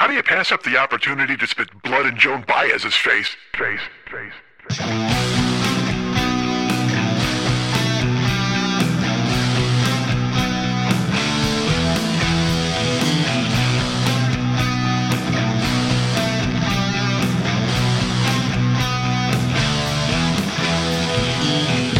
How do you pass up the opportunity to spit blood in Joan Baez's face? Face, face, face.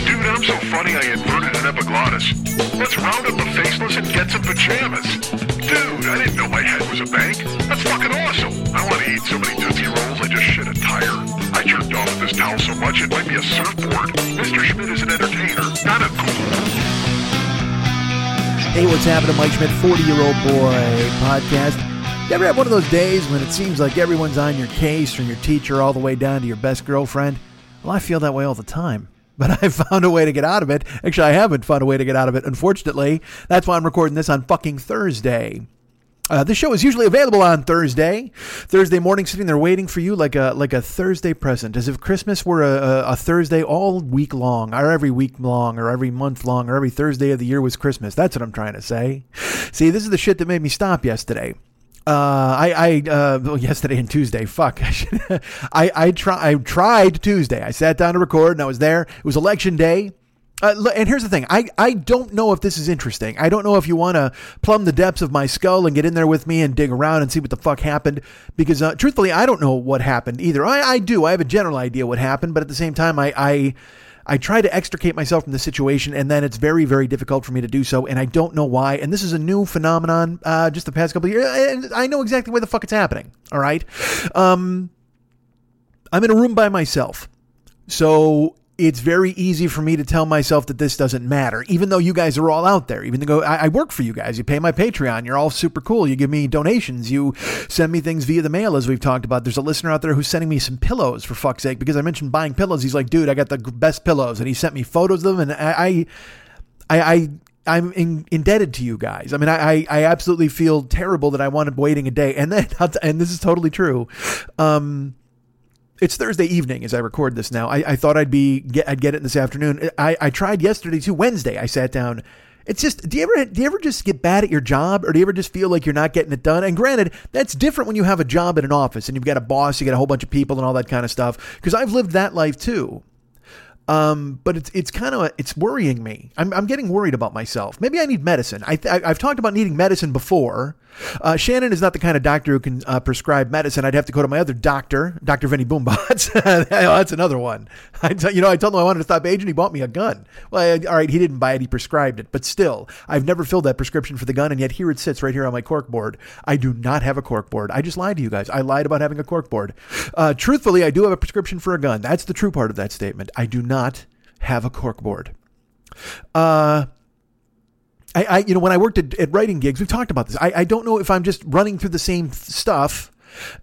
Dude, I'm so funny I inverted an epiglottis. Let's round up the faceless and get some pajamas. Dude, I didn't know my head was a bank. That's fucking awesome. I want to eat so many Tootsie Rolls I just shit a tire. I jerked off this towel so much it might be a surfboard. Mr. Schmidt is an entertainer, not a ghoul. Hey, what's happening, Mike Schmidt, 40 year old boy podcast. You ever have one of those days when it seems like everyone's on your case from your teacher all the way down to your best girlfriend? Well, I feel that way all the time. But I've found a way to get out of it. Actually, I haven't found a way to get out of it, unfortunately. That's why I'm recording this on fucking Thursday. Uh, this show is usually available on Thursday. Thursday morning, sitting there waiting for you like a like a Thursday present, as if Christmas were a, a Thursday all week long, or every week long, or every month long, or every Thursday of the year was Christmas. That's what I'm trying to say. See, this is the shit that made me stop yesterday. Uh, I, I, uh, well, yesterday and Tuesday. Fuck. I, should, I, I try, I tried Tuesday. I sat down to record and I was there. It was election day. Uh, and here's the thing. I, I don't know if this is interesting. I don't know if you want to plumb the depths of my skull and get in there with me and dig around and see what the fuck happened. Because, uh, truthfully, I don't know what happened either. I, I do. I have a general idea what happened, but at the same time, I, I, I try to extricate myself from the situation, and then it's very, very difficult for me to do so, and I don't know why. And this is a new phenomenon, uh, just the past couple of years, and I know exactly where the fuck it's happening. All right, um, I'm in a room by myself, so it's very easy for me to tell myself that this doesn't matter, even though you guys are all out there. Even though I, I work for you guys, you pay my Patreon, you're all super cool. You give me donations, you send me things via the mail, as we've talked about. There's a listener out there who's sending me some pillows for fuck's sake because I mentioned buying pillows. He's like, dude, I got the best pillows, and he sent me photos of them, and I, I, I, I I'm in, indebted to you guys. I mean, I, I, absolutely feel terrible that I wanted waiting a day, and then, and this is totally true. Um, it's Thursday evening as I record this now. I, I thought I'd be get, I'd get it this afternoon. I, I tried yesterday too. Wednesday, I sat down. It's just do you ever do you ever just get bad at your job, or do you ever just feel like you're not getting it done? And granted, that's different when you have a job at an office and you've got a boss, you got a whole bunch of people and all that kind of stuff. Because I've lived that life too. Um, but it's it's kind of it's worrying me. I'm I'm getting worried about myself. Maybe I need medicine. I, I have talked about needing medicine before. Uh, Shannon is not the kind of doctor who can uh, prescribe medicine. I'd have to go to my other doctor, Doctor Vinny Boombots. That's another one. I t- you know I told him I wanted to stop aging. He bought me a gun. Well, I, all right, he didn't buy it. He prescribed it. But still, I've never filled that prescription for the gun, and yet here it sits right here on my cork board. I do not have a cork board. I just lied to you guys. I lied about having a cork board. Uh, truthfully, I do have a prescription for a gun. That's the true part of that statement. I do not have a corkboard. Uh, I, I, you know, when I worked at, at writing gigs, we've talked about this. I, I don't know if I'm just running through the same stuff.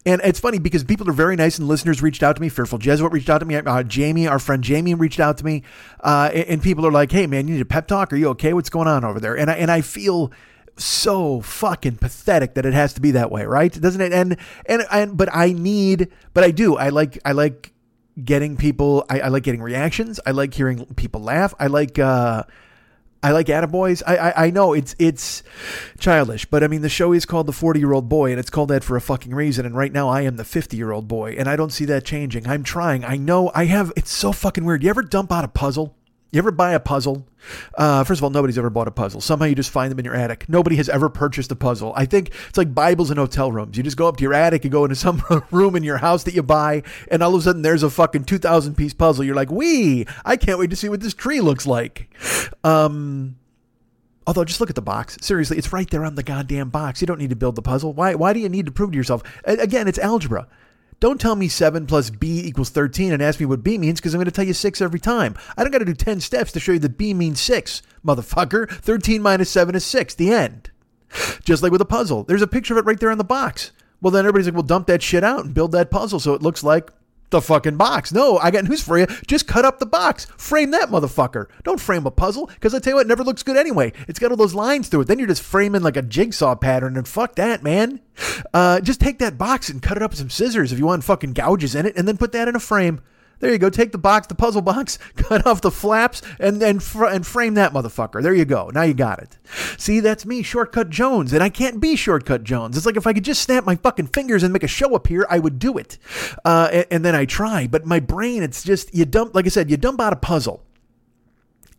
And it's funny because people are very nice and listeners reached out to me. Fearful Jesuit reached out to me. Uh, Jamie, our friend Jamie, reached out to me. Uh, and, and people are like, hey, man, you need a pep talk? Are you okay? What's going on over there? And I, and I feel so fucking pathetic that it has to be that way, right? Doesn't it? And, and, and, but I need, but I do. I like, I like, getting people I, I, like getting reactions i like hearing people laugh i like uh I like attaboys. I, I I know it's it's childish, but I mean the show is called the forty year old boy, and it's called that for a fucking reason. And right now I am the fifty year old boy, and I don't see that changing. I'm trying. I know I have. It's so fucking weird. You ever dump out a puzzle? You ever buy a puzzle? Uh, first of all, nobody's ever bought a puzzle. Somehow you just find them in your attic. Nobody has ever purchased a puzzle. I think it's like Bibles in hotel rooms. You just go up to your attic and go into some room in your house that you buy, and all of a sudden there's a fucking 2,000 piece puzzle. You're like, wee, I can't wait to see what this tree looks like. Um, Although, just look at the box. Seriously, it's right there on the goddamn box. You don't need to build the puzzle. Why? Why do you need to prove to yourself? Again, it's algebra. Don't tell me 7 plus b equals 13 and ask me what b means because I'm going to tell you 6 every time. I don't got to do 10 steps to show you that b means 6, motherfucker. 13 minus 7 is 6. The end. Just like with a puzzle. There's a picture of it right there on the box. Well, then everybody's like, well, dump that shit out and build that puzzle so it looks like the fucking box. No, I got news for you. Just cut up the box. Frame that motherfucker. Don't frame a puzzle because I tell you what, it never looks good anyway. It's got all those lines through it. Then you're just framing like a jigsaw pattern and fuck that, man. Uh, just take that box and cut it up with some scissors if you want fucking gouges in it and then put that in a frame. There you go. Take the box, the puzzle box, cut off the flaps, and and fr- and frame that motherfucker. There you go. Now you got it. See, that's me, Shortcut Jones, and I can't be Shortcut Jones. It's like if I could just snap my fucking fingers and make a show appear, I would do it. Uh, and, and then I try, but my brain, it's just you dump. Like I said, you dump out a puzzle,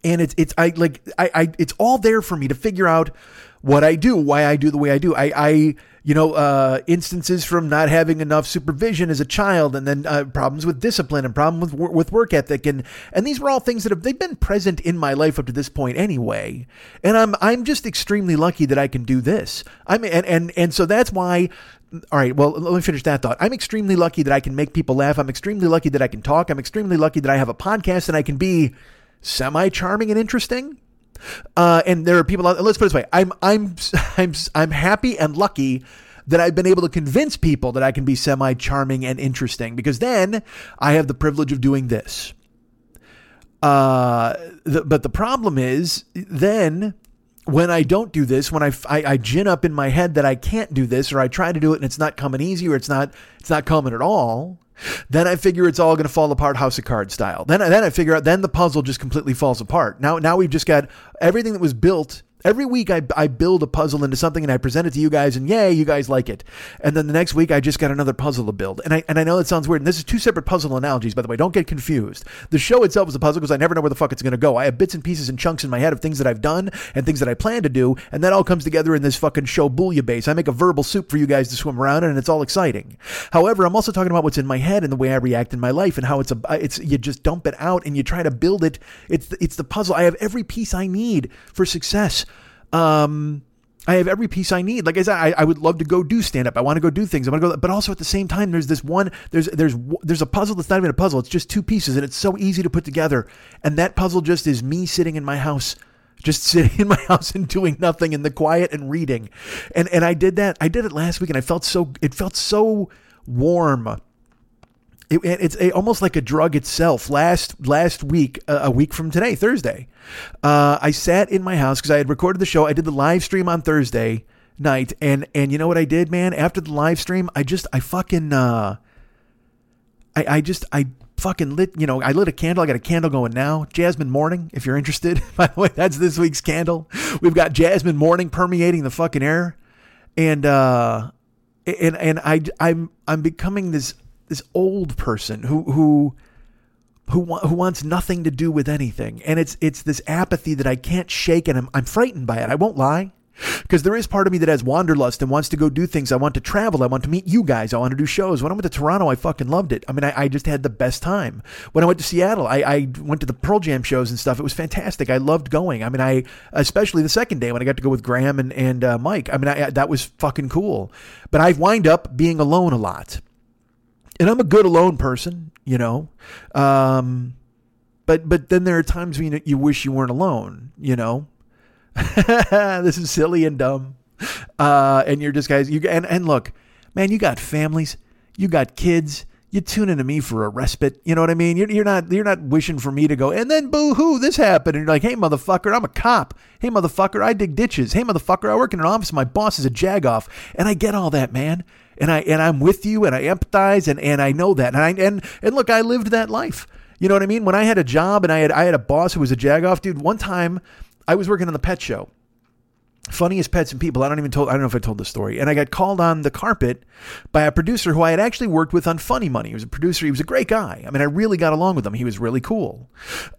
and it's it's I like I I it's all there for me to figure out what I do, why I do the way I do. I I you know, uh, instances from not having enough supervision as a child, and then uh, problems with discipline and problem with with work ethic, and and these were all things that have they've been present in my life up to this point anyway. And I'm I'm just extremely lucky that I can do this. I'm and and and so that's why. All right, well, let me finish that thought. I'm extremely lucky that I can make people laugh. I'm extremely lucky that I can talk. I'm extremely lucky that I have a podcast and I can be semi charming and interesting. Uh, and there are people. Let's put it this way: I'm I'm I'm I'm happy and lucky that I've been able to convince people that I can be semi charming and interesting because then I have the privilege of doing this. Uh, the, but the problem is then when I don't do this, when I, I, I gin up in my head that I can't do this, or I try to do it and it's not coming easy, or it's not it's not coming at all, then I figure it's all going to fall apart House of Cards style. Then then I figure out then the puzzle just completely falls apart. Now now we've just got everything that was built Every week I, I build a puzzle into something and I present it to you guys and yay, you guys like it. And then the next week I just got another puzzle to build. And I and I know that sounds weird. And this is two separate puzzle analogies, by the way. Don't get confused. The show itself is a puzzle because I never know where the fuck it's gonna go. I have bits and pieces and chunks in my head of things that I've done and things that I plan to do, and that all comes together in this fucking show base. I make a verbal soup for you guys to swim around in and it's all exciting. However, I'm also talking about what's in my head and the way I react in my life and how it's a it's you just dump it out and you try to build it. It's it's the puzzle. I have every piece I need for success. Um, I have every piece I need. Like I said, I, I would love to go do stand up. I want to go do things. I want to go, but also at the same time, there's this one. There's there's there's a puzzle that's not even a puzzle. It's just two pieces, and it's so easy to put together. And that puzzle just is me sitting in my house, just sitting in my house and doing nothing in the quiet and reading. And and I did that. I did it last week, and I felt so. It felt so warm it, it's a, almost like a drug itself. Last last week, uh, a week from today, Thursday, uh, I sat in my house because I had recorded the show. I did the live stream on Thursday night, and and you know what I did, man? After the live stream, I just I fucking uh, I I just I fucking lit. You know, I lit a candle. I got a candle going now. Jasmine Morning, if you're interested. By the way, that's this week's candle. We've got Jasmine Morning permeating the fucking air, and uh, and and I I'm I'm becoming this this old person who who who who wants nothing to do with anything, and it's it's this apathy that I can't shake, and I'm I'm frightened by it. I won't lie. Because there is part of me that has wanderlust and wants to go do things. I want to travel. I want to meet you guys. I want to do shows. When I went to Toronto, I fucking loved it. I mean, I, I just had the best time. When I went to Seattle, I, I, went to the Pearl Jam shows and stuff. It was fantastic. I loved going. I mean, I especially the second day when I got to go with Graham and, and uh, Mike. I mean, I, that was fucking cool. But I've wind up being alone a lot and I'm a good alone person, you know. Um, but but then there are times when you wish you weren't alone, you know. this is silly and dumb, uh, and you're just guys. You and and look, man, you got families, you got kids. You tune into me for a respite. You know what I mean? You're, you're not you're not wishing for me to go and then boo hoo this happened and you're like hey motherfucker I'm a cop hey motherfucker I dig ditches hey motherfucker I work in an office my boss is a jagoff and I get all that man and I and I'm with you and I empathize and, and I know that. And I and and look, I lived that life. You know what I mean? When I had a job and I had I had a boss who was a jagoff, dude, one time I was working on the pet show funniest pets and people. I don't even told. I don't know if I told the story. And I got called on the carpet by a producer who I had actually worked with on Funny Money. He was a producer. He was a great guy. I mean, I really got along with him. He was really cool.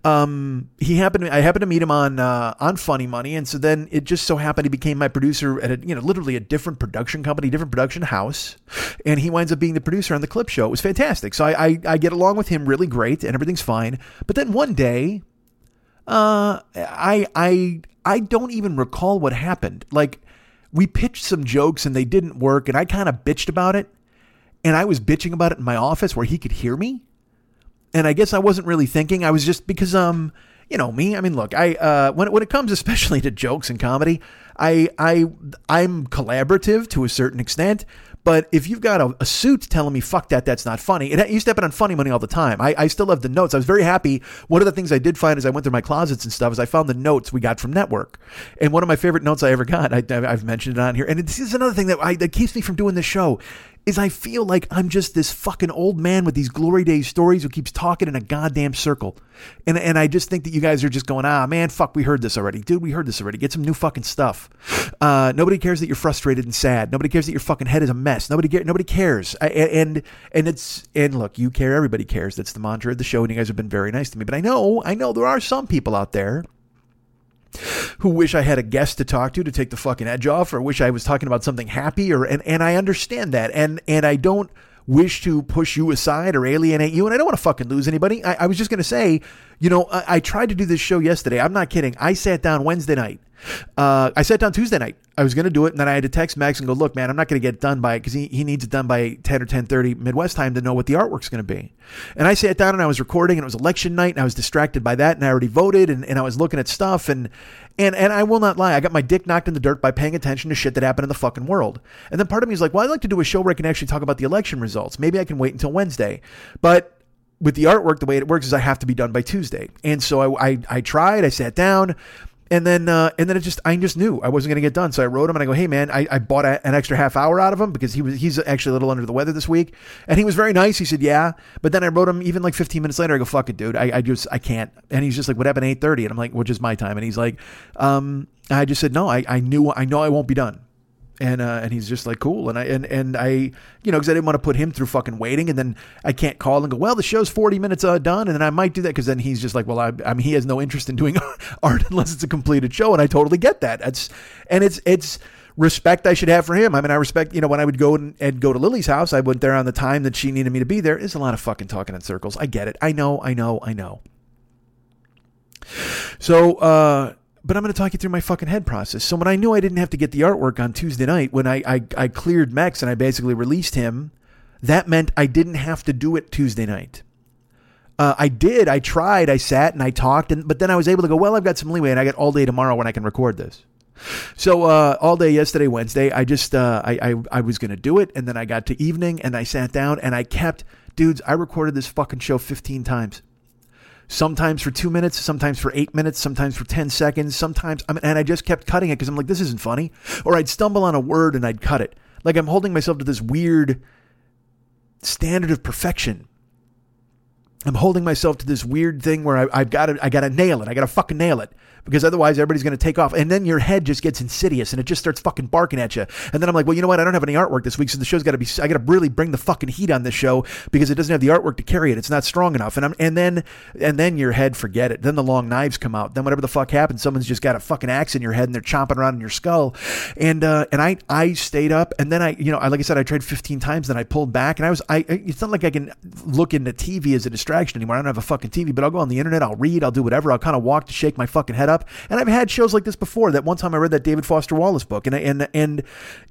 Um, he happened. I happened to meet him on uh, on Funny Money, and so then it just so happened he became my producer at a you know literally a different production company, different production house, and he winds up being the producer on the clip show. It was fantastic. So I I, I get along with him really great, and everything's fine. But then one day. Uh, I I I don't even recall what happened. Like, we pitched some jokes and they didn't work, and I kind of bitched about it. And I was bitching about it in my office where he could hear me. And I guess I wasn't really thinking. I was just because, um, you know me. I mean, look, I uh, when when it comes especially to jokes and comedy, I I I'm collaborative to a certain extent, But if you've got a, a suit telling me fuck that, that's not funny. It used to happen on Funny Money all the time. I, I still have the notes. I was very happy. One of the things I did find as I went through my closets and stuff is I found the notes we got from Network. And one of my favorite notes I ever got, I, I've mentioned it on here. And this is another thing that, I, that keeps me from doing this show is I feel like I'm just this fucking old man with these glory days stories who keeps talking in a goddamn circle. And and I just think that you guys are just going, ah man, fuck, we heard this already. Dude, we heard this already. Get some new fucking stuff. Uh, nobody cares that you're frustrated and sad. Nobody cares that your fucking head is a mess. Nobody nobody cares. I, and and it's and look, you care, everybody cares. That's the mantra of the show, and you guys have been very nice to me. But I know, I know there are some people out there who wish I had a guest to talk to to take the fucking edge off, or wish I was talking about something happy, or and, and I understand that, and and I don't wish to push you aside or alienate you, and I don't want to fucking lose anybody. I, I was just gonna say, you know, I, I tried to do this show yesterday. I'm not kidding. I sat down Wednesday night uh, I sat down Tuesday night. I was going to do it, and then I had to text Max and go, "Look, man, I'm not going to get done by it because he, he needs it done by 10 or 10:30 Midwest time to know what the artwork's going to be." And I sat down and I was recording, and it was election night, and I was distracted by that, and I already voted, and, and I was looking at stuff, and and and I will not lie, I got my dick knocked in the dirt by paying attention to shit that happened in the fucking world. And then part of me is like, "Well, I'd like to do a show where I can actually talk about the election results. Maybe I can wait until Wednesday," but with the artwork, the way it works is I have to be done by Tuesday. And so I, I, I tried, I sat down, and then, uh, and then it just, I just knew I wasn't going to get done. So I wrote him and I go, Hey man, I, I bought a, an extra half hour out of him because he was, he's actually a little under the weather this week. And he was very nice. He said, yeah. But then I wrote him even like 15 minutes later. I go, fuck it, dude. I, I just, I can't. And he's just like, what happened 830? And I'm like, which is my time. And he's like, um, I just said, no, I, I knew, I know I won't be done and uh, and he's just like cool. And I and and I you know because I didn't want to put him through fucking waiting. And then I can't call and go well the show's forty minutes uh, done. And then I might do that because then he's just like well I, I mean he has no interest in doing art unless it's a completed show. And I totally get that. That's and it's it's respect I should have for him. I mean I respect you know when I would go and, and go to Lily's house I went there on the time that she needed me to be there. is a lot of fucking talking in circles. I get it. I know I know I know. So uh but I'm going to talk you through my fucking head process. So when I knew I didn't have to get the artwork on Tuesday night, when I, I, I cleared Max and I basically released him, that meant I didn't have to do it Tuesday night. Uh, I did. I tried. I sat and I talked, and but then I was able to go. Well, I've got some leeway, and I got all day tomorrow when I can record this. So uh, all day yesterday, Wednesday, I just uh, I, I I was gonna do it, and then I got to evening, and I sat down, and I kept, dudes. I recorded this fucking show 15 times sometimes for two minutes, sometimes for eight minutes, sometimes for 10 seconds, sometimes, I mean, and I just kept cutting it because I'm like, this isn't funny. Or I'd stumble on a word and I'd cut it. Like I'm holding myself to this weird standard of perfection. I'm holding myself to this weird thing where I, have got to, I got to nail it. I got to fucking nail it because otherwise everybody's going to take off. And then your head just gets insidious and it just starts fucking barking at you. And then I'm like, well, you know what? I don't have any artwork this week, so the show's got to be. I got to really bring the fucking heat on this show because it doesn't have the artwork to carry it. It's not strong enough. And I'm and then and then your head forget it. Then the long knives come out. Then whatever the fuck happens, someone's just got a fucking axe in your head and they're chomping around in your skull. And uh, and I I stayed up and then I you know I like I said I tried 15 times. Then I pulled back and I was I. It's not like I can look into TV as a distraction anymore. I don't have a fucking TV, but I'll go on the internet. I'll read. I'll do whatever. I'll kind of walk to shake my fucking head up. And I've had shows like this before. That one time I read that David Foster Wallace book, and and and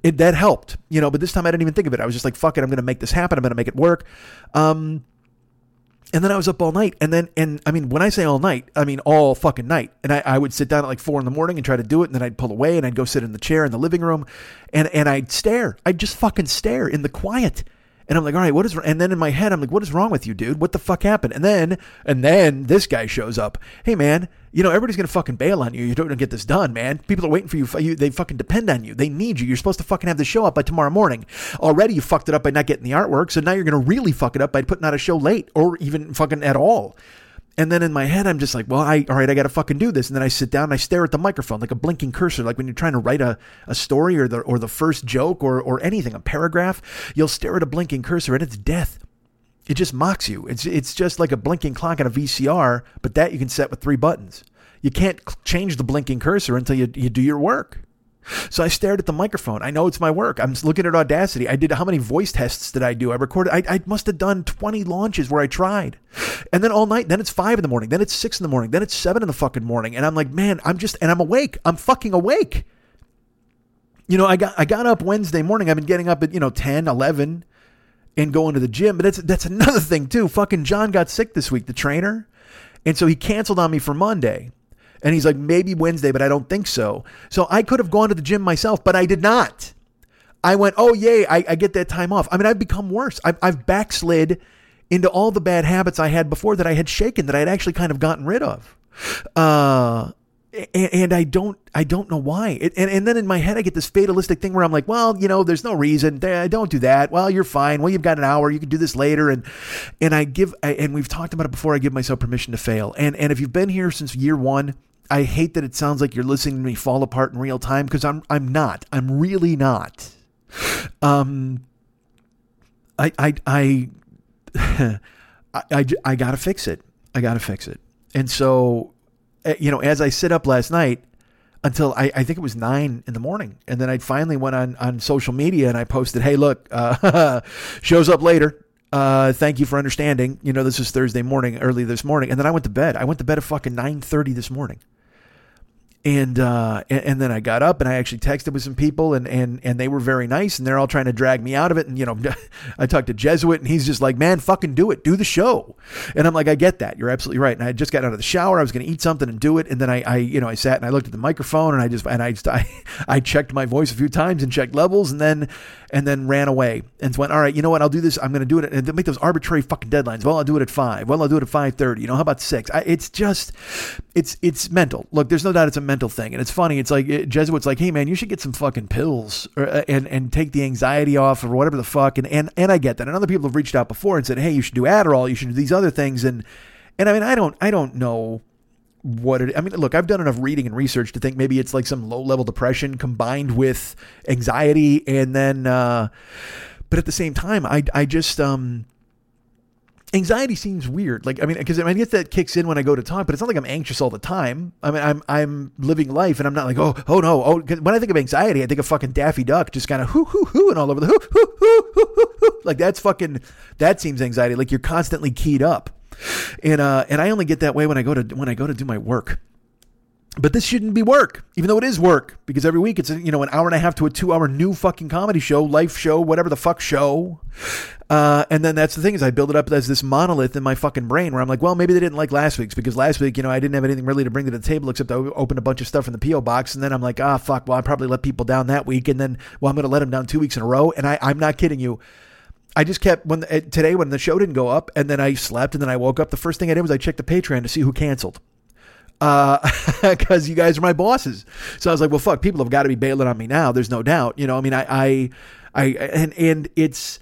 it, that helped, you know. But this time I didn't even think of it. I was just like, "Fuck it, I'm going to make this happen. I'm going to make it work." Um, and then I was up all night. And then, and I mean, when I say all night, I mean all fucking night. And I, I would sit down at like four in the morning and try to do it. And then I'd pull away and I'd go sit in the chair in the living room and, and I'd stare. I'd just fucking stare in the quiet. And I'm like, all right, what is? And then in my head, I'm like, what is wrong with you, dude? What the fuck happened? And then, and then this guy shows up. Hey, man, you know everybody's gonna fucking bail on you. You don't get this done, man. People are waiting for you. They fucking depend on you. They need you. You're supposed to fucking have the show up by tomorrow morning. Already, you fucked it up by not getting the artwork. So now you're gonna really fuck it up by putting out a show late or even fucking at all. And then in my head, I'm just like, well, I all right, I got to fucking do this. And then I sit down and I stare at the microphone like a blinking cursor, like when you're trying to write a, a story or the or the first joke or or anything, a paragraph. You'll stare at a blinking cursor and it's death. It just mocks you. It's it's just like a blinking clock on a VCR, but that you can set with three buttons. You can't change the blinking cursor until you, you do your work. So I stared at the microphone. I know it's my work. I'm looking at Audacity. I did how many voice tests did I do? I recorded. I, I must have done 20 launches where I tried, and then all night. Then it's five in the morning. Then it's six in the morning. Then it's seven in the fucking morning. And I'm like, man, I'm just and I'm awake. I'm fucking awake. You know, I got I got up Wednesday morning. I've been getting up at you know 10, 11, and going to the gym. But that's that's another thing too. Fucking John got sick this week, the trainer, and so he canceled on me for Monday. And he's like, maybe Wednesday, but I don't think so. So I could have gone to the gym myself, but I did not. I went, oh, yay, I, I get that time off. I mean, I've become worse. I've, I've backslid into all the bad habits I had before that I had shaken, that I had actually kind of gotten rid of. Uh, and, and I don't, I don't know why. It, and, and then in my head, I get this fatalistic thing where I'm like, well, you know, there's no reason. Don't do that. Well, you're fine. Well, you've got an hour. You can do this later. And, and I give, and we've talked about it before. I give myself permission to fail. And, and if you've been here since year one, I hate that it sounds like you're listening to me fall apart in real time because I'm, I'm not. I'm really not. Um, I, I, I, I, I, I got to fix it. I got to fix it. And so, eh, you know, as I sit up last night until I, I think it was nine in the morning, and then I finally went on, on social media and I posted, "Hey, look, uh, shows up later. Uh, thank you for understanding. You know, this is Thursday morning, early this morning, and then I went to bed. I went to bed at fucking nine thirty this morning and uh, and, and, then I got up and I actually texted with some people and and and they were very nice and they're all trying to drag me out of it. And you know I talked to Jesuit and he's just like man fucking do it. Do the show. And I'm like I get that. You're absolutely right. And I just got out of the shower. I was going to eat something and do it. And then I, I you know I sat and I looked at the microphone and I just and I just I, I checked my voice a few times and checked levels. And then and then ran away and went all right you know what I'll do this I'm going to do it and make those arbitrary fucking deadlines well I'll do it at five well I'll do it at five thirty you know how about six I, it's just it's it's mental look there's no doubt it's a mental thing and it's funny funny. It's like it, Jesuit's like, hey man, you should get some fucking pills or, uh, and and take the anxiety off or whatever the fuck. And and and I get that. And other people have reached out before and said, hey, you should do Adderall. You should do these other things. And and I mean, I don't I don't know what it I mean look I've done enough reading and research to think maybe it's like some low level depression combined with anxiety and then uh but at the same time I I just um anxiety seems weird. Like I mean, because I, mean, I guess that kicks in when I go to talk, but it's not like I'm anxious all the time. I mean, I'm I'm living life, and I'm not like oh oh no oh. When I think of anxiety, I think of fucking Daffy Duck, just kind of hoo hoo hoo and all over the hoo hoo hoo hoo hoo. Like that's fucking that seems anxiety. Like you're constantly keyed up, and uh and I only get that way when I go to when I go to do my work. But this shouldn't be work, even though it is work, because every week it's you know an hour and a half to a two hour new fucking comedy show, life show, whatever the fuck show. Uh, and then that's the thing is I build it up as this monolith in my fucking brain where I'm like, well, maybe they didn't like last week's because last week, you know, I didn't have anything really to bring to the table except I opened a bunch of stuff in the PO box, and then I'm like, ah, fuck, well, I probably let people down that week, and then well, I'm going to let them down two weeks in a row, and I, I'm not kidding you. I just kept when today when the show didn't go up, and then I slept, and then I woke up. The first thing I did was I checked the Patreon to see who canceled because uh, you guys are my bosses. So I was like, well, fuck, people have got to be bailing on me now. There's no doubt. You know, I mean, I, I, I, and, and it's,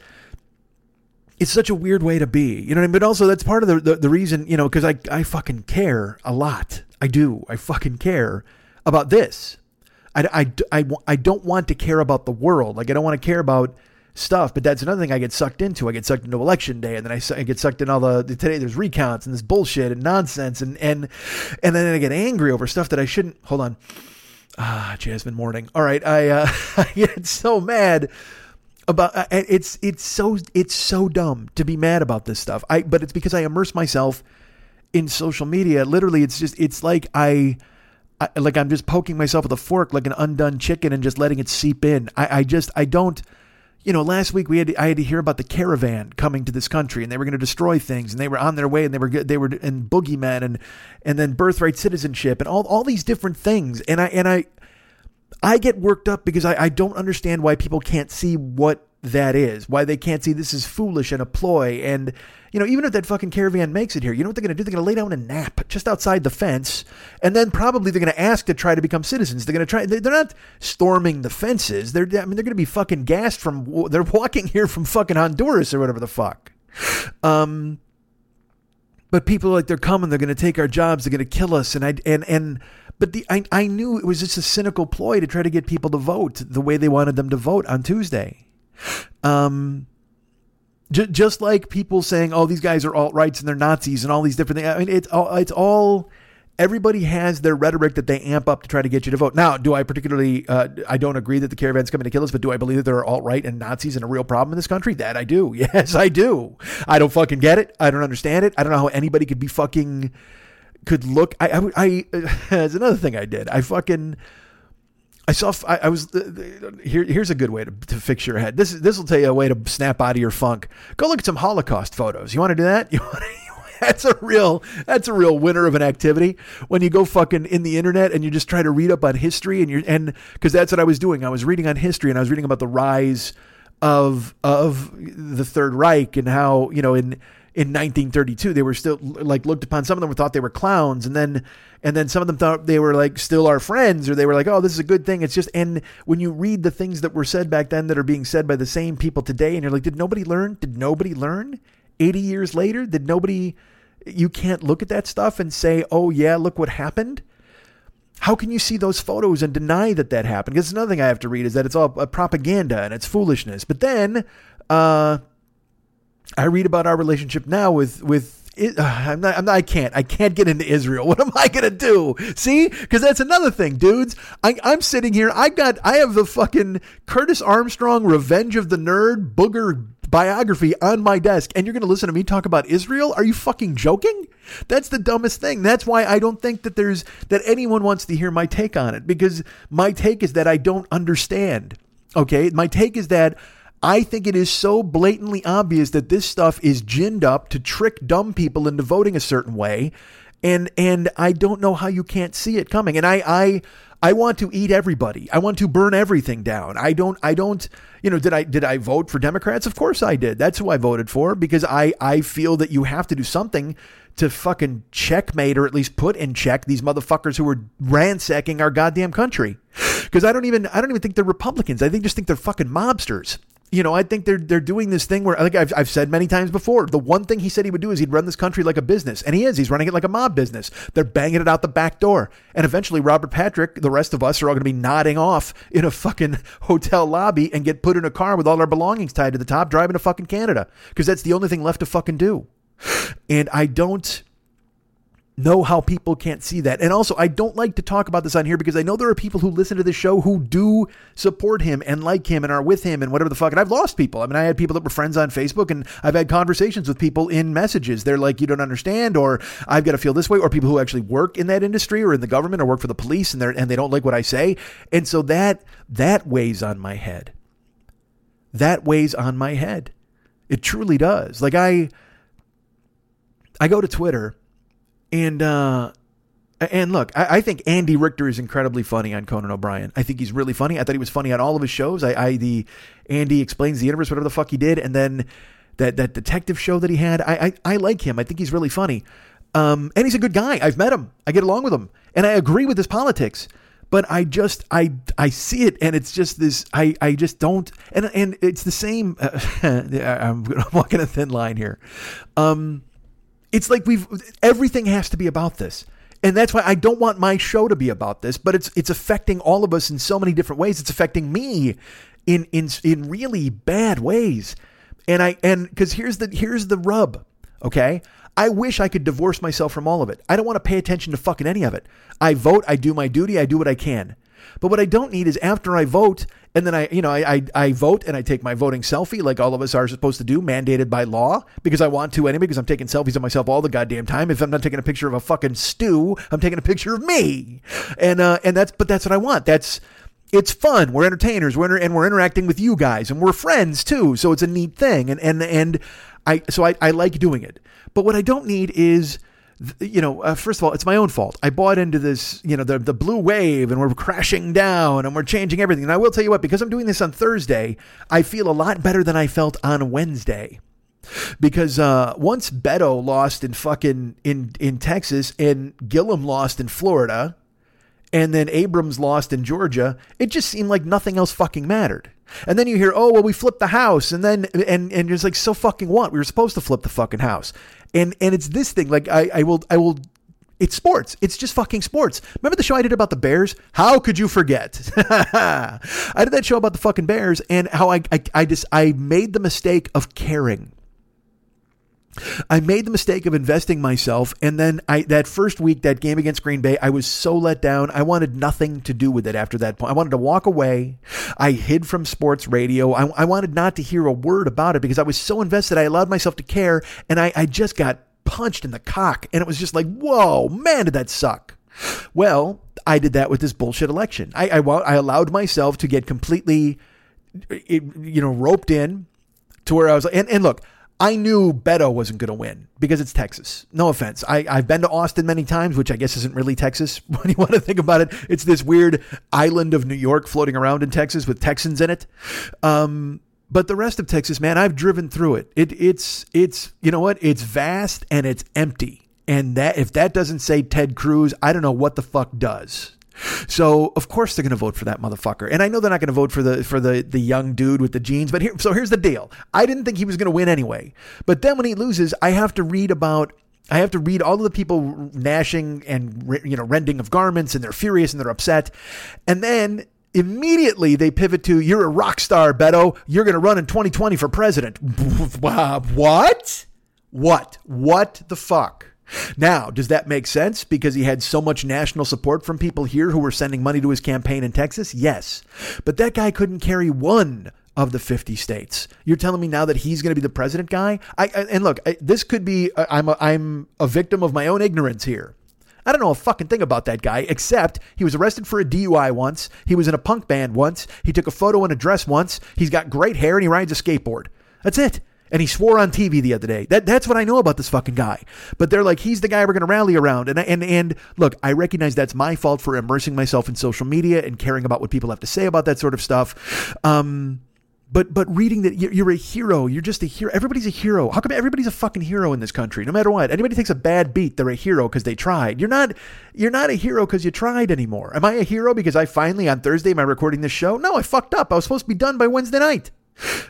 it's such a weird way to be, you know what I mean? But also that's part of the, the, the reason, you know, cause I, I fucking care a lot. I do. I fucking care about this. I, I, I, I don't want to care about the world. Like I don't want to care about stuff. But that's another thing I get sucked into. I get sucked into election day, and then I, I get sucked in all the, the, today. There's recounts and this bullshit and nonsense, and and and then I get angry over stuff that I shouldn't. Hold on, ah, Jasmine Morning. All right, I uh, I get so mad about uh, it's it's so it's so dumb to be mad about this stuff. I but it's because I immerse myself in social media. Literally, it's just it's like I. I, like I'm just poking myself with a fork like an undone chicken and just letting it seep in. I, I just I don't you know, last week we had I had to hear about the caravan coming to this country, and they were going to destroy things, and they were on their way, and they were they were in boogeymen, and and then birthright citizenship, and all all these different things, and I and I I get worked up because I, I don't understand why people can't see what that is, why they can't see this is foolish and a ploy. And, you know, even if that fucking caravan makes it here, you know what they're going to do? They're going to lay down a nap just outside the fence. And then probably they're going to ask to try to become citizens. They're going to try, they're not storming the fences. They're, I mean, they're going to be fucking gassed from, they're walking here from fucking Honduras or whatever the fuck. Um, but people are like they're coming, they're going to take our jobs, they're going to kill us. And I, and, and, but the, I, I knew it was just a cynical ploy to try to get people to vote the way they wanted them to vote on Tuesday. Um, j- just like people saying, "Oh, these guys are alt rights and they're Nazis and all these different things." I mean, it's all it's all. Everybody has their rhetoric that they amp up to try to get you to vote. Now, do I particularly? Uh, I don't agree that the caravan's coming to kill us, but do I believe that there are alt right and Nazis and a real problem in this country? That I do. Yes, I do. I don't fucking get it. I don't understand it. I don't know how anybody could be fucking could look. I I, I another thing I did. I fucking I saw. I, I was here. Here's a good way to, to fix your head. This this will tell you a way to snap out of your funk. Go look at some Holocaust photos. You want to do that? You want to, that's a real that's a real winner of an activity when you go fucking in the internet and you just try to read up on history and you're and because that's what I was doing. I was reading on history and I was reading about the rise of of the Third Reich and how you know in in 1932 they were still like looked upon some of them thought they were clowns and then and then some of them thought they were like still our friends or they were like oh this is a good thing it's just and when you read the things that were said back then that are being said by the same people today and you're like did nobody learn did nobody learn 80 years later did nobody you can't look at that stuff and say oh yeah look what happened how can you see those photos and deny that that happened? Because another thing I have to read is that it's all propaganda and it's foolishness. But then, uh, I read about our relationship now with with. Uh, I'm not, I'm not. I can't. I can't get into Israel. What am I gonna do? See, because that's another thing, dudes. I, I'm sitting here. I got. I have the fucking Curtis Armstrong Revenge of the Nerd booger biography on my desk and you're going to listen to me talk about Israel? Are you fucking joking? That's the dumbest thing. That's why I don't think that there's that anyone wants to hear my take on it because my take is that I don't understand. Okay? My take is that I think it is so blatantly obvious that this stuff is ginned up to trick dumb people into voting a certain way and and I don't know how you can't see it coming. And I I I want to eat everybody. I want to burn everything down. I don't I don't you know, did I did I vote for Democrats? Of course I did. That's who I voted for because I I feel that you have to do something to fucking checkmate or at least put in check these motherfuckers who are ransacking our goddamn country. Because I don't even I don't even think they're Republicans. I think just think they're fucking mobsters you know, I think they're they're doing this thing where think I've, I've said many times before. The one thing he said he would do is he'd run this country like a business, and he is. He's running it like a mob business. They're banging it out the back door, and eventually Robert Patrick, the rest of us, are all going to be nodding off in a fucking hotel lobby and get put in a car with all our belongings tied to the top, driving to fucking Canada because that's the only thing left to fucking do. And I don't know how people can't see that. And also, I don't like to talk about this on here because I know there are people who listen to the show who do support him and like him and are with him and whatever the fuck. And I've lost people. I mean, I had people that were friends on Facebook and I've had conversations with people in messages. They're like, you don't understand, or I've got to feel this way, or people who actually work in that industry or in the government or work for the police and they're and they don't like what I say. And so that that weighs on my head. That weighs on my head. It truly does. Like I I go to Twitter and uh, and look, I, I, think Andy Richter is incredibly funny on Conan O'Brien. I think he's really funny. I thought he was funny on all of his shows. I, I the Andy explains the universe, whatever the fuck he did, and then that that detective show that he had. I I, I like him. I think he's really funny. Um, and he's a good guy. I've met him. I get along with him, and I agree with his politics. But I just I I see it, and it's just this. I I just don't. And and it's the same. Uh, I'm walking a thin line here. Um, it's like we've everything has to be about this. And that's why I don't want my show to be about this, but it's it's affecting all of us in so many different ways. It's affecting me in in in really bad ways. And I and cuz here's the here's the rub, okay? I wish I could divorce myself from all of it. I don't want to pay attention to fucking any of it. I vote, I do my duty, I do what I can. But what I don't need is after I vote, and then I, you know, I, I, I, vote and I take my voting selfie like all of us are supposed to do, mandated by law, because I want to anyway, because I'm taking selfies of myself all the goddamn time. If I'm not taking a picture of a fucking stew, I'm taking a picture of me. And, uh, and that's, but that's what I want. That's, it's fun. We're entertainers. We're, and we're interacting with you guys and we're friends too. So it's a neat thing. And, and, and I, so I, I like doing it. But what I don't need is, you know, uh, first of all, it's my own fault. I bought into this, you know, the the blue wave, and we're crashing down, and we're changing everything. And I will tell you what, because I'm doing this on Thursday, I feel a lot better than I felt on Wednesday. Because uh, once Beto lost in fucking in in Texas and Gillum lost in Florida, and then Abrams lost in Georgia, it just seemed like nothing else fucking mattered. And then you hear, oh well, we flipped the house, and then and and it's like so fucking what? We were supposed to flip the fucking house, and and it's this thing. Like I I will I will. It's sports. It's just fucking sports. Remember the show I did about the Bears? How could you forget? I did that show about the fucking Bears and how I, I I just I made the mistake of caring. I made the mistake of investing myself, and then I that first week, that game against Green Bay, I was so let down. I wanted nothing to do with it after that point. I wanted to walk away. I hid from sports radio. I, I wanted not to hear a word about it because I was so invested. I allowed myself to care, and I, I just got punched in the cock, and it was just like, whoa, man, did that suck. Well, I did that with this bullshit election. I, I, I allowed myself to get completely, you know, roped in to where I was like, and, and look, I knew Beto wasn't going to win because it's Texas. No offense. I, I've been to Austin many times, which I guess isn't really Texas. When you want to think about it, it's this weird island of New York floating around in Texas with Texans in it. Um, but the rest of Texas, man, I've driven through it. It it's it's you know what? It's vast and it's empty. And that if that doesn't say Ted Cruz, I don't know what the fuck does. So of course they're going to vote for that motherfucker, and I know they're not going to vote for the for the the young dude with the jeans. But here, so here's the deal: I didn't think he was going to win anyway. But then when he loses, I have to read about. I have to read all of the people gnashing and you know rending of garments, and they're furious and they're upset, and then immediately they pivot to you're a rock star, Beto. You're going to run in 2020 for president. what? What? What the fuck? Now, does that make sense because he had so much national support from people here who were sending money to his campaign in Texas? Yes. But that guy couldn't carry one of the 50 states. You're telling me now that he's going to be the president guy? I, I and look, I, this could be uh, I'm a, I'm a victim of my own ignorance here. I don't know a fucking thing about that guy, except he was arrested for a DUI once. He was in a punk band once. He took a photo in a dress once. He's got great hair and he rides a skateboard. That's it. And he swore on TV the other day. That that's what I know about this fucking guy. But they're like, he's the guy we're going to rally around. And and and look, I recognize that's my fault for immersing myself in social media and caring about what people have to say about that sort of stuff. Um, but but reading that you're, a hero, you're just a hero. Everybody's a hero. How come everybody's a fucking hero in this country? No matter what, anybody takes a bad beat, they're a hero because they tried. You're not you're not a hero because you tried anymore. Am I a hero because I finally on Thursday am I recording this show? No, I fucked up. I was supposed to be done by Wednesday night.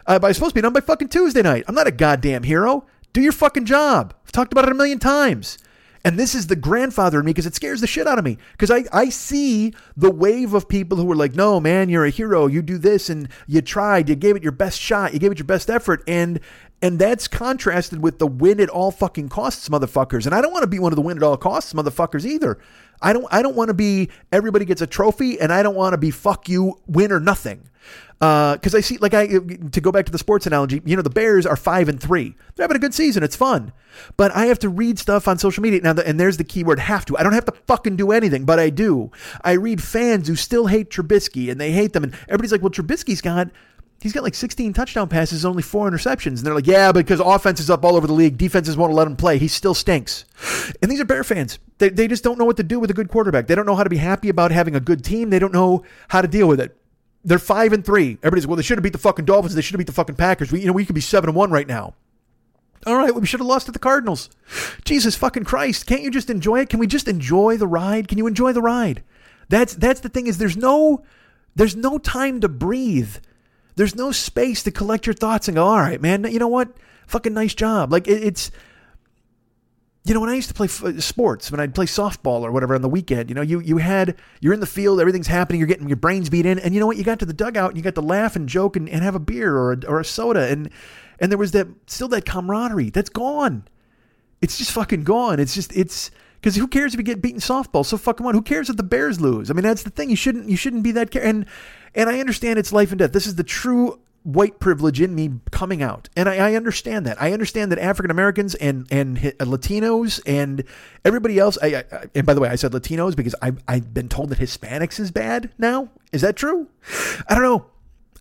Uh, but I supposed to be done by fucking Tuesday night. I'm not a goddamn hero. Do your fucking job. I've talked about it a million times. And this is the grandfather in me because it scares the shit out of me. Because I, I see the wave of people who are like, no, man, you're a hero. You do this and you tried. You gave it your best shot. You gave it your best effort. And and that's contrasted with the win at all fucking costs motherfuckers. And I don't want to be one of the win at all costs motherfuckers either. I don't I don't want to be everybody gets a trophy and I don't want to be fuck you win or nothing because uh, I see, like, I to go back to the sports analogy, you know, the Bears are five and three. They're having a good season. It's fun, but I have to read stuff on social media now. And there's the keyword "have to." I don't have to fucking do anything, but I do. I read fans who still hate Trubisky and they hate them, and everybody's like, "Well, Trubisky's got." He's got like 16 touchdown passes, only four interceptions. And they're like, yeah, because offense is up all over the league. Defenses won't let him play. He still stinks. And these are Bear fans. They, they just don't know what to do with a good quarterback. They don't know how to be happy about having a good team. They don't know how to deal with it. They're five and three. Everybody's well, they should have beat the fucking Dolphins. They should have beat the fucking Packers. We, you know, we could be seven and one right now. All right, well, we should have lost to the Cardinals. Jesus fucking Christ! Can't you just enjoy it? Can we just enjoy the ride? Can you enjoy the ride? That's that's the thing is there's no there's no time to breathe. There's no space to collect your thoughts and go, all right, man. You know what? Fucking nice job. Like it, it's you know, when I used to play f- uh, sports, when I'd play softball or whatever on the weekend, you know, you you had you're in the field, everything's happening, you're getting your brains beat in, and you know what? You got to the dugout and you got to laugh and joke and, and have a beer or a, or a soda, and and there was that still that camaraderie that's gone. It's just fucking gone. It's just it's because who cares if you get beaten softball? So fucking what? Who cares if the Bears lose? I mean, that's the thing. You shouldn't you shouldn't be that care. And and I understand it's life and death. This is the true white privilege in me coming out. And I, I understand that. I understand that African Americans and, and uh, Latinos and everybody else, I, I, and by the way, I said Latinos because I've, I've been told that Hispanics is bad now. Is that true? I don't know.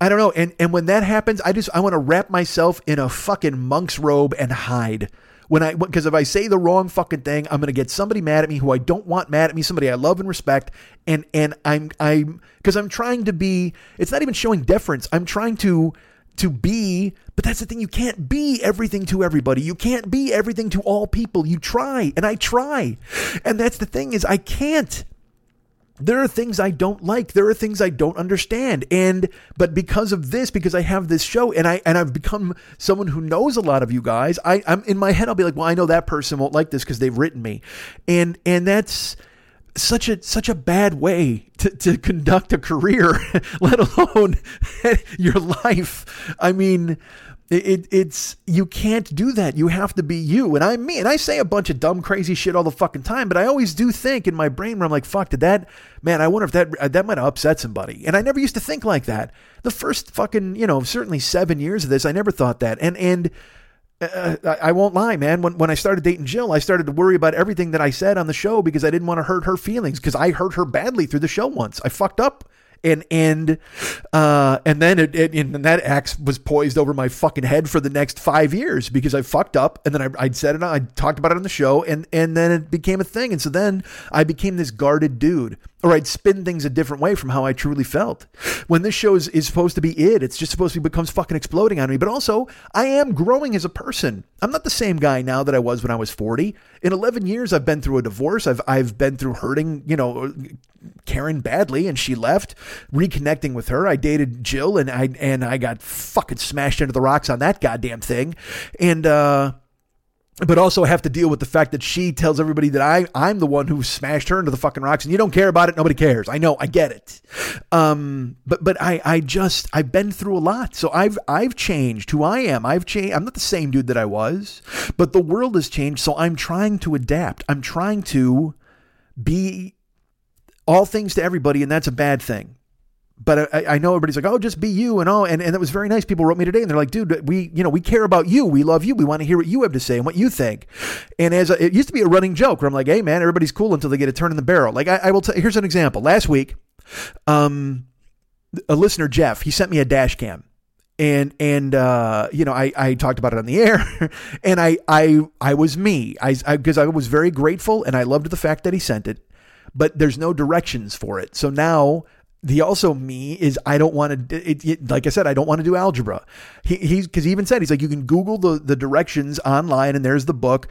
I don't know. And, and when that happens, I just, I want to wrap myself in a fucking monk's robe and hide when I because if I say the wrong fucking thing, I'm gonna get somebody mad at me who I don't want mad at me, somebody I love and respect, and and I'm I'm because I'm trying to be. It's not even showing deference. I'm trying to to be, but that's the thing. You can't be everything to everybody. You can't be everything to all people. You try, and I try, and that's the thing is I can't there are things I don't like. There are things I don't understand. And but because of this, because I have this show and I and I've become someone who knows a lot of you guys, I, I'm in my head I'll be like, well, I know that person won't like this because they've written me. And and that's such a such a bad way to, to conduct a career, let alone your life. I mean, it, it's you can't do that. You have to be you. And I'm me. And I say a bunch of dumb, crazy shit all the fucking time. But I always do think in my brain where I'm like, "Fuck, did that man? I wonder if that that might have upset somebody." And I never used to think like that. The first fucking you know certainly seven years of this, I never thought that. And and uh, I won't lie, man. When when I started dating Jill, I started to worry about everything that I said on the show because I didn't want to hurt her feelings because I hurt her badly through the show once. I fucked up and and uh, and then it, it and that axe was poised over my fucking head for the next five years because I fucked up, and then I, I'd said it, I talked about it on the show, and and then it became a thing, and so then I became this guarded dude, or I'd spin things a different way from how I truly felt. When this show is, is supposed to be it, it's just supposed to be becomes fucking exploding on me, but also I am growing as a person. I'm not the same guy now that I was when I was 40. In 11 years, I've been through a divorce. I've I've been through hurting, you know, Karen badly, and she left. Reconnecting with her, I dated Jill, and I and I got fucking smashed into the rocks on that goddamn thing, and. uh but also have to deal with the fact that she tells everybody that I I'm the one who smashed her into the fucking rocks and you don't care about it nobody cares. I know I get it. Um but but I I just I've been through a lot. So I've I've changed who I am. I've changed I'm not the same dude that I was but the world has changed so I'm trying to adapt. I'm trying to be all things to everybody and that's a bad thing but I, I, know everybody's like, oh, just be you and all. And, and that was very nice. People wrote me today and they're like, dude, we, you know, we care about you. We love you. We want to hear what you have to say and what you think. And as a, it used to be a running joke where I'm like, hey, man, everybody's cool until they get a turn in the barrel. Like, I, I will tell, here's an example. Last week, um, a listener, Jeff, he sent me a dash cam and and uh, you know I, I talked about it on the air and I I I was me I because I, I, was very grateful and I loved the fact that he sent it but there's no directions for it so now the also me is I don't want to. Like I said, I don't want to do algebra. He, he's because he even said he's like you can Google the the directions online and there's the book.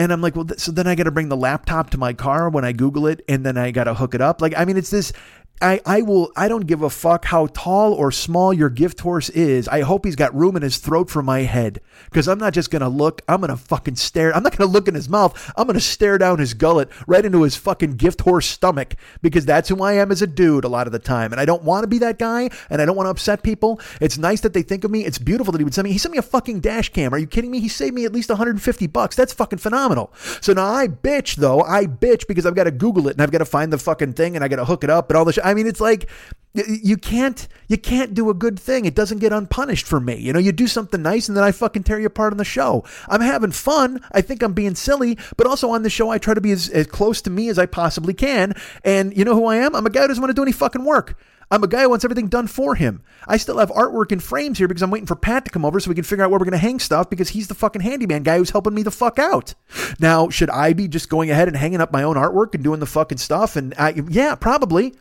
And I'm like, well, th- so then I got to bring the laptop to my car when I Google it, and then I got to hook it up. Like, I mean, it's this I, I will I don't give a fuck how tall or small your gift horse is. I hope he's got room in his throat for my head. Because I'm not just gonna look, I'm gonna fucking stare. I'm not gonna look in his mouth. I'm gonna stare down his gullet right into his fucking gift horse stomach. Because that's who I am as a dude a lot of the time. And I don't want to be that guy and I don't want to upset people. It's nice that they think of me. It's beautiful that he would send me. He sent me a fucking dash cam. Are you kidding me? He saved me at least 150 bucks. That's fucking phenomenal. So now I bitch though. I bitch because I've got to Google it and I've got to find the fucking thing and I got to hook it up and all this. I mean, it's like you can't you can't do a good thing. It doesn't get unpunished for me. You know, you do something nice and then I fucking tear you apart on the show. I'm having fun. I think I'm being silly, but also on the show I try to be as, as close to me as I possibly can. And you know who I am? I'm a guy who doesn't want to do any fucking work. I'm a guy who wants everything done for him. I still have artwork in frames here because I'm waiting for Pat to come over so we can figure out where we're going to hang stuff because he's the fucking handyman guy who's helping me the fuck out. Now, should I be just going ahead and hanging up my own artwork and doing the fucking stuff? And I, yeah, probably.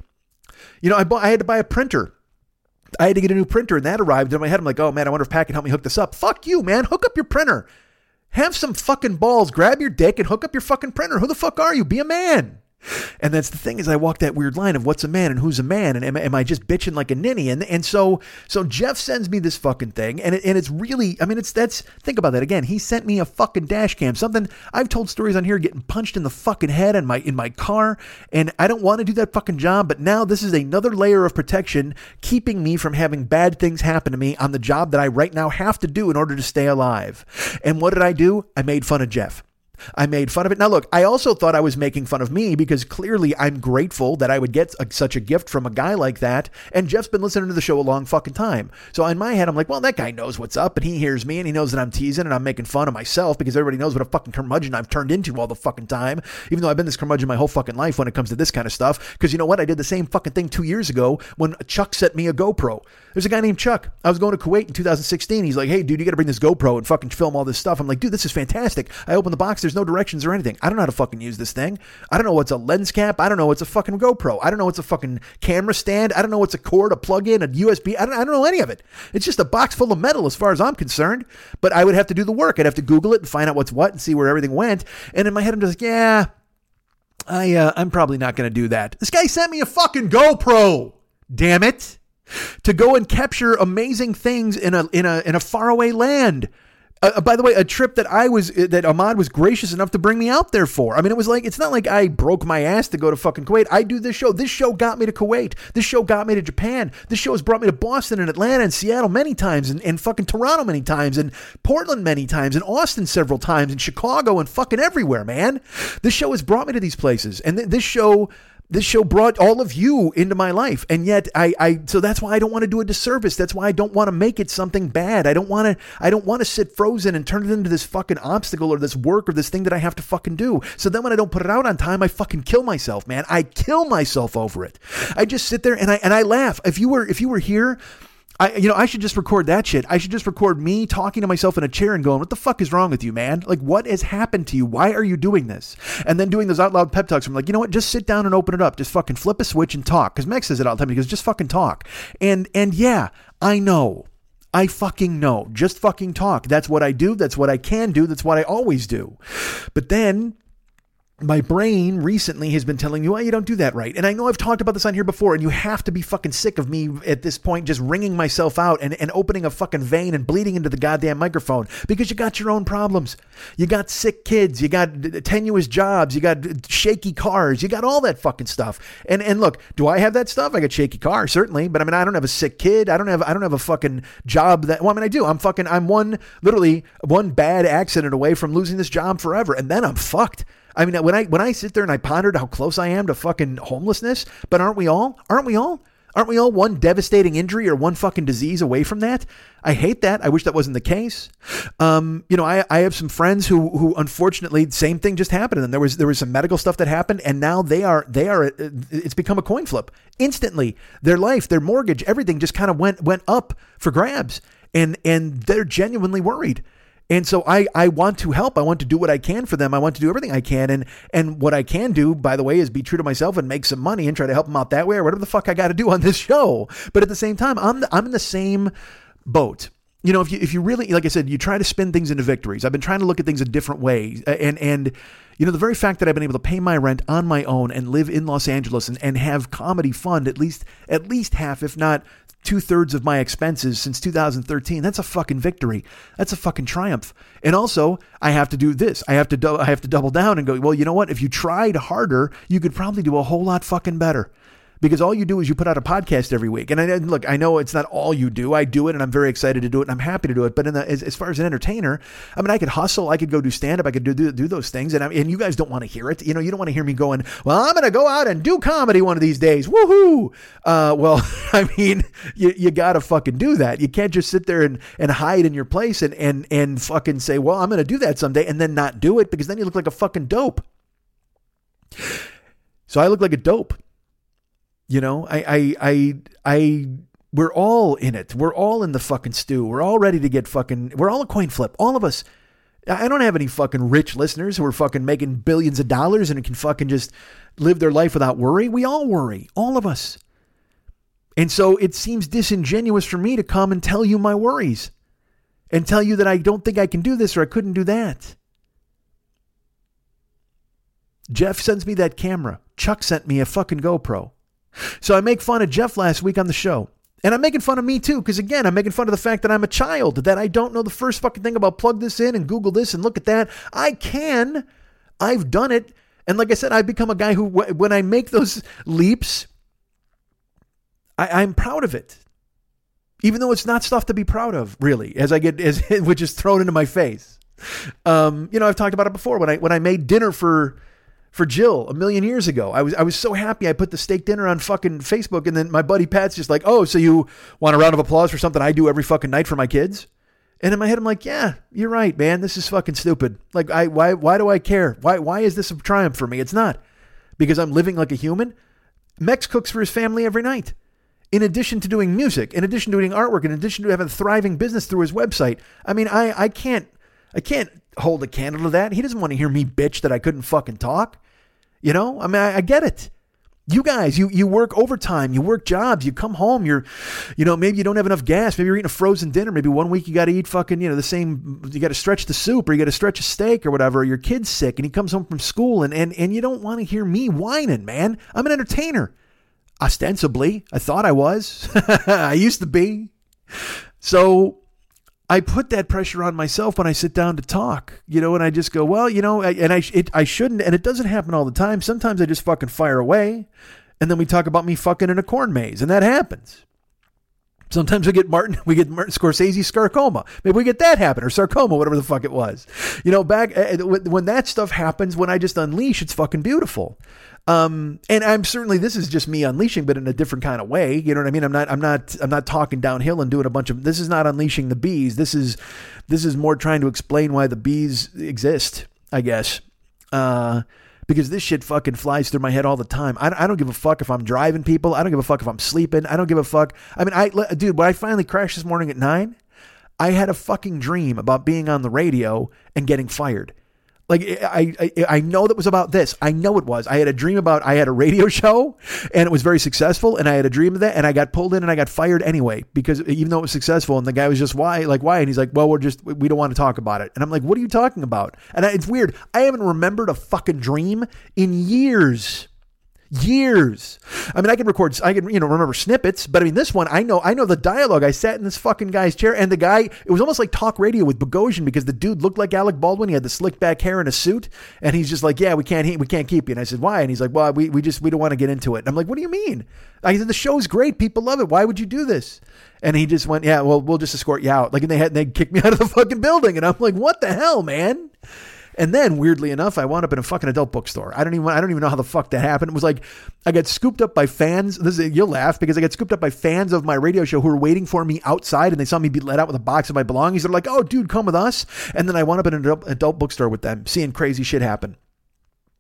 You know, I bought, I had to buy a printer. I had to get a new printer, and that arrived in my head. I'm like, oh man, I wonder if Pat can help me hook this up. Fuck you, man. Hook up your printer. Have some fucking balls. Grab your dick and hook up your fucking printer. Who the fuck are you? Be a man. And that's the thing is I walk that weird line of what's a man and who's a man and am, am I just bitching like a ninny? And and so so Jeff sends me this fucking thing and it, and it's really I mean it's that's think about that. Again he sent me a fucking dash cam something I've told stories on here getting punched in the fucking head in my in my car and I don't want to do that fucking job but now this is another layer of protection keeping me from having bad things happen to me on the job that I right now have to do in order to stay alive. And what did I do? I made fun of Jeff I made fun of it. Now, look, I also thought I was making fun of me because clearly I'm grateful that I would get a, such a gift from a guy like that. And Jeff's been listening to the show a long fucking time. So in my head, I'm like, well, that guy knows what's up and he hears me and he knows that I'm teasing and I'm making fun of myself because everybody knows what a fucking curmudgeon I've turned into all the fucking time. Even though I've been this curmudgeon my whole fucking life when it comes to this kind of stuff. Because you know what? I did the same fucking thing two years ago when Chuck sent me a GoPro. There's a guy named Chuck. I was going to Kuwait in 2016. He's like, hey, dude, you got to bring this GoPro and fucking film all this stuff. I'm like, dude, this is fantastic. I open the box. There's no directions or anything. I don't know how to fucking use this thing. I don't know what's a lens cap. I don't know what's a fucking GoPro. I don't know what's a fucking camera stand. I don't know what's a cord, a plug in, a USB. I don't, I don't know any of it. It's just a box full of metal as far as I'm concerned. But I would have to do the work. I'd have to Google it and find out what's what and see where everything went. And in my head, I'm just like, yeah, I, uh, I'm probably not going to do that. This guy sent me a fucking GoPro. Damn it. To go and capture amazing things in a in a in a faraway land. Uh, uh, by the way, a trip that I was uh, that Ahmad was gracious enough to bring me out there for. I mean, it was like it's not like I broke my ass to go to fucking Kuwait. I do this show. This show got me to Kuwait. This show got me to Japan. This show has brought me to Boston and Atlanta and Seattle many times, and, and fucking Toronto many times, and Portland many times, and Austin several times, and Chicago and fucking everywhere, man. This show has brought me to these places, and th- this show This show brought all of you into my life. And yet I, I so that's why I don't want to do a disservice. That's why I don't want to make it something bad. I don't want to I don't want to sit frozen and turn it into this fucking obstacle or this work or this thing that I have to fucking do. So then when I don't put it out on time, I fucking kill myself, man. I kill myself over it. I just sit there and I and I laugh. If you were if you were here I, you know, I should just record that shit. I should just record me talking to myself in a chair and going, "What the fuck is wrong with you, man? Like, what has happened to you? Why are you doing this?" And then doing those out loud pep talks. I'm like, you know what? Just sit down and open it up. Just fucking flip a switch and talk. Because Meg says it all the time. He goes, "Just fucking talk." And and yeah, I know. I fucking know. Just fucking talk. That's what I do. That's what I can do. That's what I always do. But then my brain recently has been telling me, well, oh, you don't do that right. And I know I've talked about this on here before, and you have to be fucking sick of me at this point just wringing myself out and, and opening a fucking vein and bleeding into the goddamn microphone because you got your own problems. You got sick kids, you got tenuous jobs, you got shaky cars, you got all that fucking stuff. And and look, do I have that stuff? I got shaky car, certainly, but I mean I don't have a sick kid. I don't have I don't have a fucking job that well, I mean I do. I'm fucking I'm one literally one bad accident away from losing this job forever, and then I'm fucked. I mean, when I when I sit there and I pondered how close I am to fucking homelessness, but aren't we all? Aren't we all? Aren't we all one devastating injury or one fucking disease away from that? I hate that. I wish that wasn't the case. Um, you know, I, I have some friends who who unfortunately same thing just happened and there was there was some medical stuff that happened and now they are they are it's become a coin flip. Instantly, their life, their mortgage, everything just kind of went went up for grabs and and they're genuinely worried. And so I, I want to help. I want to do what I can for them. I want to do everything I can. And and what I can do, by the way, is be true to myself and make some money and try to help them out that way or whatever the fuck I got to do on this show. But at the same time, I'm I'm in the same boat. You know, if you if you really like I said, you try to spin things into victories. I've been trying to look at things a different way. And and you know, the very fact that I've been able to pay my rent on my own and live in Los Angeles and, and have comedy fund at least at least half, if not two thirds of my expenses since 2013. That's a fucking victory. That's a fucking triumph. And also, I have to do this. I have to do, I have to double down and go. Well, you know what? If you tried harder, you could probably do a whole lot fucking better because all you do is you put out a podcast every week. And I look, I know it's not all you do. I do it, and I'm very excited to do it, and I'm happy to do it. But the, as, as, far as an entertainer, I mean, I could hustle, I could go do stand up, I could do, do, do those things, and I, and you guys don't want to hear it. You know, you don't want to hear me going, "Well, I'm going to go out and do comedy one of these days." Woohoo! Uh, well, I mean, you you got to fucking do that. You can't just sit there and, and hide in your place and and and fucking say, "Well, I'm going to do that someday," and then not do it because then you look like a fucking dope. So I look like a dope. You know, I, I, I, I, we're all in it. We're all in the fucking stew. We're all ready to get fucking, we're all a coin flip. All of us. I don't have any fucking rich listeners who are fucking making billions of dollars and can fucking just live their life without worry. We all worry. All of us. And so it seems disingenuous for me to come and tell you my worries and tell you that I don't think I can do this or I couldn't do that. Jeff sends me that camera. Chuck sent me a fucking GoPro. So I make fun of Jeff last week on the show. And I'm making fun of me too, because again, I'm making fun of the fact that I'm a child, that I don't know the first fucking thing about plug this in and Google this and look at that. I can. I've done it. And like I said, I've become a guy who, when I make those leaps, I, am proud of it. Even though it's not stuff to be proud of, really, as I get, as which is thrown into my face. Um, you know, I've talked about it before when I when I made dinner for for Jill a million years ago. I was I was so happy I put the steak dinner on fucking Facebook and then my buddy Pat's just like, "Oh, so you want a round of applause for something I do every fucking night for my kids?" And in my head I'm like, "Yeah, you're right, man. This is fucking stupid. Like I why why do I care? Why why is this a triumph for me? It's not. Because I'm living like a human. Mex cooks for his family every night. In addition to doing music, in addition to doing artwork, in addition to having a thriving business through his website. I mean, I I can't I can't hold a candle to that. He doesn't want to hear me bitch that I couldn't fucking talk. You know, I mean, I, I get it. You guys, you you work overtime, you work jobs, you come home, you're, you know, maybe you don't have enough gas, maybe you're eating a frozen dinner, maybe one week you got to eat fucking, you know, the same, you got to stretch the soup or you got to stretch a steak or whatever. Your kid's sick and he comes home from school and and and you don't want to hear me whining, man. I'm an entertainer, ostensibly. I thought I was, I used to be. So I put that pressure on myself when I sit down to talk, you know, and I just go, well, you know, and I it, I shouldn't, and it doesn't happen all the time. Sometimes I just fucking fire away, and then we talk about me fucking in a corn maze, and that happens. Sometimes we get Martin, we get Martin Scorsese sarcoma. Maybe we get that happen or sarcoma, whatever the fuck it was. You know, back uh, when that stuff happens, when I just unleash, it's fucking beautiful. Um, and I'm certainly this is just me unleashing, but in a different kind of way. You know what I mean? I'm not I'm not I'm not talking downhill and doing a bunch of this is not unleashing the bees. This is this is more trying to explain why the bees exist, I guess. Uh, because this shit fucking flies through my head all the time. I, I don't give a fuck if I'm driving people. I don't give a fuck if I'm sleeping. I don't give a fuck. I mean, I dude, when I finally crashed this morning at nine, I had a fucking dream about being on the radio and getting fired. Like I, I, I know that was about this. I know it was. I had a dream about. I had a radio show, and it was very successful. And I had a dream of that, and I got pulled in, and I got fired anyway because even though it was successful, and the guy was just why, like why, and he's like, well, we're just we don't want to talk about it. And I'm like, what are you talking about? And I, it's weird. I haven't remembered a fucking dream in years years. I mean, I can record, I can, you know, remember snippets, but I mean, this one, I know, I know the dialogue. I sat in this fucking guy's chair and the guy, it was almost like talk radio with Bogosian because the dude looked like Alec Baldwin. He had the slick back hair and a suit. And he's just like, yeah, we can't, we can't keep you. And I said, why? And he's like, well, we, we just, we don't want to get into it. And I'm like, what do you mean? I said, the show's great. People love it. Why would you do this? And he just went, yeah, well, we'll just escort you out. Like, and they had, and they kicked me out of the fucking building. And I'm like, what the hell, man? And then, weirdly enough, I wound up in a fucking adult bookstore. I don't even I don't even know how the fuck that happened. It was like I got scooped up by fans. This is, you'll laugh because I got scooped up by fans of my radio show who were waiting for me outside, and they saw me be let out with a box of my belongings. They're like, "Oh, dude, come with us." And then I wound up in an adult, adult bookstore with them, seeing crazy shit happen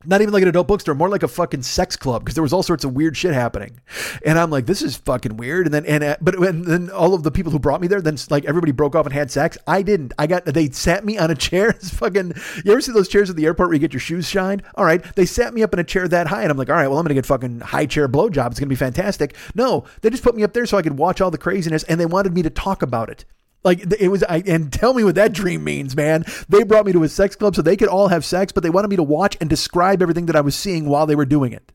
not even like an adult bookstore, more like a fucking sex club because there was all sorts of weird shit happening. And I'm like, this is fucking weird. And then, and, uh, but then all of the people who brought me there, then like everybody broke off and had sex. I didn't. I got, they sat me on a chair. It's fucking, you ever see those chairs at the airport where you get your shoes shined? All right. They sat me up in a chair that high. And I'm like, all right, well, I'm to get fucking high chair blowjob. It's to be fantastic. No, they just put me up there so I could watch all the craziness and they wanted me to talk about it. Like it was, I, and tell me what that dream means, man. They brought me to a sex club so they could all have sex, but they wanted me to watch and describe everything that I was seeing while they were doing it.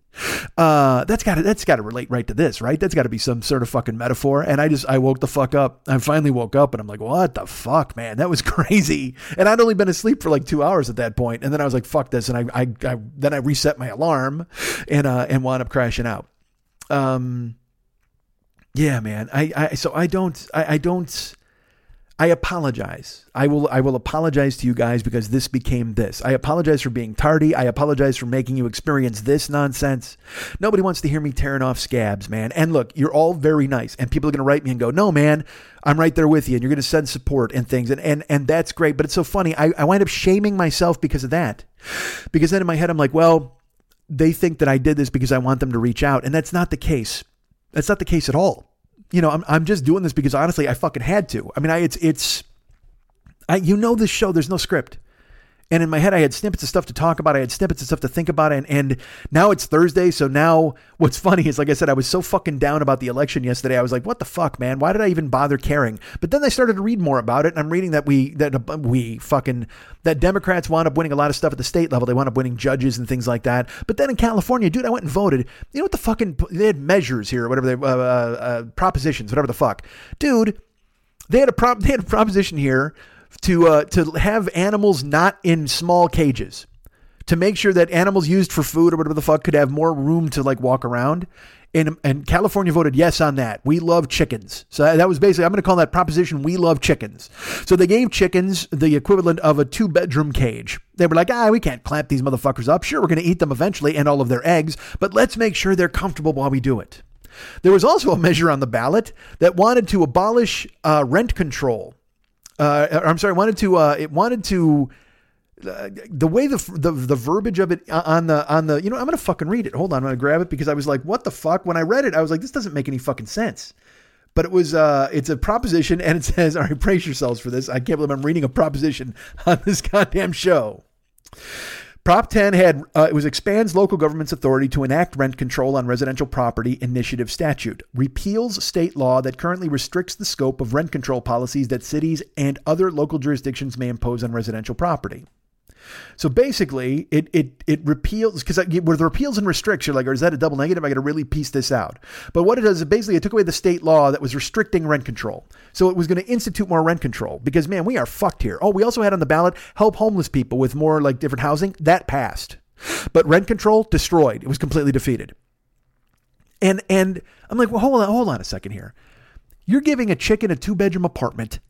Uh, that's got to that's got to relate right to this, right? That's got to be some sort of fucking metaphor. And I just I woke the fuck up. I finally woke up, and I'm like, what the fuck, man? That was crazy. And I'd only been asleep for like two hours at that point, and then I was like, fuck this, and I I, I then I reset my alarm, and uh and wound up crashing out. Um, yeah, man. I I so I don't I, I don't I apologize. I will I will apologize to you guys because this became this. I apologize for being tardy. I apologize for making you experience this nonsense. Nobody wants to hear me tearing off scabs, man. And look, you're all very nice. And people are gonna write me and go, no, man, I'm right there with you, and you're gonna send support and things. And and and that's great. But it's so funny. I, I wind up shaming myself because of that. Because then in my head I'm like, well, they think that I did this because I want them to reach out. And that's not the case. That's not the case at all you know, I'm, I'm just doing this because honestly, I fucking had to. I mean, I, it's, it's, I, you know, this show, there's no script. And in my head, I had snippets of stuff to talk about. I had snippets of stuff to think about. And, and now it's Thursday. So now what's funny is, like I said, I was so fucking down about the election yesterday. I was like, what the fuck, man? Why did I even bother caring? But then I started to read more about it. And I'm reading that we, that uh, we fucking, that Democrats wound up winning a lot of stuff at the state level. They wound up winning judges and things like that. But then in California, dude, I went and voted. You know what the fucking, they had measures here, whatever they, uh, uh, uh, propositions, whatever the fuck. Dude, they had a prop, they had a proposition here to uh, to have animals not in small cages to make sure that animals used for food or whatever the fuck could have more room to like walk around. And, and California voted yes on that. We love chickens. So that was basically, I'm going to call that proposition, we love chickens. So they gave chickens the equivalent of a two bedroom cage. They were like, ah, we can't clamp these motherfuckers up. Sure, we're going to eat them eventually and all of their eggs, but let's make sure they're comfortable while we do it. There was also a measure on the ballot that wanted to abolish uh, rent control uh, I'm sorry, wanted to uh, it wanted to uh, the way the, the the verbiage of it on the on the you know I'm gonna fucking read it. Hold on, I'm gonna grab it because I was like, what the fuck? When I read it, I was like, this doesn't make any fucking sense. But it was uh, it's a proposition, and it says, all right, brace yourselves for this. I can't believe I'm reading a proposition on this goddamn show. Prop 10 had uh, it was expands local government's authority to enact rent control on residential property initiative statute, repeals state law that currently restricts the scope of rent control policies that cities and other local jurisdictions may impose on residential property. So basically, it it it repeals because with the repeals and restricts, you're like, or is that a double negative? I got to really piece this out. But what it does is basically it took away the state law that was restricting rent control. So it was going to institute more rent control because man, we are fucked here. Oh, we also had on the ballot help homeless people with more like different housing that passed, but rent control destroyed. It was completely defeated. And and I'm like, well, hold on, hold on a second here. You're giving a chicken a two bedroom apartment,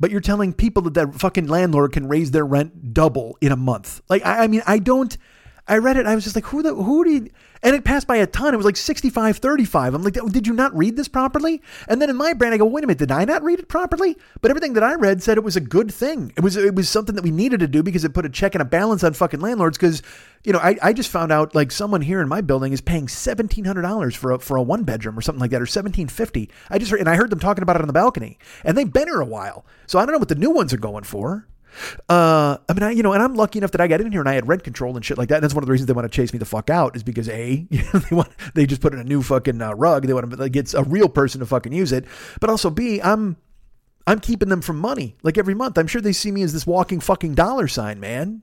but you're telling people that that fucking landlord can raise their rent double in a month. Like, I, I mean, I don't. I read it. I was just like, who the who you? And it passed by a ton. It was like 65 35. I'm like, did you not read this properly? And then in my brain, I go, wait a minute, did I not read it properly? But everything that I read said it was a good thing. It was it was something that we needed to do because it put a check and a balance on fucking landlords. Because you know, I, I just found out like someone here in my building is paying seventeen hundred dollars for a for a one bedroom or something like that, or seventeen fifty. I just heard, and I heard them talking about it on the balcony, and they've been here a while. So I don't know what the new ones are going for. Uh, I mean, I, you know, and I'm lucky enough that I got in here and I had rent control and shit like that. And that's one of the reasons they want to chase me the fuck out is because a, you know, they want they just put in a new fucking uh, rug. They want to get a real person to fucking use it. But also b, I'm I'm keeping them from money like every month. I'm sure they see me as this walking fucking dollar sign, man.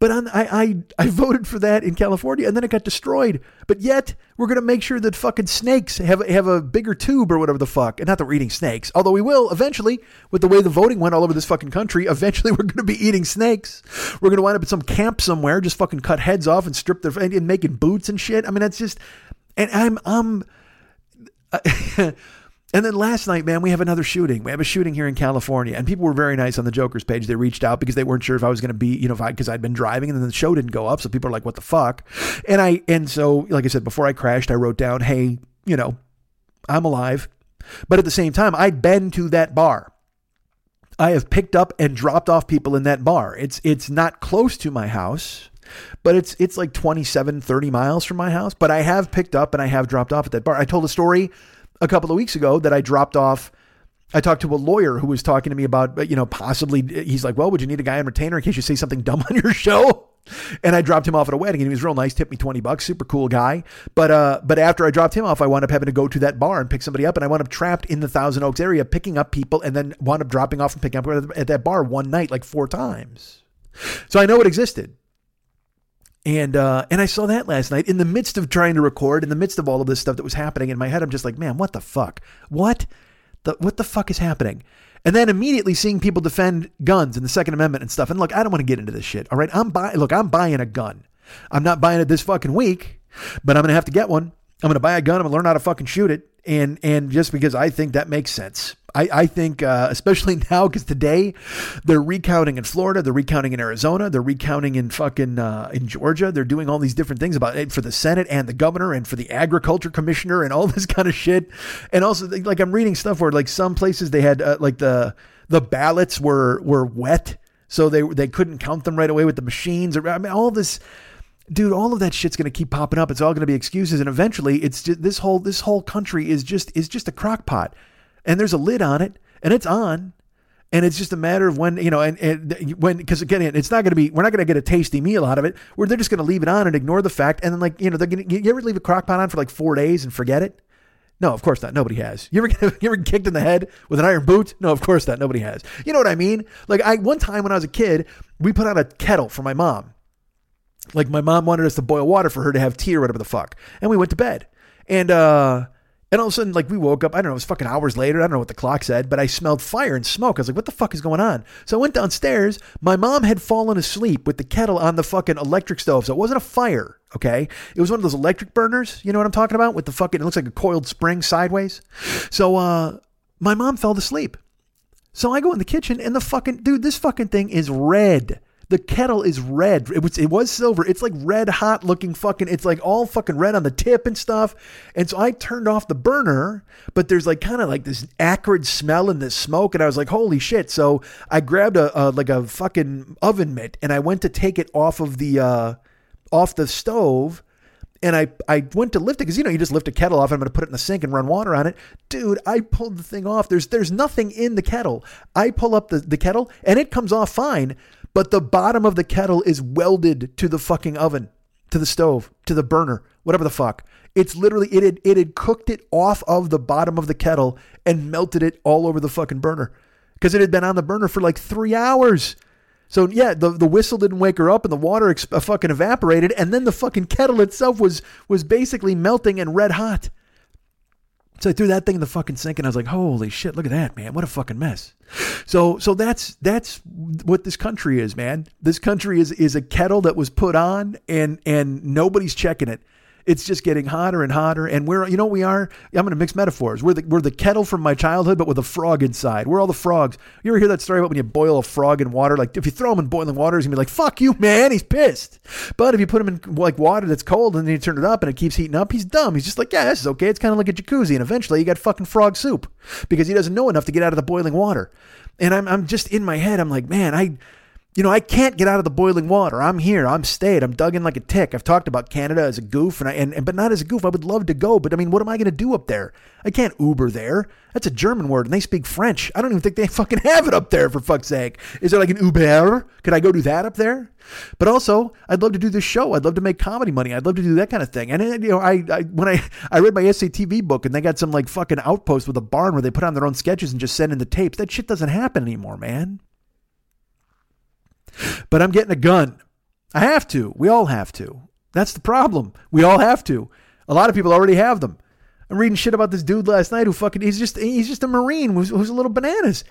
But on, I, I, I voted for that in California and then it got destroyed. But yet we're going to make sure that fucking snakes have, have a bigger tube or whatever the fuck. And not that we're eating snakes, although we will eventually, with the way the voting went all over this fucking country, eventually we're going to be eating snakes. We're going to wind up at some camp somewhere, just fucking cut heads off and strip their, and, and making boots and shit. I mean, that's just, and I'm, um, I'm, And then last night, man, we have another shooting. We have a shooting here in California, and people were very nice on the Joker's page. They reached out because they weren't sure if I was going to be, you know, because I'd been driving, and then the show didn't go up, so people are like, "What the fuck?" And I, and so, like I said, before I crashed, I wrote down, "Hey, you know, I'm alive," but at the same time, I'd been to that bar. I have picked up and dropped off people in that bar. It's it's not close to my house but it's it's like 27 30 miles from my house but i have picked up and i have dropped off at that bar i told a story a couple of weeks ago that I dropped off. I talked to a lawyer who was talking to me about, you know, possibly, he's like, well, would you need a guy on retainer in case you say something dumb on your show? And I dropped him off at a wedding and he was real nice, tipped me 20 bucks, super cool guy. But, uh, but after I dropped him off, I wound up having to go to that bar and pick somebody up. And I wound up trapped in the Thousand Oaks area, picking up people and then wound up dropping off and picking up at that bar one night, like four times. So I know it existed. And uh, and I saw that last night in the midst of trying to record, in the midst of all of this stuff that was happening in my head. I'm just like, man, what the fuck? What the what the fuck is happening? And then immediately seeing people defend guns and the Second Amendment and stuff. And look, I don't want to get into this shit. All right, I'm buying. Look, I'm buying a gun. I'm not buying it this fucking week, but I'm gonna have to get one. I'm gonna buy a gun. I'm gonna learn how to fucking shoot it. And and just because I think that makes sense. I, I think, uh, especially now, because today they're recounting in Florida, they're recounting in Arizona, they're recounting in fucking uh, in Georgia. They're doing all these different things about it for the Senate and the governor and for the agriculture commissioner and all this kind of shit. And also, like I'm reading stuff where like some places they had uh, like the the ballots were were wet, so they they couldn't count them right away with the machines. Or I mean, all this dude, all of that shit's to keep popping up. It's all to be excuses, and eventually, it's just this whole this whole country is just is just a crock pot and there's a lid on it and it's on and it's just a matter of when you know and, and when because again it's not going to be we're not going to get a tasty meal out of it. Where they're just going to leave it on and ignore the fact and then like you know they're going to you ever leave a crock pot on for like four days and forget it? No of course not. Nobody has. You ever you ever kicked in the head with an iron boot? No of course not. Nobody has. You know what i mean? Like i one time when i was a kid we put on a kettle for my mom. Like my mom wanted us to boil water for her to have tea or whatever the fuck and we went to bed. And uh and all of a sudden, like we woke up, I don't know, it was fucking hours later. I don't know what the clock said, but I smelled fire and smoke. I was like, what the fuck is going on? So I went downstairs. My mom had fallen asleep with the kettle on the fucking electric stove. So it wasn't a fire, okay? It was one of those electric burners. You know what I'm talking about? With the fucking, it looks like a coiled spring sideways. So uh, my mom fell asleep. So I go in the kitchen and the fucking, dude, this fucking thing is red. The kettle is red. It was it was silver. It's like red hot looking fucking. It's like all fucking red on the tip and stuff. And so I turned off the burner, but there's like kind of like this acrid smell and this smoke, and I was like, holy shit! So I grabbed a, a like a fucking oven mitt and I went to take it off of the uh, off the stove and I, I went to lift it because you know you just lift a kettle off and I'm going to put it in the sink and run water on it. Dude, I pulled the thing off. There's there's nothing in the kettle. I pull up the, the kettle and it comes off fine, but the bottom of the kettle is welded to the fucking oven, to the stove, to the burner, whatever the fuck. It's literally it had it had cooked it off of the bottom of the kettle and melted it all over the fucking burner because it had been on the burner for like three hours. So yeah, the, the whistle didn't wake her up, and the water ex- uh, fucking evaporated, and then the fucking kettle itself was was basically melting and red hot. So I threw that thing in the fucking sink and I was like, holy shit, look at that, man. What a fucking mess. So so that's that's what this country is, man. This country is is a kettle that was put on and and nobody's checking it. It's just getting hotter and hotter. And we're, you know, we are. I'm going to mix metaphors. We're the we're the kettle from my childhood, but with a frog inside. We're all the frogs. You ever hear that story about when you boil a frog in water? Like if you throw him in boiling water, he's gonna be like, "Fuck you, man." He's pissed. But if you put him in like water that's cold and then you turn it up and it keeps heating up, he's dumb. He's just like, "Yeah, this is okay." It's kind of like a jacuzzi, and eventually you got fucking frog soup because he doesn't know enough to get out of the boiling water. And I'm I'm just in my head. I'm like, man, I you know, I can't get out of the boiling water. I'm here. I'm stayed. I'm dug in like a tick. I've talked about Canada as a goof, and, I, and, and but not as a goof. I would love to go, but I mean, what am I going to do up there? I can't Uber there. That's a German word, and they speak French. I don't even think they fucking have it up there. For fuck's sake, is there like an Uber? Could I go do that up there? But also, I'd love to do this show. I'd love to make comedy money. I'd love to do that kind of thing. And you know, I, I when I I read my SCTV book, and they got some like fucking outpost with a barn where they put on their own sketches and just send in the tapes. That shit doesn't happen anymore, man. But I'm getting a gun. I have to. We all have to. That's the problem. We all have to. A lot of people already have them. I'm reading shit about this dude last night who fucking he's just he's just a marine who's, who's a little bananas.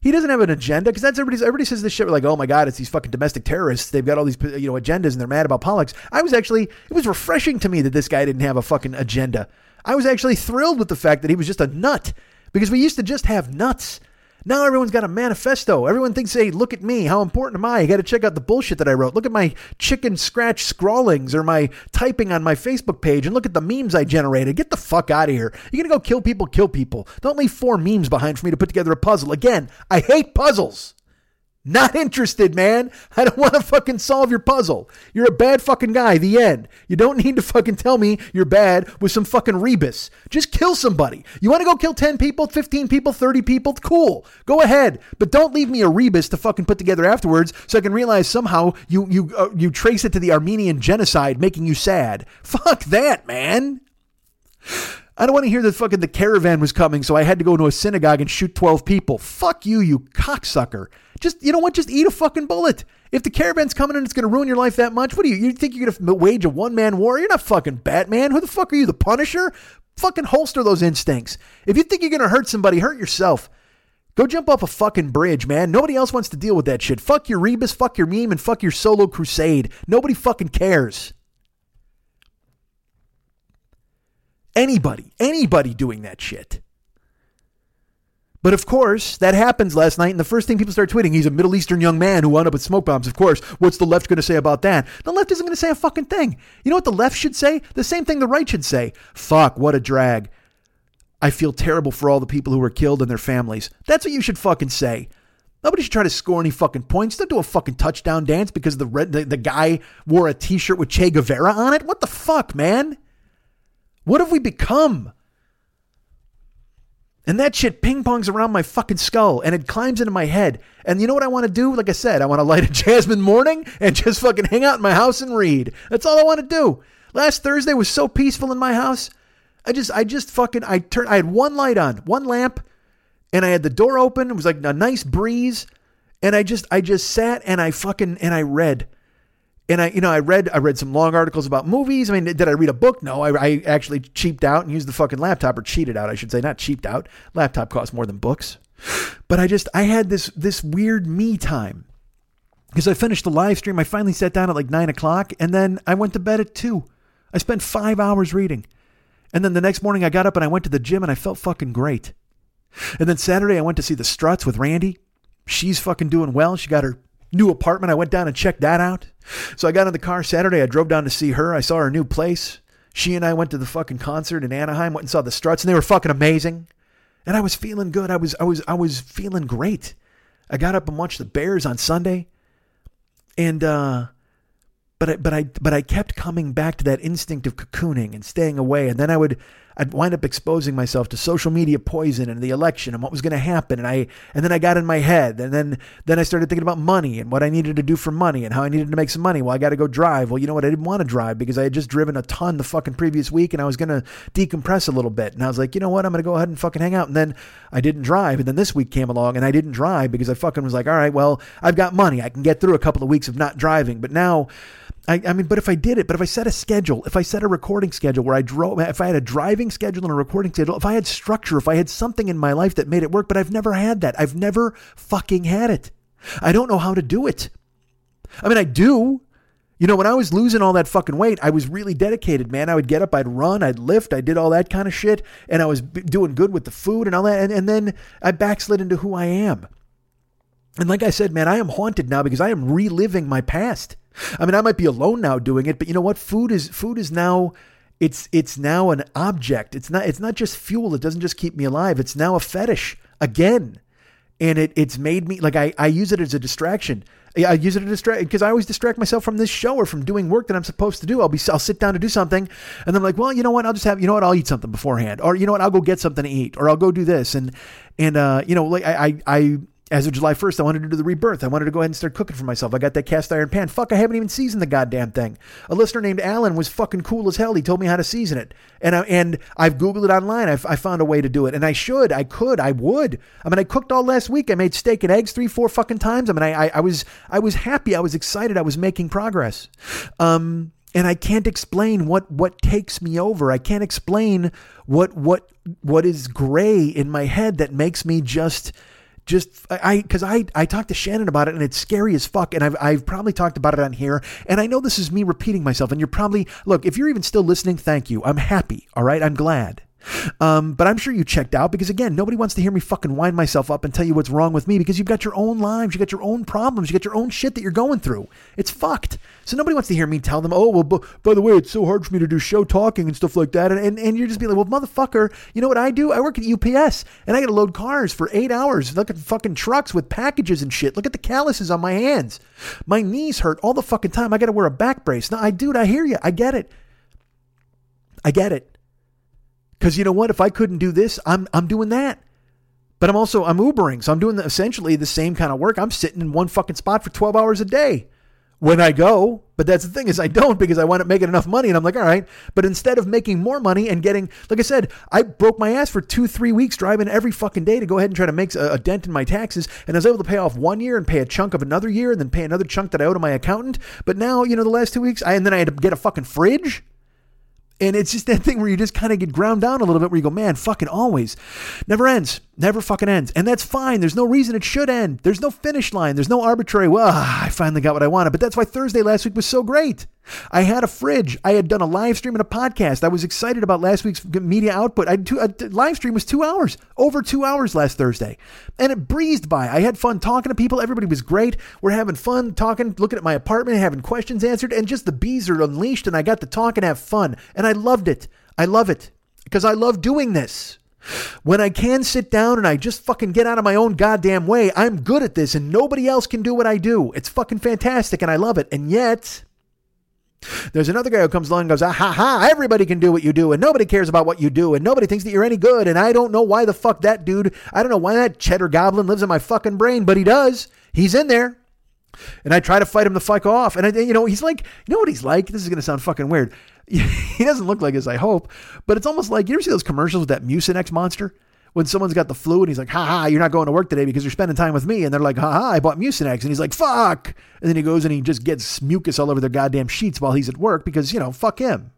He doesn't have an agenda because that's everybody's everybody says this shit like oh my god it's these fucking domestic terrorists they've got all these you know agendas and they're mad about politics. I was actually it was refreshing to me that this guy didn't have a fucking agenda. I was actually thrilled with the fact that he was just a nut because we used to just have nuts. Now everyone's got a manifesto. Everyone thinks, hey, look at me. How important am I? You got to check out the bullshit that I wrote. Look at my chicken scratch scrawlings or my typing on my Facebook page and look at the memes I generated. Get the fuck out of here. You're going to go kill people, kill people. Don't leave four memes behind for me to put together a puzzle. Again, I hate puzzles. Not interested, man. I don't want to fucking solve your puzzle. You're a bad fucking guy. The end. You don't need to fucking tell me you're bad with some fucking rebus. Just kill somebody. You want to go kill 10 people, 15 people, 30 people? Cool. Go ahead. But don't leave me a rebus to fucking put together afterwards so I can realize somehow you you uh, you trace it to the Armenian genocide making you sad. Fuck that, man. I don't want to hear that fucking the caravan was coming, so I had to go to a synagogue and shoot 12 people. Fuck you, you cocksucker. Just, you know what? Just eat a fucking bullet. If the caravan's coming and it's going to ruin your life that much, what do you, you think you're going to wage a one man war? You're not fucking Batman. Who the fuck are you, the Punisher? Fucking holster those instincts. If you think you're going to hurt somebody, hurt yourself. Go jump off a fucking bridge, man. Nobody else wants to deal with that shit. Fuck your rebus, fuck your meme, and fuck your solo crusade. Nobody fucking cares. Anybody, anybody doing that shit. But of course, that happens last night, and the first thing people start tweeting, he's a Middle Eastern young man who wound up with smoke bombs. Of course, what's the left going to say about that? The left isn't going to say a fucking thing. You know what the left should say? The same thing the right should say. Fuck, what a drag. I feel terrible for all the people who were killed and their families. That's what you should fucking say. Nobody should try to score any fucking points. Don't do a fucking touchdown dance because the red, the, the guy wore a t-shirt with Che Guevara on it. What the fuck, man? What have we become? And that shit ping pongs around my fucking skull and it climbs into my head. And you know what I want to do? Like I said, I want to light a jasmine morning and just fucking hang out in my house and read. That's all I want to do. Last Thursday was so peaceful in my house. I just, I just fucking, I turned, I had one light on, one lamp, and I had the door open. It was like a nice breeze. And I just, I just sat and I fucking, and I read and I, you know, I read I read some long articles about movies. I mean, did I read a book? No, I, I actually cheaped out and used the fucking laptop or cheated out, I should say, not cheaped out. Laptop costs more than books. But I just I had this this weird me time because I finished the live stream. I finally sat down at like nine o'clock, and then I went to bed at two. I spent five hours reading, and then the next morning I got up and I went to the gym and I felt fucking great. And then Saturday I went to see the Struts with Randy. She's fucking doing well. She got her new apartment. I went down and checked that out. So I got in the car Saturday. I drove down to see her. I saw her new place. She and I went to the fucking concert in Anaheim. Went and saw the Struts, and they were fucking amazing. And I was feeling good. I was I was I was feeling great. I got up and watched the Bears on Sunday, and uh, but I, but I but I kept coming back to that instinct of cocooning and staying away, and then I would I'd wind up exposing myself to social media poison and the election and what was going to happen. And I, and then I got in my head and then, then I started thinking about money and what I needed to do for money and how I needed to make some money. Well, I got to go drive. Well, you know what? I didn't want to drive because I had just driven a ton the fucking previous week and I was going to decompress a little bit. And I was like, you know what? I'm going to go ahead and fucking hang out. And then I didn't drive. And then this week came along and I didn't drive because I fucking was like, all right, well, I've got money. I can get through a couple of weeks of not driving. But now, I, I mean, but if I did it, but if I set a schedule, if I set a recording schedule where I drove, if I had a driving schedule and a recording schedule, if I had structure, if I had something in my life that made it work, but I've never had that. I've never fucking had it. I don't know how to do it. I mean, I do. You know, when I was losing all that fucking weight, I was really dedicated, man. I would get up, I'd run, I'd lift, I did all that kind of shit, and I was doing good with the food and all that. And, and then I backslid into who I am. And like I said, man, I am haunted now because I am reliving my past. I mean, I might be alone now doing it, but you know what? Food is food is now it's it's now an object. It's not it's not just fuel. It doesn't just keep me alive. It's now a fetish again. And it it's made me like I, I use it as a distraction. I use it to distract because I always distract myself from this show or from doing work that I'm supposed to do. I'll be I'll sit down to do something, and then I'm like, well, you know what? I'll just have you know what? I'll eat something beforehand, or you know what? I'll go get something to eat, or I'll go do this, and and uh, you know, like I I. I as of July 1st, I wanted to do the rebirth. I wanted to go ahead and start cooking for myself. I got that cast iron pan. Fuck, I haven't even seasoned the goddamn thing. A listener named Alan was fucking cool as hell. He told me how to season it. And, I, and I've Googled it online. I've, I found a way to do it. And I should, I could, I would. I mean, I cooked all last week. I made steak and eggs three, four fucking times. I mean, I, I, I was, I was happy. I was excited. I was making progress. Um, and I can't explain what what takes me over. I can't explain what what what is gray in my head that makes me just just I because I, I talked to Shannon about it and it's scary as fuck and I've I've probably talked about it on here. And I know this is me repeating myself and you're probably look if you're even still listening thank you. I'm happy all right? I'm glad um, but I'm sure you checked out because again, nobody wants to hear me fucking wind myself up and tell you what's wrong with me because you've got your own lives, you got your own problems, you got your own shit that you're going through. It's fucked. So nobody wants to hear me tell them, oh well, b- by the way, it's so hard for me to do show talking and stuff like that. And, and and you're just being like, well, motherfucker, you know what I do? I work at UPS and I got to load cars for eight hours. Look at fucking trucks with packages and shit. Look at the calluses on my hands. My knees hurt all the fucking time. I got to wear a back brace. No, I dude, I hear you. I get it. I get it. Because you know what? If I couldn't do this, I'm I'm doing that. But I'm also I'm Ubering, so I'm doing the, essentially the same kind of work. I'm sitting in one fucking spot for 12 hours a day when I go. But that's the thing is I don't because I wind up making enough money, and I'm like, all right. But instead of making more money and getting, like I said, I broke my ass for two three weeks driving every fucking day to go ahead and try to make a, a dent in my taxes, and I was able to pay off one year and pay a chunk of another year, and then pay another chunk that I owe to my accountant. But now you know the last two weeks, I and then I had to get a fucking fridge. And it's just that thing where you just kind of get ground down a little bit where you go, man, fucking always. Never ends. Never fucking ends. And that's fine. There's no reason it should end. There's no finish line. There's no arbitrary, well, I finally got what I wanted. But that's why Thursday last week was so great. I had a fridge. I had done a live stream and a podcast. I was excited about last week's media output. I two, a live stream was two hours, over two hours last Thursday, and it breezed by. I had fun talking to people. Everybody was great. We're having fun talking, looking at my apartment, having questions answered, and just the bees are unleashed. And I got to talk and have fun, and I loved it. I love it because I love doing this. When I can sit down and I just fucking get out of my own goddamn way, I'm good at this and nobody else can do what I do. It's fucking fantastic and I love it. And yet, there's another guy who comes along and goes, ah, ha, ha, everybody can do what you do, and nobody cares about what you do, and nobody thinks that you're any good, and I don't know why the fuck that dude, I don't know why that cheddar goblin lives in my fucking brain, but he does. He's in there. And I try to fight him the fuck off. And, I, you know, he's like, you know what he's like? This is going to sound fucking weird. he doesn't look like this, I hope, but it's almost like, you ever see those commercials with that Mucinex monster? When someone's got the flu and he's like, ha ha, you're not going to work today because you're spending time with me. And they're like, ha ha, I bought Mucinex. And he's like, fuck. And then he goes and he just gets mucus all over their goddamn sheets while he's at work because, you know, fuck him.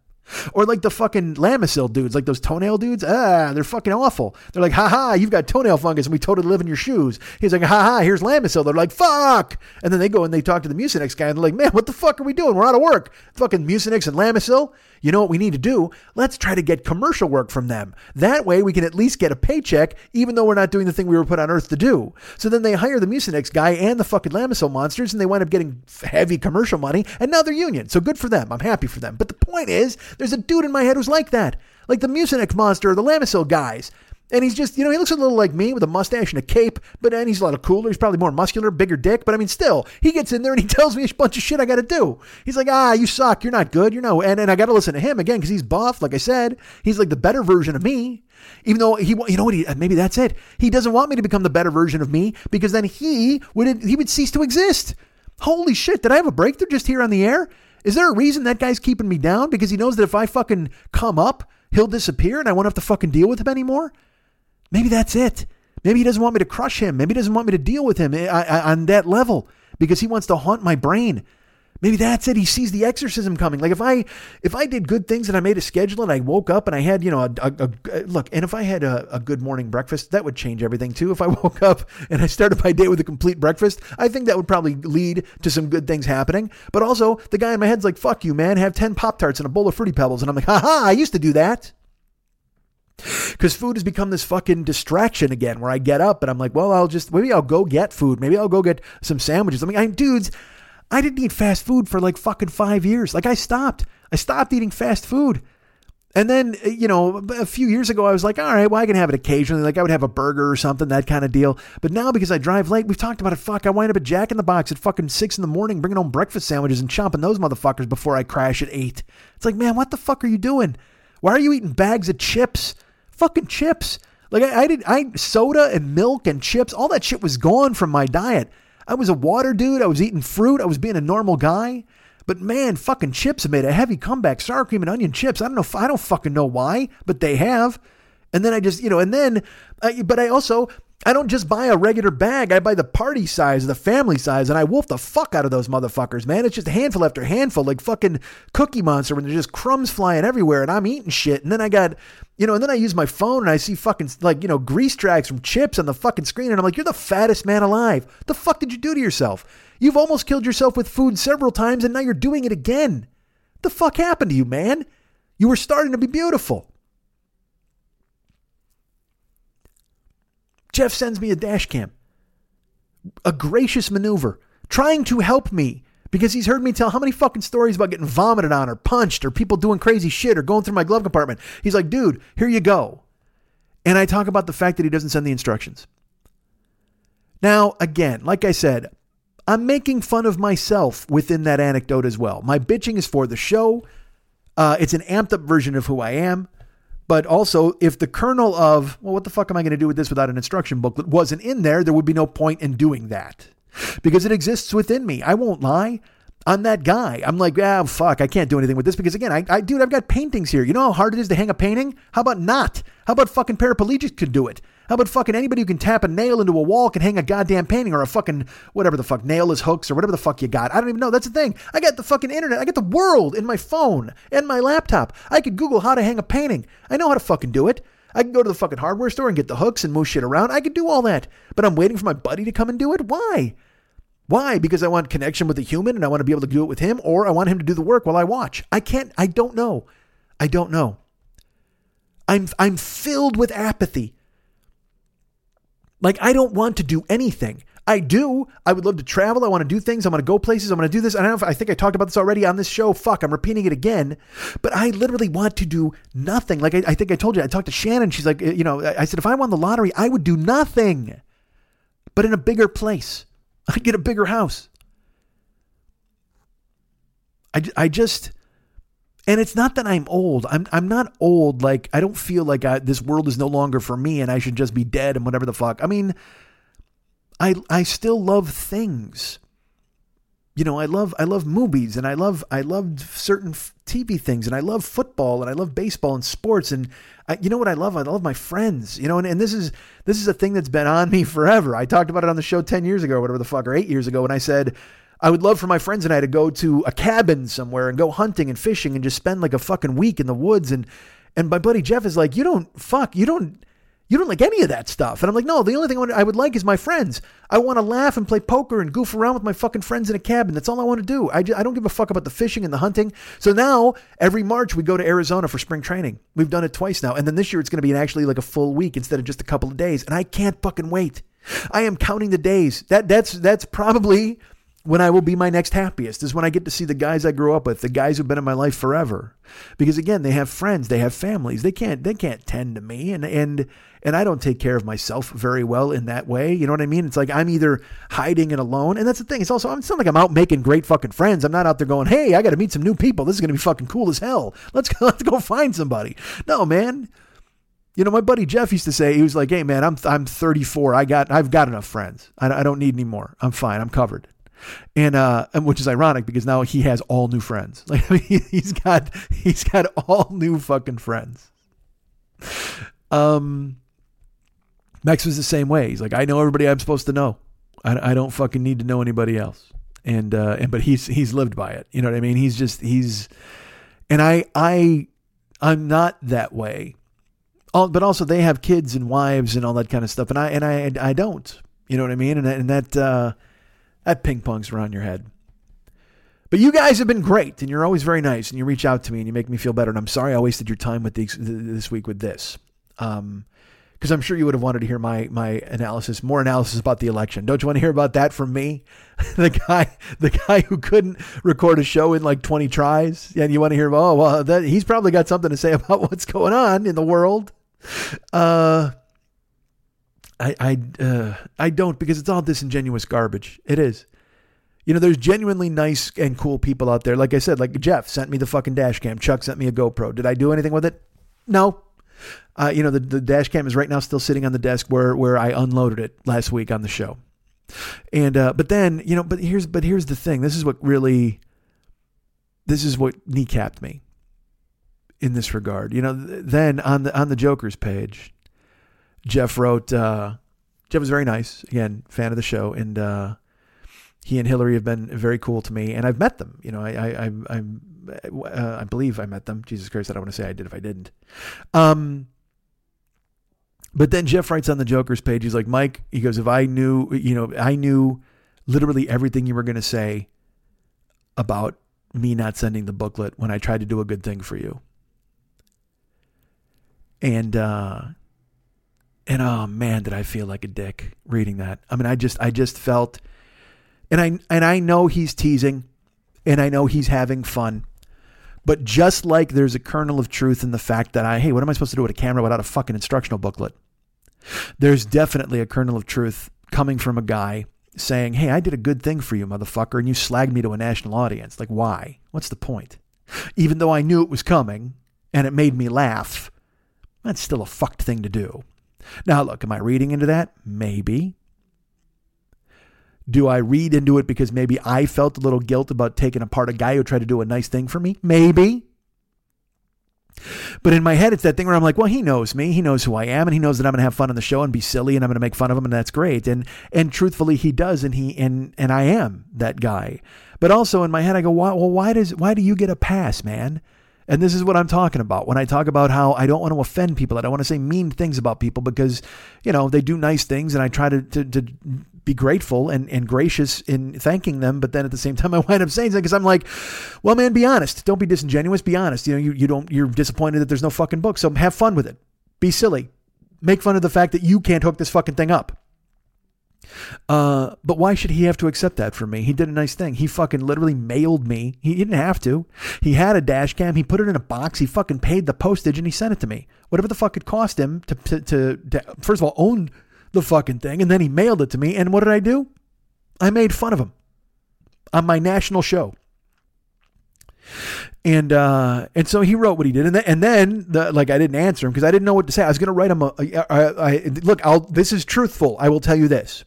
Or like the fucking Lamisil dudes, like those toenail dudes. Ah, they're fucking awful. They're like, ha ha, you've got toenail fungus and we totally live in your shoes. He's like, ha ha, here's Lamisil. They're like, fuck. And then they go and they talk to the Mucinex guy and they're like, man, what the fuck are we doing? We're out of work. Fucking Mucinex and Lamisil. You know what we need to do? Let's try to get commercial work from them. That way we can at least get a paycheck, even though we're not doing the thing we were put on earth to do. So then they hire the Mucinex guy and the fucking Lamisil monsters, and they wind up getting heavy commercial money, and now they're union. So good for them. I'm happy for them. But the point is, there's a dude in my head who's like that. Like the Mucinex monster or the Lamisil guys. And he's just, you know, he looks a little like me with a mustache and a cape, but then he's a lot cooler. He's probably more muscular, bigger dick. But I mean, still, he gets in there and he tells me a bunch of shit I got to do. He's like, ah, you suck. You're not good. You're no. And, and I got to listen to him again because he's buff. Like I said, he's like the better version of me. Even though he, you know what, he, maybe that's it. He doesn't want me to become the better version of me because then he would, he would cease to exist. Holy shit. Did I have a breakthrough just here on the air? Is there a reason that guy's keeping me down? Because he knows that if I fucking come up, he'll disappear and I won't have to fucking deal with him anymore? Maybe that's it. Maybe he doesn't want me to crush him. Maybe he doesn't want me to deal with him eh, on that level because he wants to haunt my brain. Maybe that's it. He sees the exorcism coming. Like if I if I did good things and I made a schedule and I woke up and I had you know a, a, a look and if I had a, a, good morning breakfast that would change everything too. If I woke up and I started my day with a complete breakfast, I think that would probably lead to some good things happening. But also the guy in my head's like, "Fuck you, man! Have ten pop tarts and a bowl of fruity pebbles," and I'm like, "Ha ha! I used to do that." Because food has become this fucking distraction again, where I get up and I'm like, well, I'll just maybe I'll go get food. Maybe I'll go get some sandwiches. I mean, I, dudes, I didn't eat fast food for like fucking five years. Like I stopped. I stopped eating fast food. And then, uh, you know, a few years ago, I was like, all right, well, I can have it occasionally. Like I would have a burger or something, that kind of deal. But now, because I drive late, we've talked about it. Fuck, I wind up at Jack in the Box at fucking six in the morning, bringing home breakfast sandwiches and chomping those motherfuckers before I crash at eight. It's like, man, what the fuck are you doing? Why are you eating bags of chips? Fucking chips. Like I, I did, I soda and milk and chips, all that shit was gone from my diet. I was a water dude. I was eating fruit. I was being a normal guy. But man, fucking chips have made a heavy comeback. Sour cream and onion chips. I don't know. I don't fucking know why, but they have. And then I just, you know, and then, uh, but I also, I don't just buy a regular bag. I buy the party size, the family size, and I wolf the fuck out of those motherfuckers, man. It's just handful after handful, like fucking Cookie Monster, when there's just crumbs flying everywhere, and I'm eating shit. And then I got, you know, and then I use my phone and I see fucking like you know grease tracks from chips on the fucking screen, and I'm like, you're the fattest man alive. The fuck did you do to yourself? You've almost killed yourself with food several times, and now you're doing it again. The fuck happened to you, man? You were starting to be beautiful. Jeff sends me a dash cam. A gracious maneuver, trying to help me because he's heard me tell how many fucking stories about getting vomited on or punched or people doing crazy shit or going through my glove compartment. He's like, dude, here you go. And I talk about the fact that he doesn't send the instructions. Now, again, like I said, I'm making fun of myself within that anecdote as well. My bitching is for the show. Uh, it's an amped up version of who I am. But also, if the kernel of, well, what the fuck am I going to do with this without an instruction booklet wasn't in there, there would be no point in doing that because it exists within me. I won't lie. I'm that guy. I'm like, ah, fuck, I can't do anything with this because again, I, I, dude, I've got paintings here. You know how hard it is to hang a painting? How about not? How about fucking paraplegics could do it? How about fucking anybody who can tap a nail into a wall can hang a goddamn painting or a fucking whatever the fuck nail is hooks or whatever the fuck you got? I don't even know. That's the thing. I got the fucking internet. I got the world in my phone and my laptop. I could Google how to hang a painting. I know how to fucking do it. I can go to the fucking hardware store and get the hooks and move shit around. I can do all that. But I'm waiting for my buddy to come and do it. Why? Why? Because I want connection with a human and I want to be able to do it with him, or I want him to do the work while I watch. I can't, I don't know. I don't know. I'm I'm filled with apathy. Like, I don't want to do anything. I do. I would love to travel. I want to do things. I'm going to go places. I'm going to do this. I don't know if I think I talked about this already on this show. Fuck, I'm repeating it again. But I literally want to do nothing. Like I, I think I told you, I talked to Shannon. She's like, you know, I said, if I won the lottery, I would do nothing, but in a bigger place. I'd get a bigger house. I, I just, and it's not that I'm old. I'm I'm not old. Like I don't feel like I, this world is no longer for me, and I should just be dead and whatever the fuck. I mean, I I still love things. You know, I love I love movies, and I love I love certain TV things, and I love football, and I love baseball and sports, and I, you know what I love? I love my friends. You know, and, and this is this is a thing that's been on me forever. I talked about it on the show ten years ago, or whatever the fuck, or eight years ago, when I said I would love for my friends and I to go to a cabin somewhere and go hunting and fishing and just spend like a fucking week in the woods. And and my buddy Jeff is like, you don't fuck, you don't you don't like any of that stuff. And I'm like, no, the only thing I, want, I would like is my friends. I want to laugh and play poker and goof around with my fucking friends in a cabin. That's all I want to do. I, just, I don't give a fuck about the fishing and the hunting. So now every March we go to Arizona for spring training. We've done it twice now. And then this year it's going to be actually like a full week instead of just a couple of days. And I can't fucking wait. I am counting the days. That that's that's probably when I will be my next happiest is when I get to see the guys I grew up with, the guys who've been in my life forever. Because again, they have friends, they have families. They can't they can't tend to me and and and I don't take care of myself very well in that way. You know what I mean? It's like I'm either hiding and alone, and that's the thing. It's also it's not like I'm out making great fucking friends. I'm not out there going, "Hey, I got to meet some new people. This is to be fucking cool as hell. Let's go, let's go find somebody." No, man. You know, my buddy Jeff used to say he was like, "Hey, man, I'm I'm 34. I got I've got enough friends. I, I don't need any more. I'm fine. I'm covered." and uh, and which is ironic because now he has all new friends. Like he's got he's got all new fucking friends. Um, Max was the same way. He's like, I know everybody I'm supposed to know. I, I don't fucking need to know anybody else. and uh, and but he's he's lived by it. You know what I mean? He's just he's, and I I I'm not that way. All, but also they have kids and wives and all that kind of stuff, and I and I I don't. You know what I mean? And and that uh, that ping pongs around your head. But you guys have been great, and you're always very nice, and you reach out to me and you make me feel better. And I'm sorry I wasted your time with these, this week with this. Um, because I'm sure you would have wanted to hear my my analysis, more analysis about the election. Don't you want to hear about that from me, the guy the guy who couldn't record a show in like 20 tries, and you want to hear about oh well that he's probably got something to say about what's going on in the world. Uh, I I uh, I don't because it's all disingenuous garbage. It is. You know, there's genuinely nice and cool people out there. Like I said, like Jeff sent me the fucking dash cam. Chuck sent me a GoPro. Did I do anything with it? No, uh, you know, the, the dash cam is right now still sitting on the desk where, where I unloaded it last week on the show. And, uh, but then, you know, but here's, but here's the thing. This is what really, this is what kneecapped me in this regard. You know, then on the, on the Joker's page, Jeff wrote, uh, Jeff was very nice. Again, fan of the show. And, uh, he and Hillary have been very cool to me, and I've met them. You know, I I I, I'm, uh, I believe I met them. Jesus Christ, I don't want to say I did if I didn't. Um, but then Jeff writes on the Joker's page, he's like, Mike, he goes, if I knew, you know, I knew literally everything you were going to say about me not sending the booklet when I tried to do a good thing for you. And, uh, and oh man, did I feel like a dick reading that. I mean, I just, I just felt, and I, and I know he's teasing and I know he's having fun. But just like there's a kernel of truth in the fact that I, hey, what am I supposed to do with a camera without a fucking instructional booklet? There's definitely a kernel of truth coming from a guy saying, hey, I did a good thing for you, motherfucker, and you slagged me to a national audience. Like, why? What's the point? Even though I knew it was coming and it made me laugh, that's still a fucked thing to do. Now, look, am I reading into that? Maybe. Do I read into it because maybe I felt a little guilt about taking apart a guy who tried to do a nice thing for me? Maybe. But in my head, it's that thing where I'm like, well, he knows me. He knows who I am, and he knows that I'm going to have fun on the show and be silly, and I'm going to make fun of him, and that's great. And and truthfully, he does, and he and and I am that guy. But also in my head, I go, why, well, why does why do you get a pass, man? And this is what I'm talking about when I talk about how I don't want to offend people. I don't want to say mean things about people because, you know, they do nice things and I try to, to, to be grateful and, and gracious in thanking them. But then at the same time, I wind up saying something because I'm like, well, man, be honest. Don't be disingenuous. Be honest. You know, you, you don't, you're disappointed that there's no fucking book. So have fun with it. Be silly. Make fun of the fact that you can't hook this fucking thing up. Uh, but why should he have to accept that from me? He did a nice thing. He fucking literally mailed me. He didn't have to. He had a dash cam. He put it in a box. He fucking paid the postage and he sent it to me. Whatever the fuck it cost him to, to, to, to first of all, own the fucking thing. And then he mailed it to me. And what did I do? I made fun of him on my national show. And uh, and so he wrote what he did, and then and then the, like I didn't answer him because I didn't know what to say. I was going to write him a, look. I'll this is truthful. I will tell you this.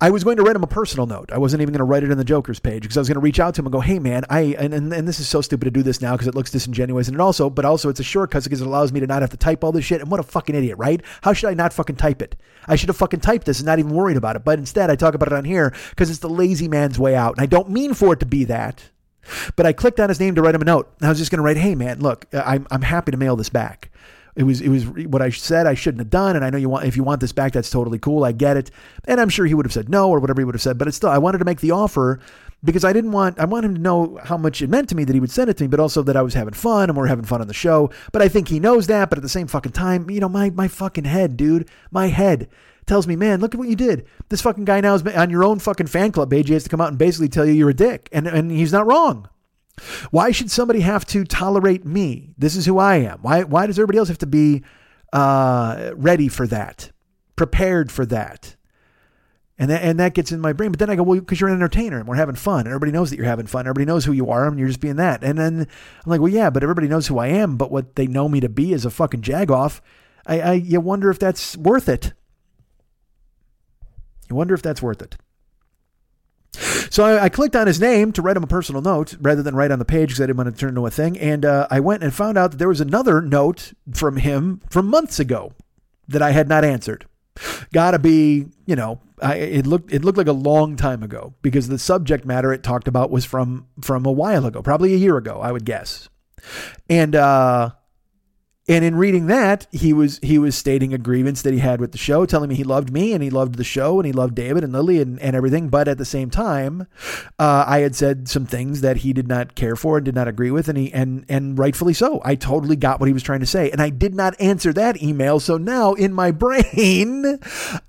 I was going to write him a personal note. I wasn't even going to write it in the Joker's page because I was going to reach out to him and go, "Hey, man, I and and, and this is so stupid to do this now because it looks disingenuous, and it also, but also it's a shortcut because it allows me to not have to type all this shit. And what a fucking idiot, right? How should I not fucking type it? I should have fucking typed this and not even worried about it. But instead, I talk about it on here because it's the lazy man's way out, and I don't mean for it to be that. But I clicked on his name to write him a note. And I was just going to write, "Hey, man, look, uh, I'm I'm happy to mail this back." It was it was what I said I shouldn't have done, and I know you want if you want this back, that's totally cool. I get it, and I'm sure he would have said no or whatever he would have said, but it's still I wanted to make the offer because I didn't want I want him to know how much it meant to me that he would send it to me, but also that I was having fun and we're having fun on the show. But I think he knows that. But at the same fucking time, you know, my my fucking head, dude, my head tells me, man, look at what you did. This fucking guy now is on your own fucking fan club AJ has to come out and basically tell you you're a dick, and and he's not wrong. Why should somebody have to tolerate me? This is who I am. Why why does everybody else have to be uh, ready for that, prepared for that. And that, and that gets in my brain. But then I go, well, because you're an entertainer and we're having fun. And everybody knows that you're having fun. Everybody knows who you are and you're just being that. And then I'm like, well, yeah, but everybody knows who I am. But what they know me to be is a fucking jagoff. I, I you wonder if that's worth it. You wonder if that's worth it. So I, I, clicked on his name to write him a personal note rather than write on the page because I didn't want to turn into a thing. And uh, I went and found out that there was another note from him from months ago that I had not answered. Gotta be, you know, I, it looked it looked like a long time ago because the subject matter it talked about was from from a while ago, probably a year ago, I would guess. And uh, and in reading that, he was he was stating a grievance that he had with the show, telling me he loved me and he loved the show and he loved David and Lily and, and everything. But at the same time, uh, I had said some things that he did not care for and did not agree with, and he and and rightfully so. I totally got what he was trying to say, and I did not answer that email. So now in my brain,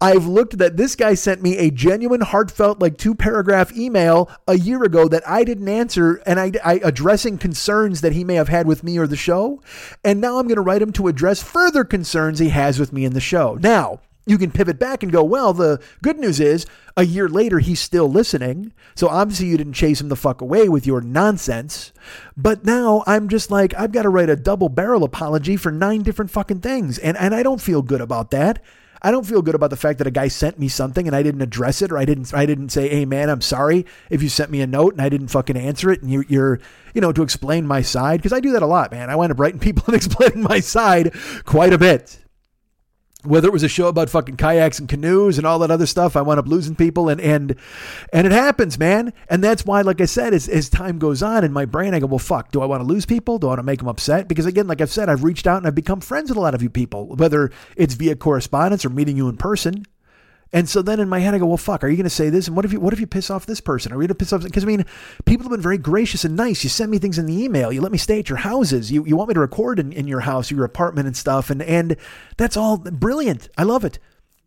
I've looked that this guy sent me a genuine, heartfelt, like two paragraph email a year ago that I didn't answer, and I, I addressing concerns that he may have had with me or the show, and now I'm going to write him to address further concerns he has with me in the show. Now, you can pivot back and go, well, the good news is a year later, he's still listening. So obviously, you didn't chase him the fuck away with your nonsense. But now I'm just like, I've got to write a double barrel apology for nine different fucking things. And, and I don't feel good about that. I don't feel good about the fact that a guy sent me something and I didn't address it or I didn't I didn't say, "Hey man, I'm sorry if you sent me a note and I didn't fucking answer it." And you, you're, you know, to explain my side because I do that a lot, man. I wind up writing people and explaining my side quite a bit whether it was a show about fucking kayaks and canoes and all that other stuff, I wound up losing people and and and it happens, man. And that's why, like I said, as, as time goes on in my brain, I go, well, fuck, do I want to lose people? Do I want to make them upset? Because again, like I've said, I've reached out and I've become friends with a lot of you people, whether it's via correspondence or meeting you in person. And so then in my head, I go, well, fuck, are you going to say this? And what if you, what if you piss off this person? Are you going to piss off? Because I mean, people have been very gracious and nice. You send me things in the email. You let me stay at your houses. You, you want me to record in, in your house, your apartment and stuff. And, and that's all brilliant. I love it.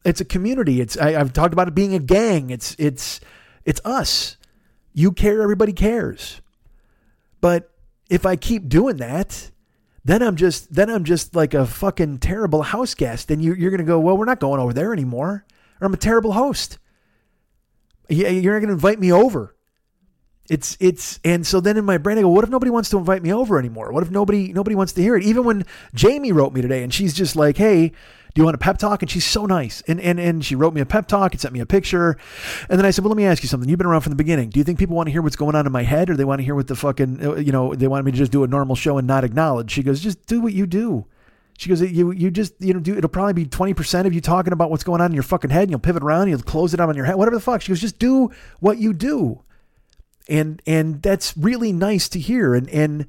It's a community. It's, I, I've talked about it being a gang. It's, it's, it's us. You care. Everybody cares. But if I keep doing that, then I'm just, then I'm just like a fucking terrible house guest. And you, you're going to go, well, we're not going over there anymore or I'm a terrible host. You're not going to invite me over. It's it's and so then in my brain I go, what if nobody wants to invite me over anymore? What if nobody nobody wants to hear it? Even when Jamie wrote me today and she's just like, hey, do you want a pep talk? And she's so nice. And and and she wrote me a pep talk and sent me a picture. And then I said, well, let me ask you something. You've been around from the beginning. Do you think people want to hear what's going on in my head, or they want to hear what the fucking uh, you know they want me to just do a normal show and not acknowledge? She goes, just do what you do. She goes, you you just you know do it'll probably be twenty percent of you talking about what's going on in your fucking head, and you'll pivot around, you'll close it out on your head, whatever the fuck. She goes, just do what you do, and and that's really nice to hear. And and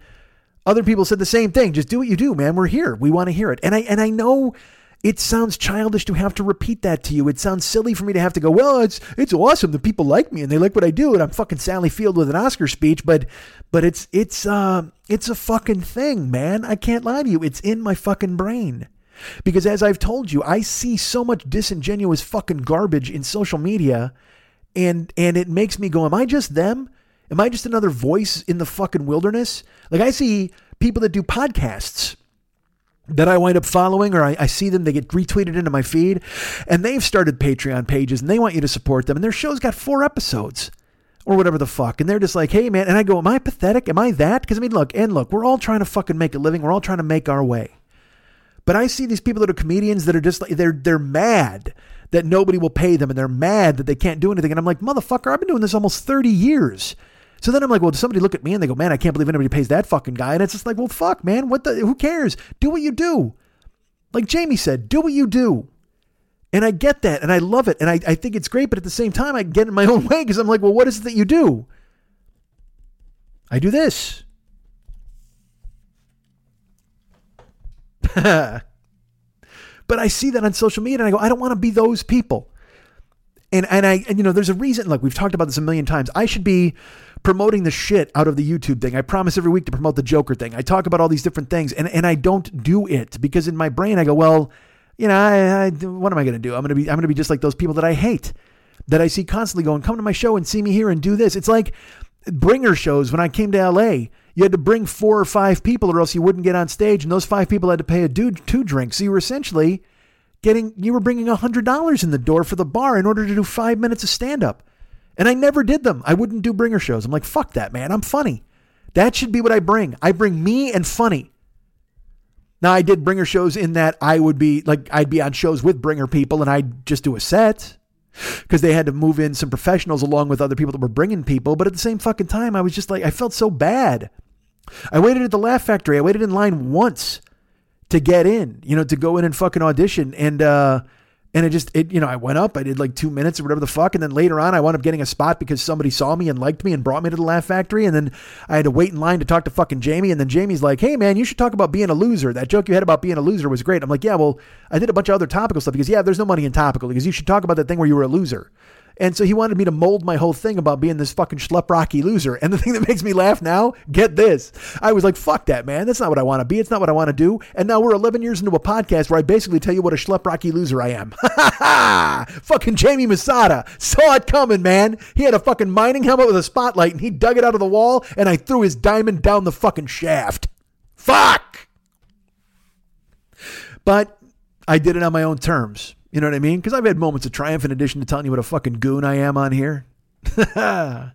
other people said the same thing. Just do what you do, man. We're here. We want to hear it. And I and I know it sounds childish to have to repeat that to you. It sounds silly for me to have to go, well, it's it's awesome that people like me and they like what I do, and I'm fucking Sally Field with an Oscar speech, but but it's it's uh, it's a fucking thing, man. I can't lie to you. It's in my fucking brain. Because as I've told you, I see so much disingenuous fucking garbage in social media and and it makes me go, am I just them? Am I just another voice in the fucking wilderness? Like I see people that do podcasts that I wind up following or I, I, see them, they get retweeted into my feed, and they've started Patreon pages and they want you to support them, and their show's got four episodes or whatever the fuck. And they're just like, hey man, and I go, Am I pathetic? Am I that? Because I mean, look, and look, we're all trying to fucking make a living, we're all trying to make our way. But I see these people that are comedians that are just like they're they're mad that nobody will pay them and they're mad that they can't do anything. And I'm like, motherfucker, I've been doing this almost 30 years. So then I'm like, well, does somebody look at me and they go, man, I can't believe anybody pays that fucking guy. And it's just like, well, fuck, man, what the, who cares? Do what you do. Like Jamie said, do what you do. And I get that and I love it. And I, I think it's great. But at the same time, I get in my own way because I'm like, well, what is it that you do? I do this. but I see that on social media and I go, I don't want to be those people. And and I and you know, there's a reason, like we've talked about this a million times. I should be promoting the shit out of the YouTube thing. I promise every week to promote the Joker thing. I talk about all these different things and, and I don't do it because in my brain I go, well, you know, I, I, what am I going to do? I'm going to be, I'm going to be just like those people that I hate that I see constantly going, come to my show and see me here and do this. It's like bringer shows. When I came to LA, you had to bring four or five people or else you wouldn't get on stage. And those five people had to pay a dude two drinks. So you were essentially getting, you were bringing a hundred dollars in the door for the bar in order to do five minutes of stand up. And I never did them. I wouldn't do bringer shows. I'm like, fuck that, man. I'm funny. That should be what I bring. I bring me and funny. Now I did bringer shows in that I would be like I'd be on shows with bringer people and I'd just do a set because they had to move in some professionals along with other people that were bringing people. But at the same fucking time, I was just like I felt so bad. I waited at the Laugh Factory. I waited in line once to get in, you know, to go in and fucking audition. And uh, And it just, it, you know, I went up, I did like two minutes or whatever the fuck. And then later on, I wound up getting a spot because somebody saw me and liked me and brought me to the Laugh Factory. And then I had to wait in line to talk to fucking Jamie. And then Jamie's like, hey, man, you should talk about being a loser. That joke you had about being a loser was great. I'm like, yeah, well, I did a bunch of other topical stuff because, yeah, there's no money in topical because you should talk about that thing where you were a loser. And so he wanted me to mold my whole thing about being this fucking schlep rocky loser. And the thing that makes me laugh now, get this. I was like, fuck that, man. That's not what I want to be. It's not what I want to do. And now we're 11 years into a podcast where I basically tell you what a schlep rocky loser I am. fucking Jamie Masada saw it coming, man. He had a fucking mining helmet with a spotlight and he dug it out of the wall and I threw his diamond down the fucking shaft. Fuck. But I did it on my own terms. You know what I mean? Because I've had moments of triumph in addition to telling you what a fucking goon I am on here. but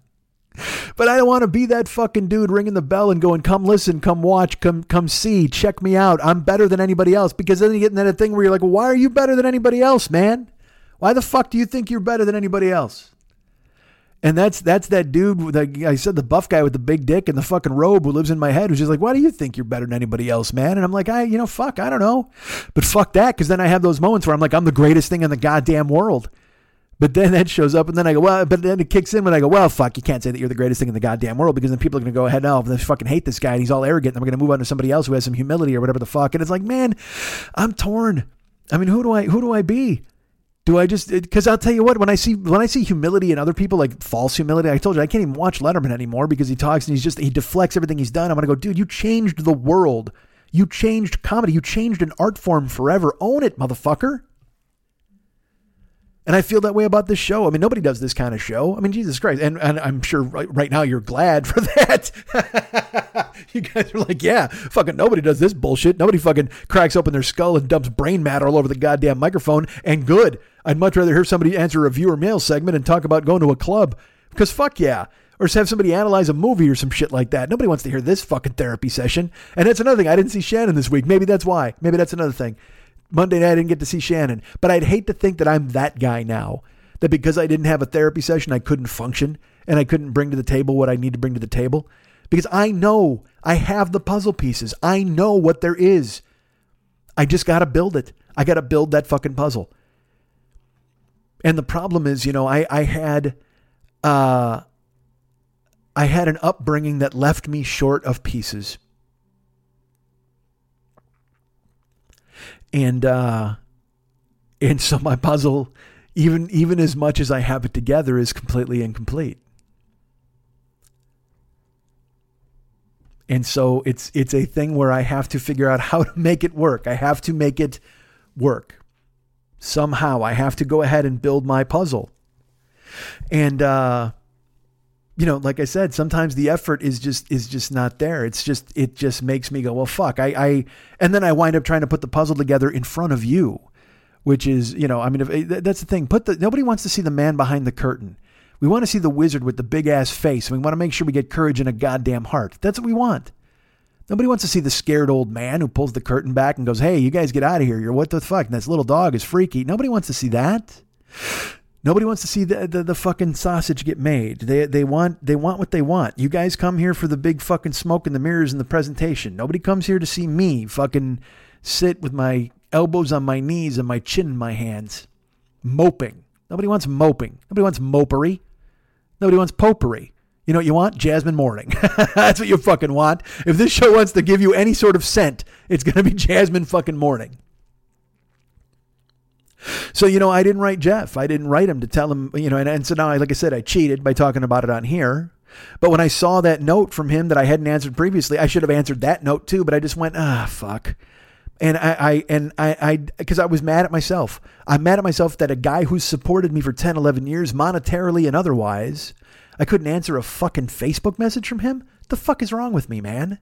I don't want to be that fucking dude ringing the bell and going, "Come listen, come watch, come come see, check me out. I'm better than anybody else." Because then you get in that thing where you're like, well, "Why are you better than anybody else, man? Why the fuck do you think you're better than anybody else?" And that's that's that dude. That I said the buff guy with the big dick and the fucking robe who lives in my head, who's just like, "Why do you think you're better than anybody else, man?" And I'm like, "I, you know, fuck, I don't know, but fuck that." Because then I have those moments where I'm like, "I'm the greatest thing in the goddamn world." But then that shows up, and then I go, well, but then it kicks in when I go, well, fuck, you can't say that you're the greatest thing in the goddamn world because then people are going to go ahead, no, they fucking hate this guy and he's all arrogant, and we're going to move on to somebody else who has some humility or whatever the fuck. And it's like, man, I'm torn. I mean, who do I who do I be? Do I just uh, because I'll tell you what when I see when I see humility in other people like false humility I told you I can't even watch Letterman anymore because he talks and he's just he deflects everything he's done. I'm gonna go dude you changed the world. You changed comedy. You changed an art form forever. Own it motherfucker. And I feel that way about this show. I mean nobody does this kind of show. I mean Jesus Christ. And, and I'm sure right, right now you're glad for that. You guys are like yeah fucking nobody does this bullshit. Nobody fucking cracks open their skull and dumps brain matter all over the goddamn microphone. And good I'd much rather hear somebody answer a viewer mail segment and talk about going to a club. Because fuck yeah. Or have somebody analyze a movie or some shit like that. Nobody wants to hear this fucking therapy session. And that's another thing. I didn't see Shannon this week. Maybe that's why. Maybe that's another thing. Monday night I didn't get to see Shannon. But I'd hate to think that I'm that guy now. That because I didn't have a therapy session, I couldn't function and I couldn't bring to the table what I need to bring to the table. Because I know I have the puzzle pieces. I know what there is. I just got to build it. I got to build that fucking puzzle. And the problem is, you know, I, I had uh, I had an upbringing that left me short of pieces. And uh, and so my puzzle, even even as much as I have it together, is completely incomplete. And so it's it's a thing where I have to figure out how to make it work. I have to make it work somehow I have to go ahead and build my puzzle. And uh you know, like I said, sometimes the effort is just is just not there. It's just it just makes me go, well, fuck. I, I and then I wind up trying to put the puzzle together in front of you, which is, you know, I mean, if, that's the thing. Put the nobody wants to see the man behind the curtain. We want to see the wizard with the big ass face. We want to make sure we get courage in a goddamn heart. That's what we want. Nobody wants to see the scared old man who pulls the curtain back and goes, Hey, you guys get out of here. You're what the fuck? And this little dog is freaky. Nobody wants to see that. Nobody wants to see the, the, the, fucking sausage get made. They, they want they want what they want. You guys come here for the big fucking smoke and the mirrors and the presentation. Nobody comes here to see me fucking sit with my elbows on my knees and my chin in my hands, moping. Nobody wants moping. Nobody wants mopery. Nobody wants popery. You know what you want? Jasmine Morning. That's what you fucking want. If this show wants to give you any sort of scent, it's going to be Jasmine fucking Morning. So, you know, I didn't write Jeff. I didn't write him to tell him, you know, and, and so now, I, like I said, I cheated by talking about it on here. But when I saw that note from him that I hadn't answered previously, I should have answered that note too, but I just went, ah, fuck. And I, I and I, I, because I was mad at myself. I'm mad at myself that a guy who's supported me for 10, 11 years, monetarily and otherwise, I couldn't answer a fucking Facebook message from him? The fuck is wrong with me, man?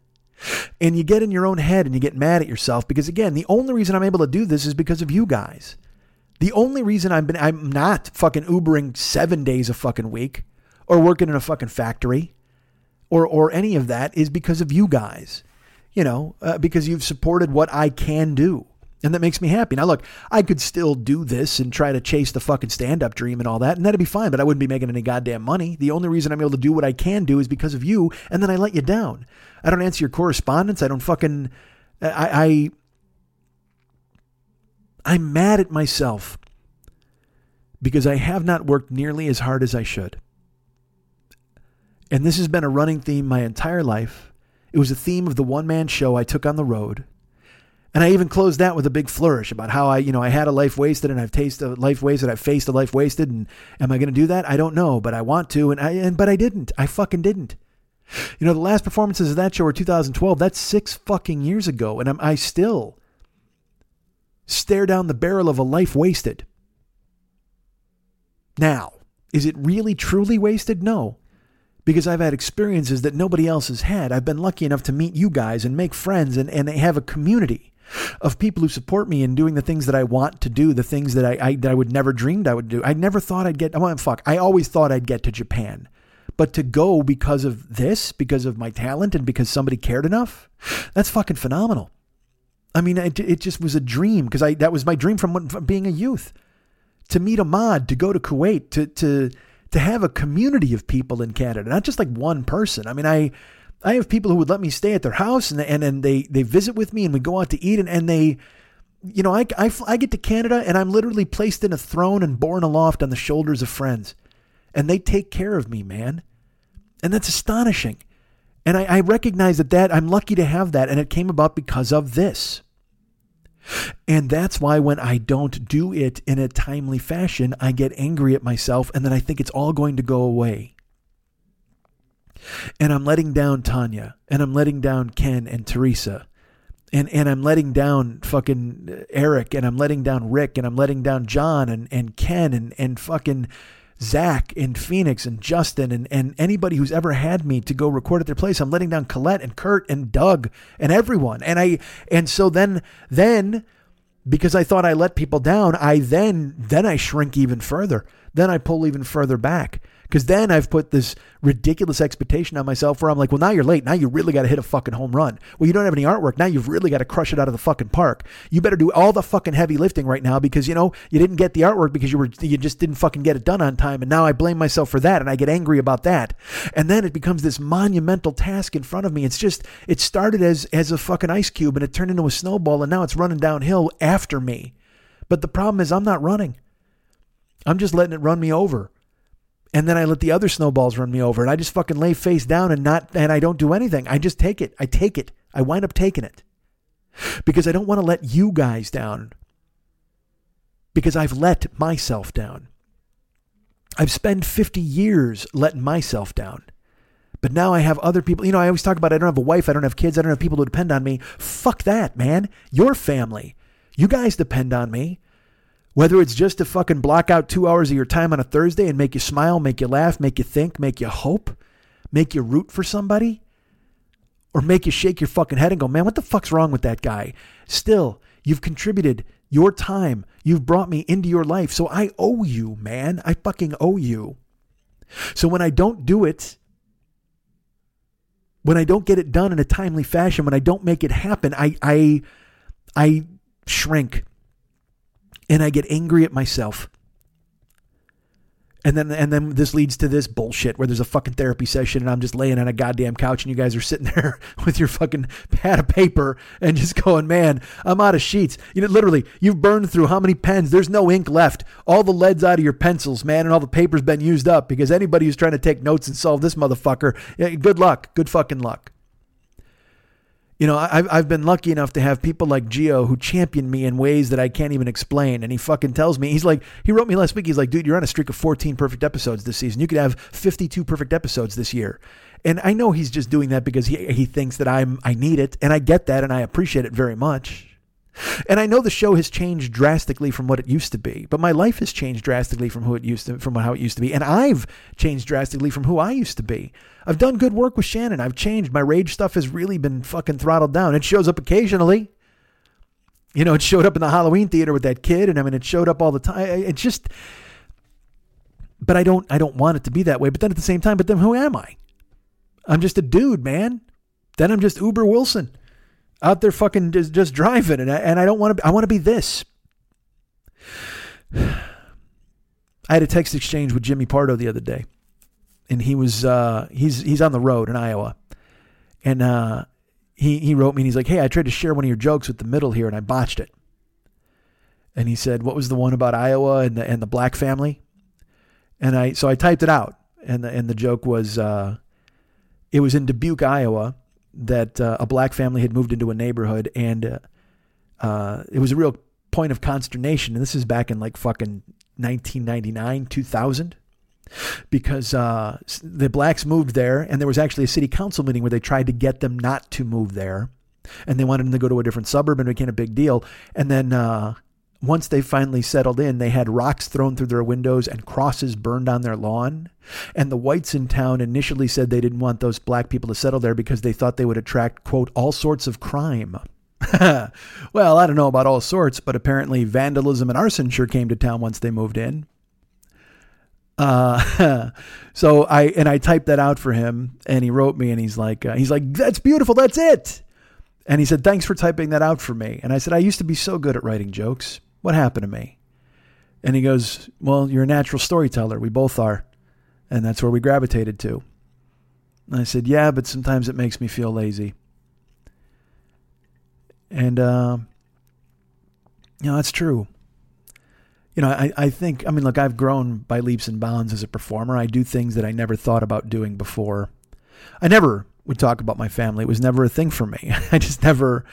And you get in your own head and you get mad at yourself because again, the only reason I'm able to do this is because of you guys. The only reason I'm been I'm not fucking Ubering seven days a fucking week or working in a fucking factory or or any of that is because of you guys. You know, uh, because you've supported what I can do. And that makes me happy. Now, look, I could still do this and try to chase the fucking stand up dream and all that, and that'd be fine, but I wouldn't be making any goddamn money. The only reason I'm able to do what I can do is because of you, and then I let you down. I don't answer your correspondence. I don't fucking. I. I I'm mad at myself because I have not worked nearly as hard as I should. And this has been a running theme my entire life. It was a theme of the one man show I took on the road. And I even closed that with a big flourish about how I, you know, I had a life wasted and I've tasted a life wasted. I've faced a life wasted. And am I going to do that? I don't know, but I want to. And I, and, but I didn't. I fucking didn't. You know, the last performances of that show were 2012. That's six fucking years ago. And I'm, I still stare down the barrel of a life wasted. Now, is it really truly wasted? No because I've had experiences that nobody else has had. I've been lucky enough to meet you guys and make friends and, and have a community of people who support me in doing the things that I want to do, the things that I, I, that I would never dreamed I would do. I never thought I'd get, oh, fuck, I always thought I'd get to Japan. But to go because of this, because of my talent and because somebody cared enough, that's fucking phenomenal. I mean, it, it just was a dream because I that was my dream from, from being a youth. To meet Ahmad, to go to Kuwait, to to to have a community of people in Canada, not just like one person. I mean, I I have people who would let me stay at their house and and, and they they visit with me and we go out to eat and, and they you know, I, I, I get to Canada and I'm literally placed in a throne and borne aloft on the shoulders of friends. And they take care of me, man. And that's astonishing. And I, I recognize that, that I'm lucky to have that. And it came about because of this. And that's why when I don't do it in a timely fashion, I get angry at myself and then I think it's all going to go away. And I'm letting down Tanya and I'm letting down Ken and Teresa. And, and I'm letting down fucking uh, Eric and I'm letting down Rick and I'm letting down John and, and Ken and, and fucking Zach and Phoenix and Justin and, and anybody who's ever had me to go record at their place. I'm letting down Colette and Kurt and Doug and everyone. And I and so then then because I thought I let people down, I then then I shrink even further. Then I pull even further back. Because then I've put this ridiculous expectation on myself where I'm like, well, now you're late. Now you really got to hit a fucking home run. Well, you don't have any artwork. Now you've really got to crush it out of the fucking park. You better do all the fucking heavy lifting right now because, you know, you didn't get the artwork because you were, you just didn't fucking get it done on time. And now I blame myself for that and I get angry about that. And then it becomes this monumental task in front of me. It's just, it started as, as a fucking ice cube and it turned into a snowball and now it's running downhill after me. But the problem is I'm not running. I'm just letting it run me over and then I let the other snowballs run me over and I just fucking lay face down and not and I don't do anything. I just take it. I take it. I wind up taking it. Because I don't want to let you guys down. Because I've let myself down. I've spent 50 years letting myself down. But now I have other people. You know, I always talk about I don't have a wife, I don't have kids, I don't have people who depend on me. Fuck that, man. Your family. You guys depend on me. Whether it's just to fucking block out two hours of your time on a Thursday and make you smile, make you laugh, make you think, make you hope, make you root for somebody, or make you shake your fucking head and go, man, what the fuck's wrong with that guy? Still, you've contributed your time. You've brought me into your life. So I owe you, man. I fucking owe you. So when I don't do it, when I don't get it done in a timely fashion, when I don't make it happen, I I I shrink and I get angry at myself. And then and then this leads to this bullshit where there's a fucking therapy session and I'm just laying on a goddamn couch and you guys are sitting there with your fucking pad of paper and just going, man, I'm out of sheets. You know, literally, you've burned through how many pens? There's no ink left. All the lead's out of your pencils, man, and all the paper's been used up because anybody who's trying to take notes and solve this motherfucker, eh, good luck, good fucking luck. You know, I've, I've been lucky enough to have people like Geo who champion me in ways that I can't even explain. And he fucking tells me, he's like, he wrote me last week. He's like, dude, you're on a streak of 14 perfect episodes this season. You could have 52 perfect episodes this year. And I know he's just doing that because he, he thinks that I'm, I need it. And I get that and I appreciate it very much. And I know the show has changed drastically from what it used to be, but my life has changed drastically from who it used to from how it used to be, and I've changed drastically from who I used to be. I've done good work with Shannon. I've changed. My rage stuff has really been fucking throttled down. It shows up occasionally. You know, it showed up in the Halloween theater with that kid, and I mean, it showed up all the time. It just, but I don't, I don't want it to be that way. But then at the same time, but then who am I? I'm just a dude, man. Then I'm just Uber Wilson out there fucking just, just driving, and I, and I don't want to. I want to be this. I had a text exchange with Jimmy Pardo the other day, and he was uh, he's he's on the road in Iowa, and uh, he he wrote me and he's like, "Hey, I tried to share one of your jokes with the middle here, and I botched it." and he said, "What was the one about Iowa and the and the black family?" And I so I typed it out, and the and the joke was, uh, it was in Dubuque, Iowa, that uh, a black family had moved into a neighborhood, and uh, uh, it was a real point of consternation. And this is back in like fucking 1999, 2000 because uh, the blacks moved there, and there was actually a city council meeting where they tried to get them not to move there, and they wanted them to go to a different suburb, and it became a big deal. And then uh, once they finally settled in, they had rocks thrown through their windows and crosses burned on their lawn. And the whites in town initially said they didn't want those black people to settle there because they thought they would attract, quote, all sorts of crime. well, I don't know about all sorts, but apparently vandalism and arson sure came to town once they moved in. Uh, so I and I typed that out for him, and he wrote me, and he's like, uh, he's like, that's beautiful, that's it. And he said, thanks for typing that out for me. And I said, I used to be so good at writing jokes. What happened to me? And he goes, well, you're a natural storyteller. We both are, and that's where we gravitated to. And I said, yeah, but sometimes it makes me feel lazy. And uh, you know, that's true you know, I, I think, I mean, look, I've grown by leaps and bounds as a performer. I do things that I never thought about doing before. I never would talk about my family. It was never a thing for me. I just never,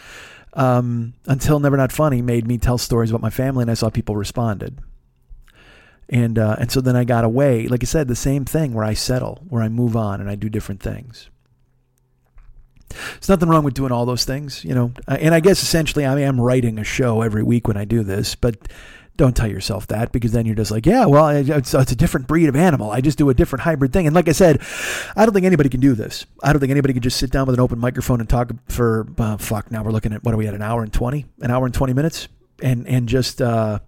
um, until Never Not Funny made me tell stories about my family and I saw people responded. And, uh, and so then I got away, like I said, the same thing where I settle, where I move on and I do different things. There's nothing wrong with doing all those things, you know. And I guess essentially I am writing a show every week when I do this, but don't tell yourself that because then you're just like, yeah, well, it's, it's, a different breed of animal. I just do a different hybrid thing. And like I said, I don't think anybody can do this. I don't think anybody can just sit down with an open microphone and talk for, uh, fuck, now we're looking at, what are we at, an hour and 20? An hour and 20 minutes? And, and just, uh,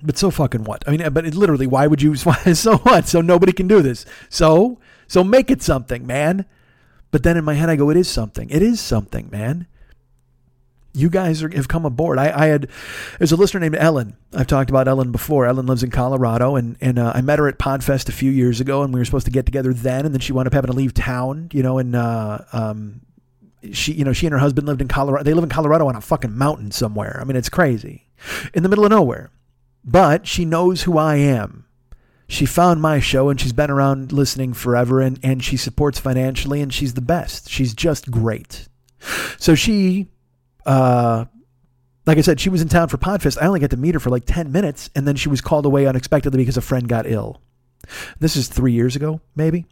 but so fucking what? I mean, but it, literally, why would you, so what? So nobody can do this. So, so make it something, man. But then in my head, I go, it is something. It is something, man you guys are, have come aboard. I, I, had, there's a listener named Ellen. I've talked about Ellen before. Ellen lives in Colorado, and and uh, I met her at Podfest a few years ago, and we were supposed to get together then, and then she wound up having to leave town, you know, and uh, um, she, you know, she and her husband lived in Colorado. They live in Colorado on a fucking mountain somewhere. I mean, it's crazy, in the middle of nowhere. But she knows who I am. She found my show and she's been around listening forever and, and she supports financially and she's the best. She's just great. So she uh, like I said, she was in town for Podfest. I only got to meet her for like 10 minutes, and then she was called away unexpectedly because a friend got ill. This is three years ago, maybe.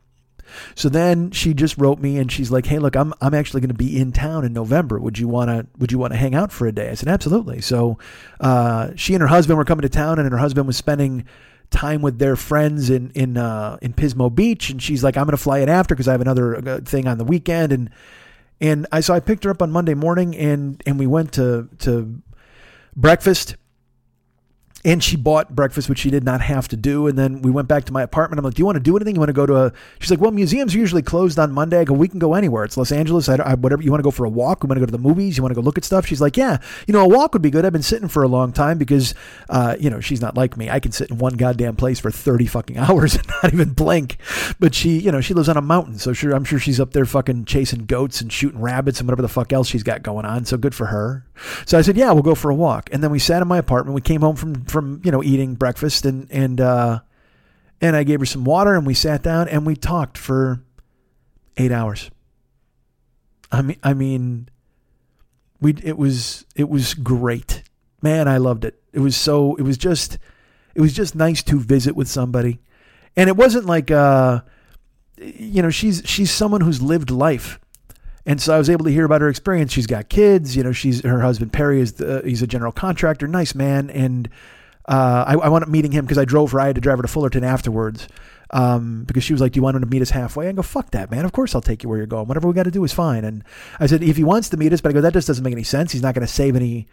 So then she just wrote me and she's like, "Hey, look, I'm I'm actually going to be in town in November. Would you want to Would you want to hang out for a day?" I said, "Absolutely." So uh, she and her husband were coming to town, and her husband was spending time with their friends in in uh, in Pismo Beach, and she's like, "I'm going to fly in after because I have another uh, thing on the weekend." And and I so I picked her up on Monday morning and and we went to to breakfast and she bought breakfast, which she did not have to do. And then we went back to my apartment. I'm like, "Do you want to do anything? You want to go to a?" She's like, "Well, museums are usually closed on Monday." I go, "We can go anywhere. It's Los Angeles. I, I, whatever you want to go for a walk. We want to go to the movies. You want to go look at stuff." She's like, "Yeah, you know, a walk would be good. I've been sitting for a long time because, uh, you know, she's not like me. I can sit in one goddamn place for thirty fucking hours and not even blink. But she, you know, she lives on a mountain, so sure, I'm sure she's up there fucking chasing goats and shooting rabbits and whatever the fuck else she's got going on. So good for her. So I said, "Yeah, we'll go for a walk." And then we sat in my apartment. We came home from from you know eating breakfast and and uh, and I gave her some water and we sat down and we talked for eight hours. I mean, I mean, we it was it was great, man. I loved it. It was so it was just it was just nice to visit with somebody, and it wasn't like uh, you know she's she's someone who's lived life. And so I was able to hear about her experience. She's got kids, you know. She's her husband Perry is the, he's a general contractor, nice man, and uh, I, I wound up meeting him because I drove her. I had to drive her to Fullerton afterwards um, because she was like, "Do you want him to meet us halfway?" I go, "Fuck that, man! Of course I'll take you where you're going. Whatever we got to do is fine." And I said, "If he wants to meet us," but I go, "That just doesn't make any sense. He's not going to save any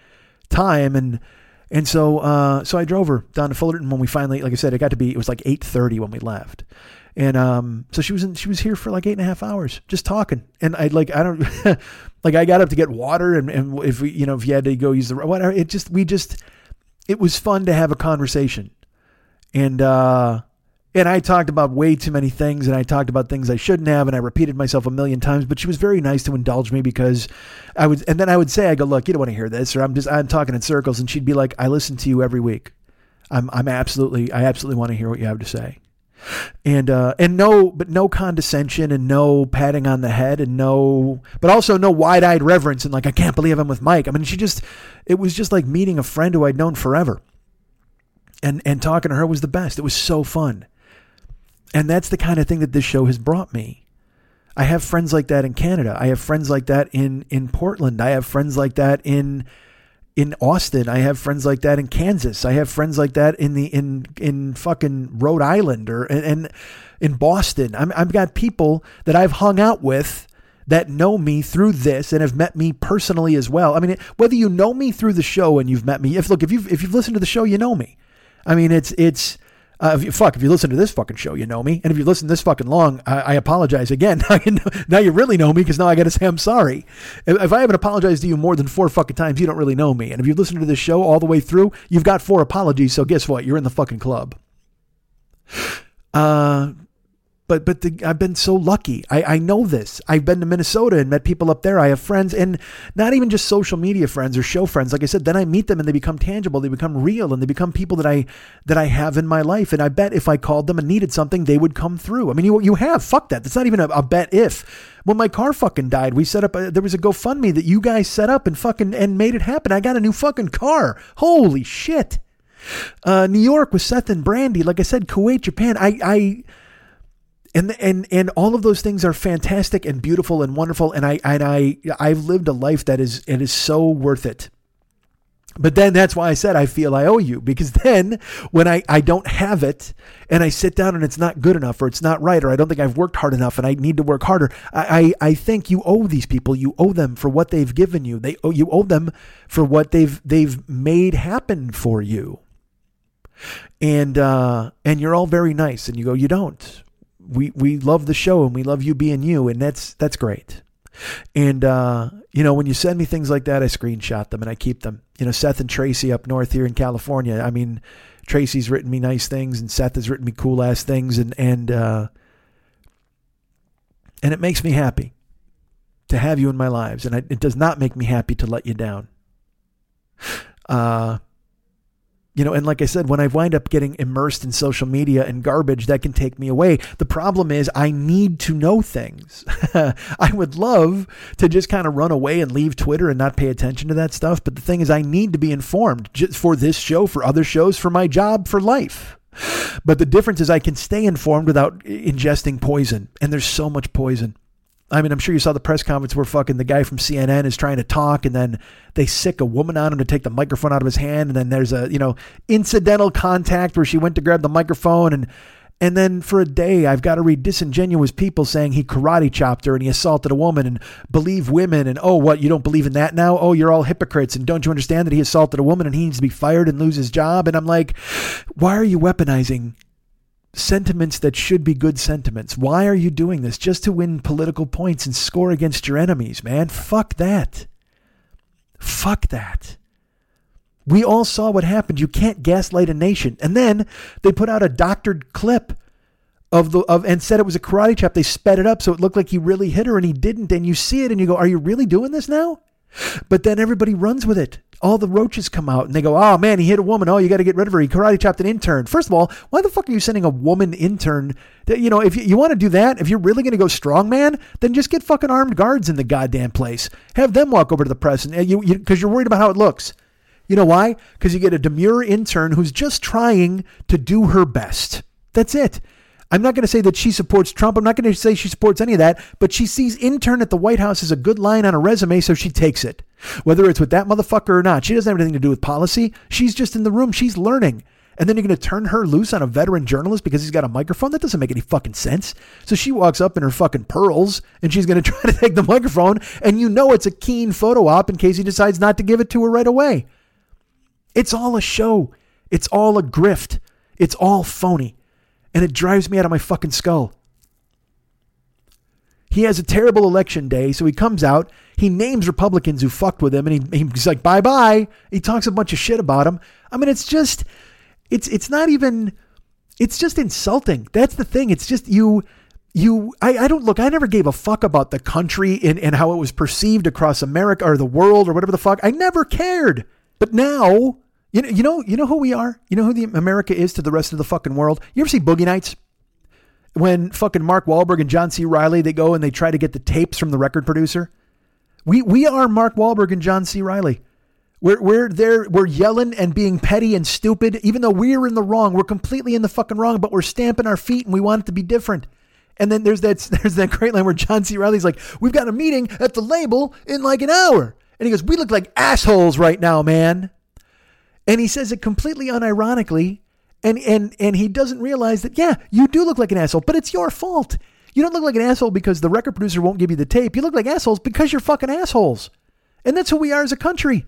time." And and so uh, so I drove her down to Fullerton when we finally, like I said, it got to be it was like eight thirty when we left. And um, so she was in, she was here for like eight and a half hours just talking. And I like I don't like I got up to get water and, and if we you know if you had to go use the whatever it just we just it was fun to have a conversation. And uh And I talked about way too many things and I talked about things I shouldn't have and I repeated myself a million times, but she was very nice to indulge me because I would and then I would say, I go, look, you don't want to hear this, or I'm just I'm talking in circles, and she'd be like, I listen to you every week. I'm I'm absolutely I absolutely want to hear what you have to say. And uh and no but no condescension and no patting on the head and no but also no wide-eyed reverence and like I can't believe I'm with Mike. I mean she just it was just like meeting a friend who I'd known forever. And and talking to her was the best. It was so fun. And that's the kind of thing that this show has brought me. I have friends like that in Canada. I have friends like that in in Portland. I have friends like that in in Austin. I have friends like that in Kansas. I have friends like that in the in in fucking Rhode Island or and, and in Boston. I'm, I've got people that I've hung out with that know me through this and have met me personally as well. I mean, whether you know me through the show and you've met me, if look, if you've if you've listened to the show, you know me. I mean, it's it's uh, if you, fuck, if you listen to this fucking show, you know me. And if you listen this fucking long, I, I apologize again. now, you really know me because now I got to say I'm sorry. If, if, I haven't apologized to you more than four fucking times, you don't really know me. And if you've listened to this show all the way through, you've got four apologies. So guess what? You're in the fucking club. Uh, but but the, I've been so lucky. I, I know this. I've been to Minnesota and met people up there. I have friends, and not even just social media friends or show friends. Like I said, then I meet them and they become tangible. They become real, and they become people that I that I have in my life. And I bet if I called them and needed something, they would come through. I mean, you you have fuck that. That's not even a, a bet. If when my car fucking died, we set up. A, there was a GoFundMe that you guys set up and fucking and made it happen. I got a new fucking car. Holy shit. Uh, New York with Seth and Brandy. Like I said, Kuwait, Japan. I I and and and all of those things are fantastic and beautiful and wonderful and I and I I've lived a life that is it is so worth it. But then that's why I said I feel I owe you because then when I, I don't have it and I sit down and it's not good enough or it's not right or I don't think I've worked hard enough and I need to work harder, I, I, I think you owe these people. You owe them for what they've given you. They owe, you owe them for what they've they've made happen for you. And uh, and you're all very nice and you go, you don't we we love the show and we love you being you, and that's that's great. And uh, you know, when you send me things like that, I screenshot them and I keep them. You know, Seth and Tracy up north here in California. I mean, Tracy's written me nice things, and Seth has written me cool ass things, and and uh, and it makes me happy to have you in my lives, and it does not make me happy to let you down. Uh, you know, and like I said, when I wind up getting immersed in social media and garbage, that can take me away. The problem is, I need to know things. I would love to just kind of run away and leave Twitter and not pay attention to that stuff. But the thing is, I need to be informed for this show, for other shows, for my job, for life. But the difference is, I can stay informed without ingesting poison. And there's so much poison. I mean, I'm sure you saw the press conference where fucking the guy from CNN is trying to talk, and then they sic a woman on him to take the microphone out of his hand, and then there's a you know incidental contact where she went to grab the microphone, and and then for a day I've got to read disingenuous people saying he karate chopped her and he assaulted a woman and believe women, and oh what you don't believe in that now? Oh you're all hypocrites, and don't you understand that he assaulted a woman and he needs to be fired and lose his job? And I'm like, why are you weaponizing sentiments that should be good sentiments. Why are you doing this? Just to win political points and score against your enemies, man. Fuck that. Fuck that. We all saw what happened. You can't gaslight a nation. And then they put out a doctored clip of the of and said it was a karate chop. They sped it up so it looked like he really hit her and he didn't. And you see it and you go, "Are you really doing this now?" But then everybody runs with it. All the roaches come out and they go, oh man, he hit a woman. Oh, you got to get rid of her. He karate chopped an intern. First of all, why the fuck are you sending a woman intern? To, you know, if you, you want to do that, if you're really going to go strong, man, then just get fucking armed guards in the goddamn place. Have them walk over to the press and uh, you, because you, you're worried about how it looks. You know why? Because you get a demure intern who's just trying to do her best. That's it. I'm not going to say that she supports Trump. I'm not going to say she supports any of that, but she sees intern at the White House as a good line on a resume, so she takes it. Whether it's with that motherfucker or not, she doesn't have anything to do with policy. She's just in the room. She's learning. And then you're going to turn her loose on a veteran journalist because he's got a microphone? That doesn't make any fucking sense. So she walks up in her fucking pearls and she's going to try to take the microphone. And you know it's a keen photo op in case he decides not to give it to her right away. It's all a show. It's all a grift. It's all phony and it drives me out of my fucking skull. He has a terrible election day, so he comes out, he names Republicans who fucked with him, and he, he's like, bye bye. He talks a bunch of shit about them. I mean, it's just, it's it's not even it's just insulting. That's the thing. It's just you you I, I don't look i never gave a fuck about the country and, and how it was perceived across america or the world or whatever the fuck i never cared but now you know you know you know who we are you know who the america is to the rest of the fucking world you ever see boogie nights when fucking mark Wahlberg and john c reilly they go and they try to get the tapes from the record producer we we are mark Wahlberg and john c reilly we're, we're there, we're yelling and being petty and stupid, even though we're in the wrong. We're completely in the fucking wrong, but we're stamping our feet and we want it to be different. And then there's that there's that great line where John C. Reilly's like, "We've got a meeting at the label in like an hour," and he goes, "We look like assholes right now, man." And he says it completely unironically, and and and he doesn't realize that yeah, you do look like an asshole, but it's your fault. You don't look like an asshole because the record producer won't give you the tape. You look like assholes because you're fucking assholes, and that's who we are as a country.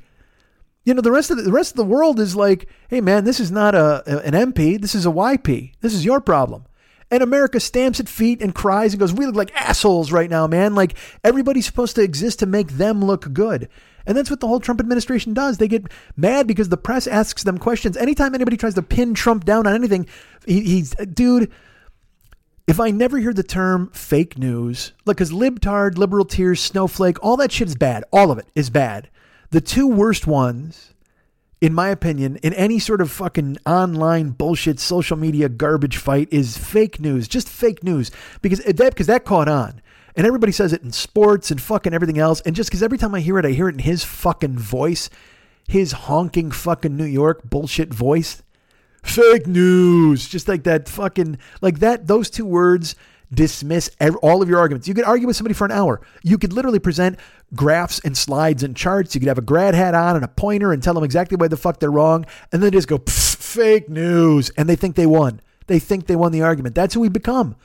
You know, the rest of the, the rest of the world is like, hey man, this is not a an MP, this is a YP. This is your problem. And America stamps its feet and cries and goes, We look like assholes right now, man. Like everybody's supposed to exist to make them look good. And that's what the whole Trump administration does. They get mad because the press asks them questions. Anytime anybody tries to pin Trump down on anything, he, he's, dude, if I never hear the term fake news, like, because libtard, liberal tears, snowflake, all that shit is bad. All of it is bad. The two worst ones in my opinion, in any sort of fucking online bullshit social media garbage fight is fake news, just fake news because that because that caught on. And everybody says it in sports and fucking everything else. And just because every time I hear it, I hear it in his fucking voice, his honking fucking New York bullshit voice. Fake news. Just like that fucking, like that, those two words dismiss all of your arguments. You could argue with somebody for an hour. You could literally present graphs and slides and charts. You could have a grad hat on and a pointer and tell them exactly why the fuck they're wrong. And then just go, fake news. And they think they won. They think they won the argument. That's who we become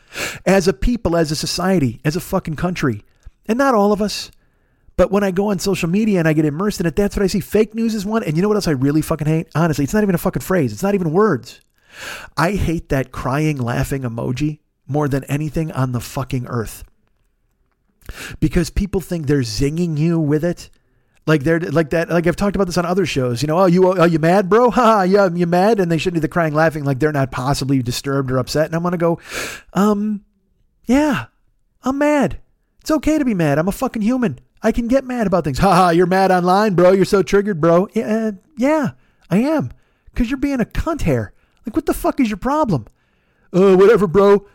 as a people, as a society, as a fucking country. And not all of us. But when I go on social media and I get immersed in it, that's what I see. Fake news is one. And you know what else I really fucking hate? Honestly, it's not even a fucking phrase. It's not even words. I hate that crying, laughing emoji more than anything on the fucking earth. Because people think they're zinging you with it. Like they're like that. Like I've talked about this on other shows. You know, oh, you are you mad, bro? Ha, yeah, you mad? And they shouldn't be the crying, laughing like they're not possibly disturbed or upset. And I'm gonna go, um, yeah, I'm mad. It's okay to be mad. I'm a fucking human. I can get mad about things. Ha ha, you're mad online, bro. You're so triggered, bro. Yeah, uh, yeah, I am. Cause you're being a cunt hair. Like, what the fuck is your problem? Uh, whatever, bro.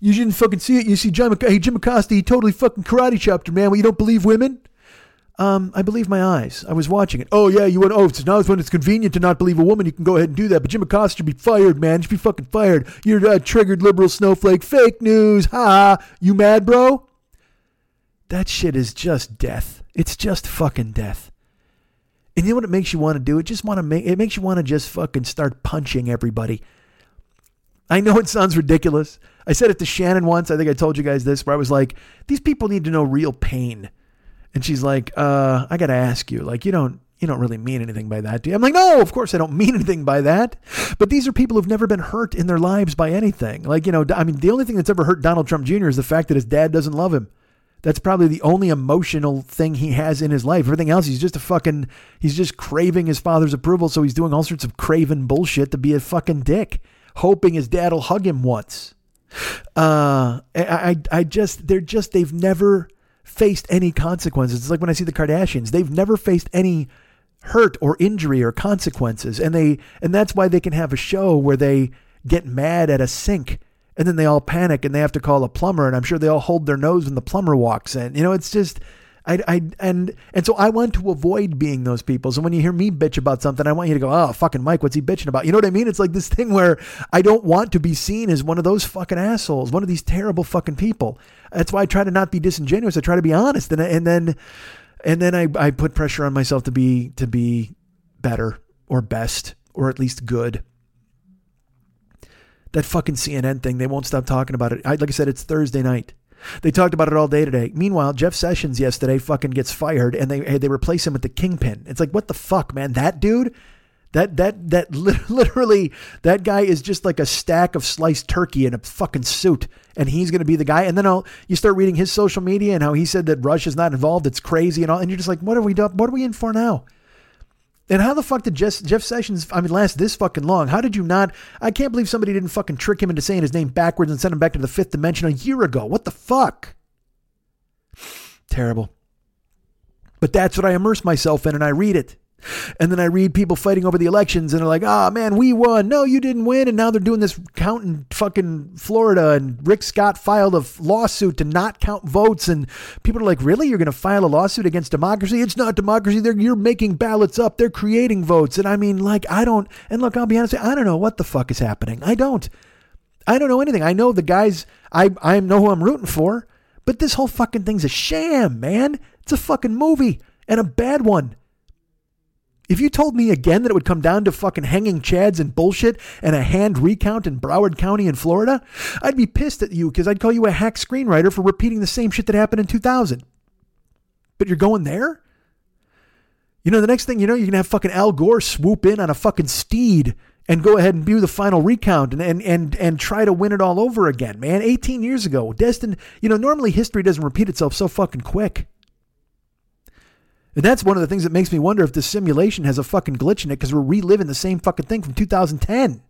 You didn't fucking see it. You see Jim, hey, Jim Acosta, he totally fucking karate chopped her, man. Well, you don't believe women? Um, I believe my eyes. I was watching it. Oh, yeah, you went, oh, so now it's when it's convenient to not believe a woman, you can go ahead and do that. But Jim Acosta should be fired, man. Should be fucking fired. You're a triggered liberal snowflake. Fake news. Ha. You mad, bro? That shit is just death. It's just fucking death. And you know what it makes you want to do? It just want to make it makes you want to just fucking start punching everybody. I know it sounds ridiculous. I said it to Shannon once. I think I told you guys this, where I was like, these people need to know real pain. And she's like, uh, I got to ask you, like, you don't, you don't really mean anything by that, do you? I'm like, no, of course I don't mean anything by that. But these are people who've never been hurt in their lives by anything. Like, you know, I mean, the only thing that's ever hurt Donald Trump Jr. is the fact that his dad doesn't love him. That's probably the only emotional thing he has in his life. Everything else, he's just a fucking, he's just craving his father's approval. So he's doing all sorts of craven bullshit to be a fucking dick, hoping his dad will hug him once. Uh, I, I just, they're just, they've never faced any consequences. It's like when I see the Kardashians, they've never faced any hurt or injury or consequences. And they, and that's why they can have a show where they get mad at a sink and then they all panic and they have to call a plumber. And I'm sure they all hold their nose when the plumber walks in. You know, it's just, I, I, and, and so I want to avoid being those people. So when you hear me bitch about something, I want you to go, oh, fucking Mike, what's he bitching about? You know what I mean? It's like this thing where I don't want to be seen as one of those fucking assholes, one of these terrible fucking people. That's why I try to not be disingenuous. I try to be honest. And, and then, and then I, I put pressure on myself to be, to be better or best or at least good. That fucking CNN thing, they won't stop talking about it. I, like I said, it's Thursday night. They talked about it all day today. Meanwhile, Jeff Sessions yesterday fucking gets fired and they they replace him with the kingpin. It's like what the fuck, man? That dude, that that that literally that guy is just like a stack of sliced turkey in a fucking suit, and he's going to be the guy. And then I'll, you start reading his social media and how he said that Russia's not involved. It's crazy and all, and you're just like, what are we do? What are we in for now? And how the fuck did Jeff, Jeff Sessions, I mean, last this fucking long? How did you not? I can't believe somebody didn't fucking trick him into saying his name backwards and send him back to the fifth dimension a year ago. What the fuck? Terrible. But that's what I immerse myself in and I read it. And then I read people fighting over the elections and they're like, oh, man, we won. No, you didn't win. And now they're doing this count in fucking Florida. And Rick Scott filed a lawsuit to not count votes. And people are like, really? You're going to file a lawsuit against democracy? It's not democracy. They're, you're making ballots up. They're creating votes. And I mean, like, I don't, and look, I'll be honest, I don't know what the fuck is happening. I don't. I don't know anything. I know the guys, I, I know who I'm rooting for. But this whole fucking thing's a sham, man. It's a fucking movie and a bad one. If you told me again that it would come down to fucking hanging chads and bullshit and a hand recount in Broward County in Florida, I'd be pissed at you because I'd call you a hack screenwriter for repeating the same shit that happened in 2000. But you're going there? You know, the next thing you know, you're going to have fucking Al Gore swoop in on a fucking steed and go ahead and do the final recount and, and, and, and try to win it all over again, man. 18 years ago, Destin, you know, normally history doesn't repeat itself so fucking quick. And that's one of the things that makes me wonder if this simulation has a fucking glitch in it because we're reliving the same fucking thing from 2010.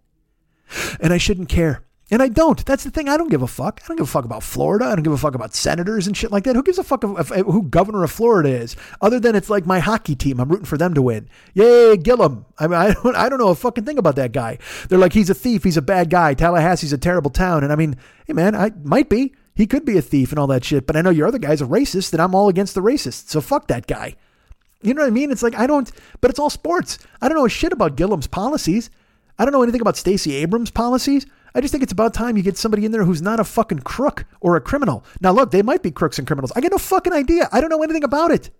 And I shouldn't care. And I don't. That's the thing. I don't give a fuck. I don't give a fuck about Florida. I don't give a fuck about senators and shit like that. Who gives a fuck of, of, who governor of Florida is? Other than it's like my hockey team. I'm rooting for them to win. Yay, Gillum. I mean, I don't, I don't know a fucking thing about that guy. They're like, he's a thief. He's a bad guy. Tallahassee's a terrible town. And I mean, hey, man, I might be. He could be a thief and all that shit. But I know your other guy's a racist, and I'm all against the racist. So fuck that guy. You know what I mean? It's like I don't, but it's all sports. I don't know a shit about Gillum's policies. I don't know anything about Stacey Abrams' policies. I just think it's about time you get somebody in there who's not a fucking crook or a criminal. Now, look, they might be crooks and criminals. I get no fucking idea. I don't know anything about it.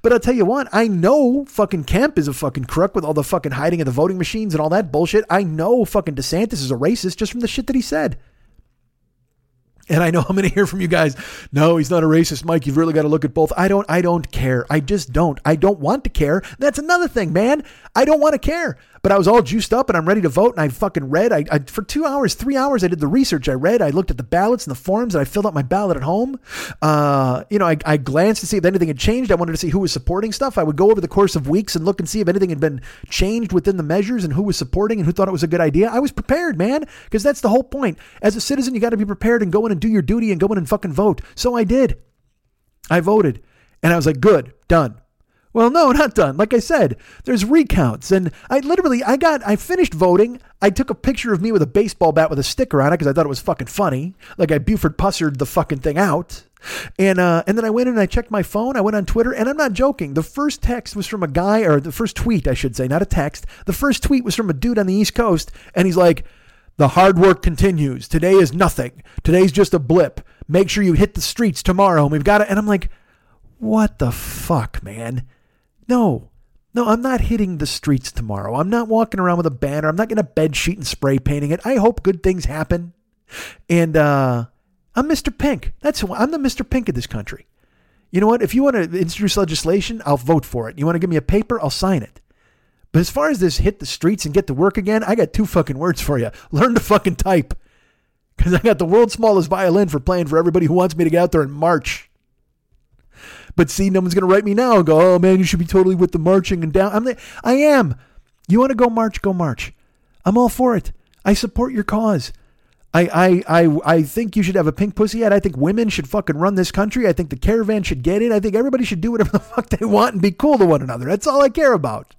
But I'll tell you what, I know fucking Kemp is a fucking crook with all the fucking hiding of the voting machines and all that bullshit. I know fucking DeSantis is a racist just from the shit that he said. And I know I'm going to hear from you guys. No, he's not a racist, Mike. You've really got to look at both. I don't. I don't care. I just don't. I don't want to care. That's another thing, man. I don't want to care. But I was all juiced up and I'm ready to vote. And I fucking read. I, I, for two hours, three hours, I did the research. I read. I looked at the ballots and the forms, and I filled out my ballot at home. Uh, you know, I, I glanced to see if anything had changed. I wanted to see who was supporting stuff. I would go over the course of weeks and look and see if anything had been changed within the measures and who was supporting and who thought it was a good idea. I was prepared, man, because that's the whole point. As a citizen, you got to be prepared and go in and do your duty and go in and fucking vote. So I did. I voted, and I was like, good, done. Well, no, not done. Like I said, there's recounts. And I literally, I got, I finished voting. I took a picture of me with a baseball bat with a sticker on it because I thought it was fucking funny. Like I Buford Pussered the fucking thing out. And uh, and then I went and I checked my phone. I went on Twitter, and I'm not joking. The first text was from a guy, or the first tweet, I should say, not a text. The first tweet was from a dude on the East Coast, and he's like, "The hard work continues. Today is nothing. Today's just a blip. Make sure you hit the streets tomorrow. And we've got it." And I'm like, "What the fuck, man?" No, no, I'm not hitting the streets tomorrow. I'm not walking around with a banner. I'm not to bed sheet and spray painting it. I hope good things happen. And uh, I'm Mr. Pink. That's who I'm the Mr. Pink of this country. You know what? If you want to introduce legislation, I'll vote for it. You want to give me a paper, I'll sign it. But as far as this hit the streets and get to work again, I got two fucking words for you. Learn to fucking type. Because I got the world's smallest violin for playing for everybody who wants me to get out there and march. But see, no one's going to write me now and go, oh man, you should be totally with the marching and down. I'm like, I am. You want to go march? Go march. I'm all for it. I support your cause. I, I, I, I think you should have a pink pussy hat. I think women should fucking run this country. I think the caravan should get it. I think everybody should do whatever the fuck they want and be cool to one another. That's all I care about.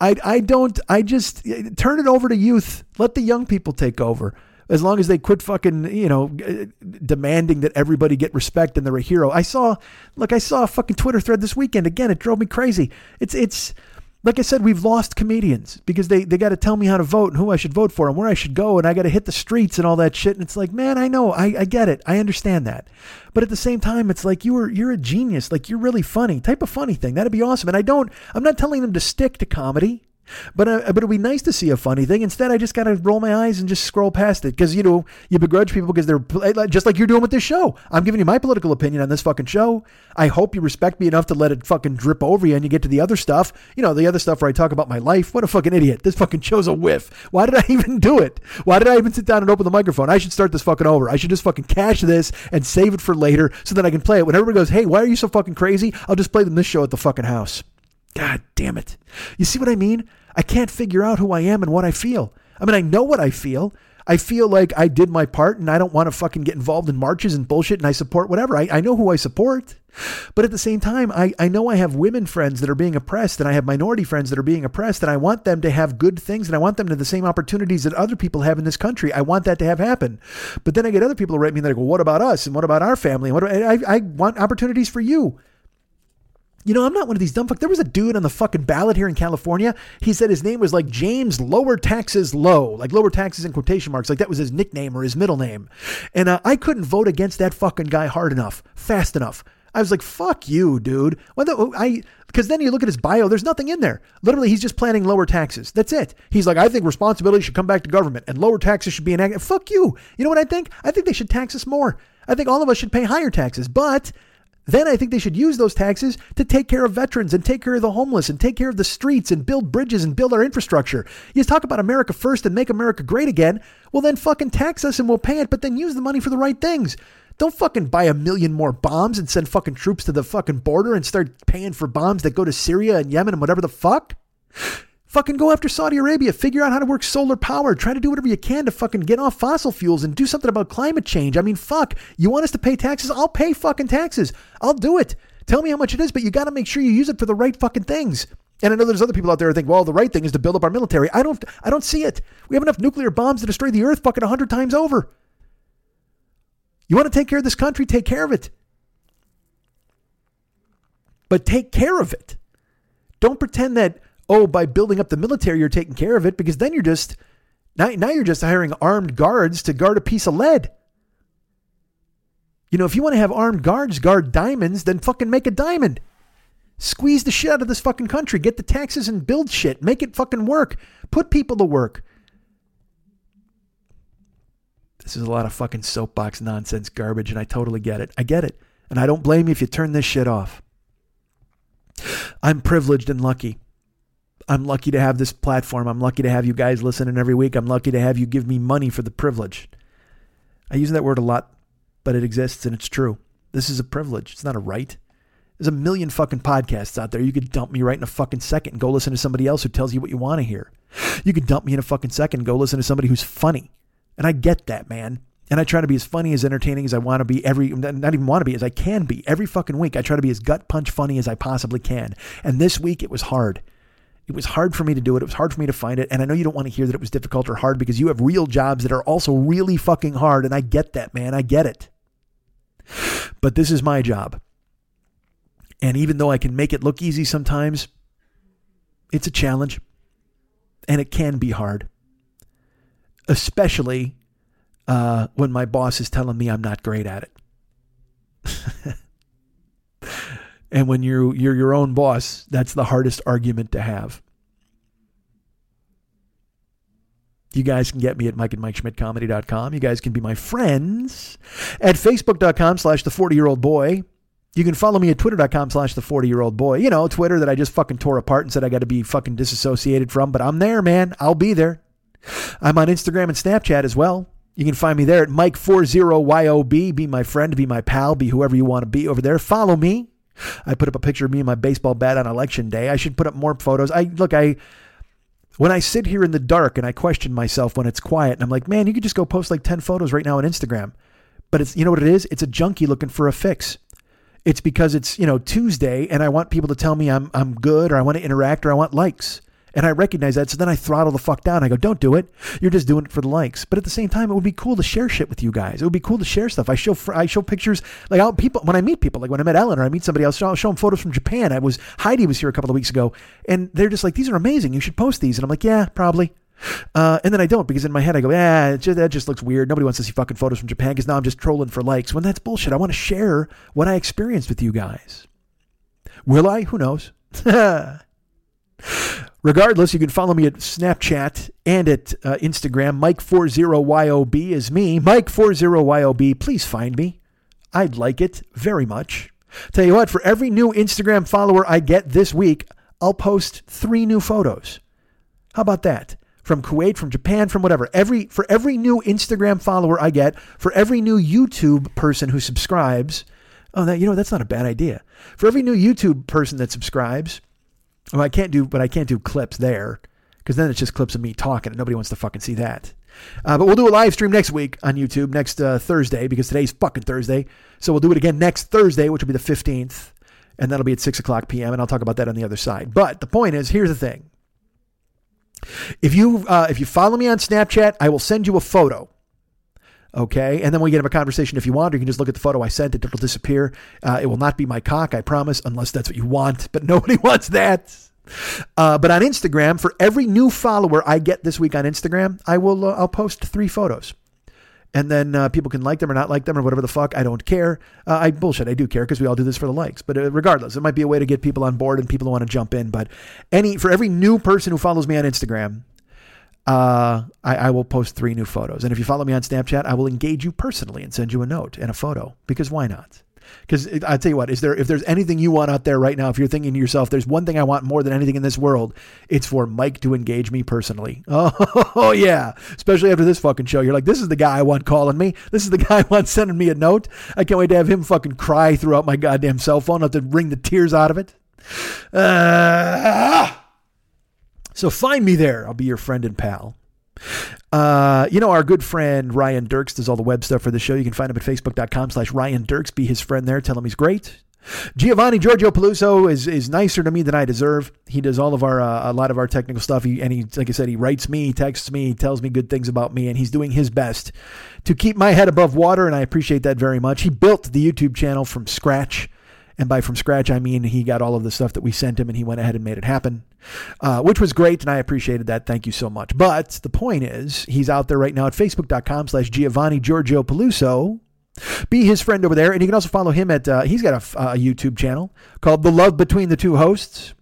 I, I don't, I just turn it over to youth. Let the young people take over as long as they quit fucking, you know, uh, demanding that everybody get respect and they're a hero. I saw, look, I saw a fucking Twitter thread this weekend. Again, it drove me crazy. It's, it's, like I said, we've lost comedians because they, they got to tell me how to vote and who I should vote for and where I should go. And I got to hit the streets and all that shit. And it's like, man, I know, I, I get it. I understand that. But at the same time, it's like you are, you're a genius. Like you're really funny type of funny thing. That'd be awesome. And I don't, I'm not telling them to stick to comedy. But uh, but it'd be nice to see a funny thing. Instead, I just gotta roll my eyes and just scroll past it because you know you begrudge people because they're just like you're doing with this show. I'm giving you my political opinion on this fucking show. I hope you respect me enough to let it fucking drip over you and you get to the other stuff. You know the other stuff where I talk about my life. What a fucking idiot! This fucking show's a whiff. Why did I even do it? Why did I even sit down and open the microphone? I should start this fucking over. I should just fucking cache this and save it for later so that I can play it when everybody goes, "Hey, why are you so fucking crazy?" I'll just play them this show at the fucking house. God damn it. You see what I mean? I can't figure out who I am and what I feel. I mean, I know what I feel. I feel like I did my part and I don't want to fucking get involved in marches and bullshit and I support whatever. I, I know who I support. But at the same time, I, I know I have women friends that are being oppressed and I have minority friends that are being oppressed and I want them to have good things and I want them to have the same opportunities that other people have in this country. I want that to have happen. But then I get other people who write me and they go, what about us? And what about our family? And what I, I want opportunities for you. You know, I'm not one of these dumb fuck. There was a dude on the fucking ballot here in California. He said his name was like James Lower Taxes Low, like lower taxes in quotation marks, like that was his nickname or his middle name. And uh, I couldn't vote against that fucking guy hard enough, fast enough. I was like, "Fuck you, dude." When the, I because then you look at his bio, there's nothing in there. Literally, he's just planning lower taxes. That's it. He's like, "I think responsibility should come back to government, and lower taxes should be enacted." Fuck you. You know what I think? I think they should tax us more. I think all of us should pay higher taxes, but then I think they should use those taxes to take care of veterans and take care of the homeless and take care of the streets and build bridges and build our infrastructure. You talk about America first and make America great again. Well, then fucking tax us and we'll pay it, but then use the money for the right things. Don't fucking buy a million more bombs and send fucking troops to the fucking border and start paying for bombs that go to Syria and Yemen and whatever the fuck. Fucking go after Saudi Arabia. Figure out how to work solar power. Try to do whatever you can to fucking get off fossil fuels and do something about climate change. I mean, fuck. You want us to pay taxes? I'll pay fucking taxes. I'll do it. Tell me how much it is, but you got to make sure you use it for the right fucking things. And I know there's other people out there who think, well, the right thing is to build up our military. I don't, I don't see it. We have enough nuclear bombs to destroy the earth fucking hundred times over. You want to take care of this country? Take care of it. But take care of it. Don't pretend that oh, by building up the military, you're taking care of it, because then you're just now, now you're just hiring armed guards to guard a piece of lead. You know, if you want to have armed guards guard diamonds, then fucking make a diamond. Squeeze the shit out of this fucking country. Get the taxes and build shit. Make it fucking work. Put people to work. This is a lot of fucking soapbox nonsense garbage, and I totally get it. I get it. And I don't blame you if you turn this shit off. I'm privileged and lucky. I'm lucky to have this platform. I'm lucky to have you guys listening every week. I'm lucky to have you give me money for the privilege. I use that word a lot, but it exists and it's true. This is a privilege. It's not a right. There's a million fucking podcasts out there. You could dump me right in a fucking second and go listen to somebody else who tells you what you want to hear. You could dump me in a fucking second and go listen to somebody who's funny. And I get that, man. And I try to be as funny, as entertaining as I want to be every, not even want to be, as I can be every fucking week. I try to be as gut punch funny as I possibly can. And this week it was hard. It was hard for me to do it. It was hard for me to find it. And I know you don't want to hear that it was difficult or hard because you have real jobs that are also really fucking hard. And I get that, man. I get it. But this is my job. And even though I can make it look easy sometimes, it's a challenge and it can be hard, especially uh, when my boss is telling me I'm not great at it. And when you're you're your own boss, that's the hardest argument to have. You guys can get me at Mike and Mike Schmidt comedy.com. You guys can be my friends at Facebook.com slash the 40 year old boy. You can follow me at twitter.com slash the 40 year old boy. You know, Twitter that I just fucking tore apart and said I got to be fucking disassociated from, but I'm there, man. I'll be there. I'm on Instagram and Snapchat as well. You can find me there at Mike40YOB. Be my friend, be my pal, be whoever you want to be over there. Follow me. I put up a picture of me and my baseball bat on election day. I should put up more photos. I look, I when I sit here in the dark and I question myself when it's quiet and I'm like, man, you could just go post like 10 photos right now on Instagram. But it's you know what it is? It's a junkie looking for a fix. It's because it's, you know, Tuesday and I want people to tell me I'm I'm good or I want to interact or I want likes. And I recognize that. So then I throttle the fuck down. I go, don't do it. You're just doing it for the likes. But at the same time, it would be cool to share shit with you guys. It would be cool to share stuff. I show I show pictures like I'll, people when I meet people, like when I met Ellen or I meet somebody else, I'll show them photos from Japan. I was Heidi was here a couple of weeks ago, and they're just like, these are amazing. You should post these. And I'm like, yeah, probably. Uh, and then I don't because in my head I go, yeah, just, that just looks weird. Nobody wants to see fucking photos from Japan because now I'm just trolling for likes. When that's bullshit. I want to share what I experienced with you guys. Will I? Who knows? Regardless, you can follow me at Snapchat and at uh, Instagram. Mike40YOB is me. Mike40YOB, please find me. I'd like it very much. Tell you what, for every new Instagram follower I get this week, I'll post three new photos. How about that? From Kuwait, from Japan, from whatever. Every for every new Instagram follower I get, for every new YouTube person who subscribes, oh, that you know that's not a bad idea. For every new YouTube person that subscribes, Well, I can't do, but I can't do clips there because then it's just clips of me talking and nobody wants to fucking see that. Uh, but we'll do a live stream next week on YouTube next uh, Thursday because today's fucking Thursday. So we'll do it again next Thursday, which will be the 15th. And that'll be at 6 o'clock p.m. And I'll talk about that on the other side. But the point is here's the thing. If you uh, if you follow me on Snapchat, I will send you a photo. Okay, and then we can have a conversation if you want, or you can just look at the photo I sent. It, it'll disappear. Uh, it will not be my cock, I promise, unless that's what you want. But nobody wants that. Uh, but on Instagram, for every new follower I get this week on Instagram, I will uh, I'll post three photos, and then uh, people can like them or not like them or whatever the fuck. I don't care. Uh, I bullshit. I do care because we all do this for the likes. But uh, regardless, it might be a way to get people on board and people who want to jump in. But any for every new person who follows me on Instagram, uh, I, I, will post three new photos. And if you follow me on Snapchat, I will engage you personally and send you a note and a photo because why not? Because I tell you what, is there if there's anything you want out there right now, if you're thinking to yourself, there's one thing I want more than anything in this world, it's for Mike to engage me personally. Oh yeah, especially after this fucking show, you're like, this is the guy I want calling me. This is the guy I want sending me a note. I can't wait to have him fucking cry throughout my goddamn cell phone. I have to wring the tears out of it. Uh, so find me there. I'll be your friend and pal. Uh, you know, our good friend Ryan Dirks does all the web stuff for the show. You can find him at facebook.com slash Ryan Dirks. Be his friend there. Tell him he's great. Giovanni Giorgio Peluso is is nicer to me than I deserve. He does all of our uh, a lot of our technical stuff. He, and he, like I said, he writes me, texts me, tells me good things about me, and he's doing his best to keep my head above water. And I appreciate that very much. He built the YouTube channel from scratch. And by from scratch, I mean he got all of the stuff that we sent him and he went ahead and made it happen, uh, which was great. And I appreciated that. Thank you so much. But the point is, he's out there right now at facebook.com slash Giovanni Giorgio Peluso. Be his friend over there. And you can also follow him at, uh, he's got a, a YouTube channel called The Love Between the Two Hosts.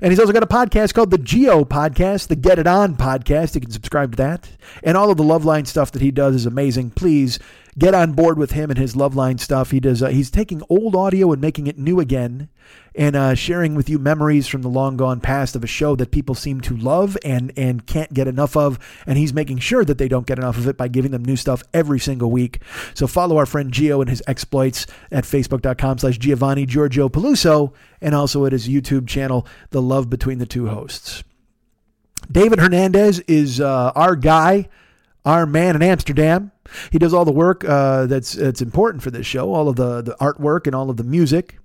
And he's also got a podcast called the Geo Podcast, the Get It On Podcast. You can subscribe to that. And all of the Loveline stuff that he does is amazing. Please get on board with him and his Loveline stuff. He does. Uh, he's taking old audio and making it new again, and uh, sharing with you memories from the long gone past of a show that people seem to love and and can't get enough of. And he's making sure that they don't get enough of it by giving them new stuff every single week. So follow our friend Geo and his exploits at facebook.com/slash Giovanni Giorgio Peluso, and also at his YouTube channel, The Love Between the Two Hosts. David Hernandez is uh, our guy our man in Amsterdam. He does all the work uh, that's that's important for this show, all of the the artwork and all of the music.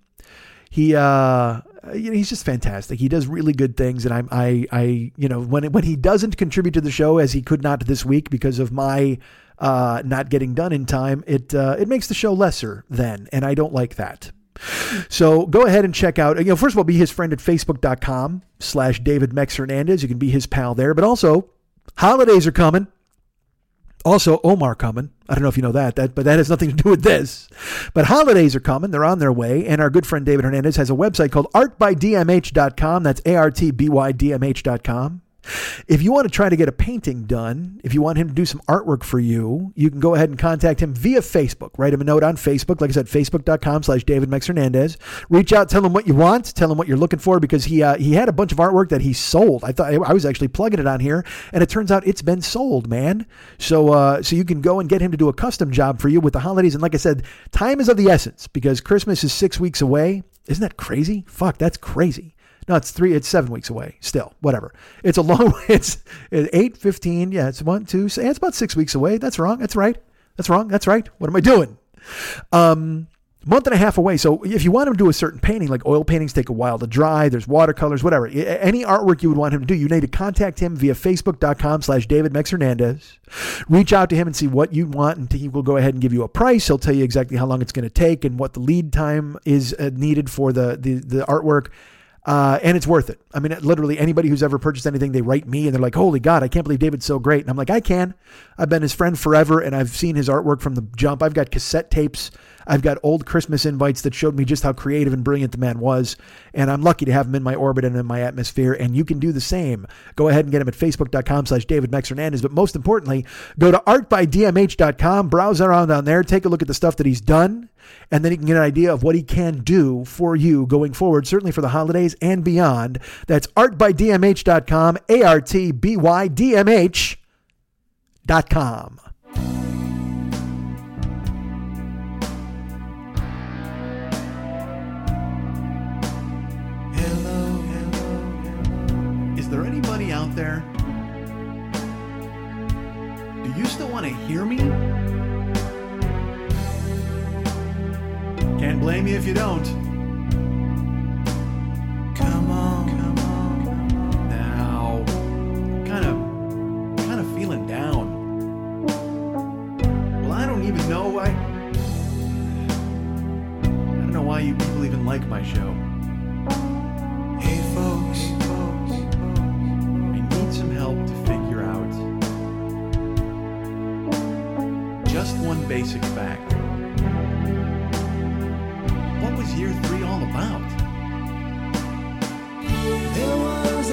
He uh, you know, he's just fantastic. He does really good things, and I'm I I you know when when he doesn't contribute to the show as he could not this week because of my uh, not getting done in time, it uh, it makes the show lesser then, and I don't like that. So go ahead and check out, you know, first of all, be his friend at facebook.com slash David Mex Hernandez. You can be his pal there, but also holidays are coming. Also, Omar coming. I don't know if you know that, that, but that has nothing to do with this. But holidays are coming; they're on their way, and our good friend David Hernandez has a website called artbydmh.com. That's a r t b y d m h.com. If you want to try to get a painting done, if you want him to do some artwork for you, you can go ahead and contact him via Facebook. Write him a note on Facebook. Like I said, facebook.com slash David Mex Hernandez. Reach out, tell him what you want, tell him what you're looking for because he uh, he had a bunch of artwork that he sold. I thought I was actually plugging it on here, and it turns out it's been sold, man. So uh, so you can go and get him to do a custom job for you with the holidays. And like I said, time is of the essence because Christmas is six weeks away. Isn't that crazy? Fuck, that's crazy. No, it's three. It's seven weeks away. Still, whatever. It's a long. Way. It's eight fifteen. Yeah, it's one, two. It's about six weeks away. That's wrong. That's right. That's wrong. That's right. What am I doing? Um, month and a half away. So if you want him to do a certain painting, like oil paintings take a while to dry, there's watercolors, whatever. Any artwork you would want him to do, you need to contact him via facebook.com slash David Mex Hernandez. Reach out to him and see what you want, and he will go ahead and give you a price. He'll tell you exactly how long it's going to take and what the lead time is uh, needed for the, the, the artwork. Uh, and it's worth it. I mean, literally anybody who's ever purchased anything, they write me and they're like, "Holy God, I can't believe David's so great." And I'm like, "I can. I've been his friend forever, and I've seen his artwork from the jump. I've got cassette tapes. I've got old Christmas invites that showed me just how creative and brilliant the man was, and I'm lucky to have him in my orbit and in my atmosphere. And you can do the same. Go ahead and get him at facebook.com/slash David Mex Hernandez. But most importantly, go to artbydmh.com, browse around on there, take a look at the stuff that he's done and then you can get an idea of what he can do for you going forward, certainly for the holidays and beyond. That's artbydmh.com, A R T B Y D M H.com. there anybody out there? Do you still want to hear me? Can't blame you if you don't. Come on, come on, come on. Now, I'm kind of, kind of feeling down. Well, I don't even know. I, I don't know why you people even like my show. some help to figure out just one basic fact. What was year three all about? Was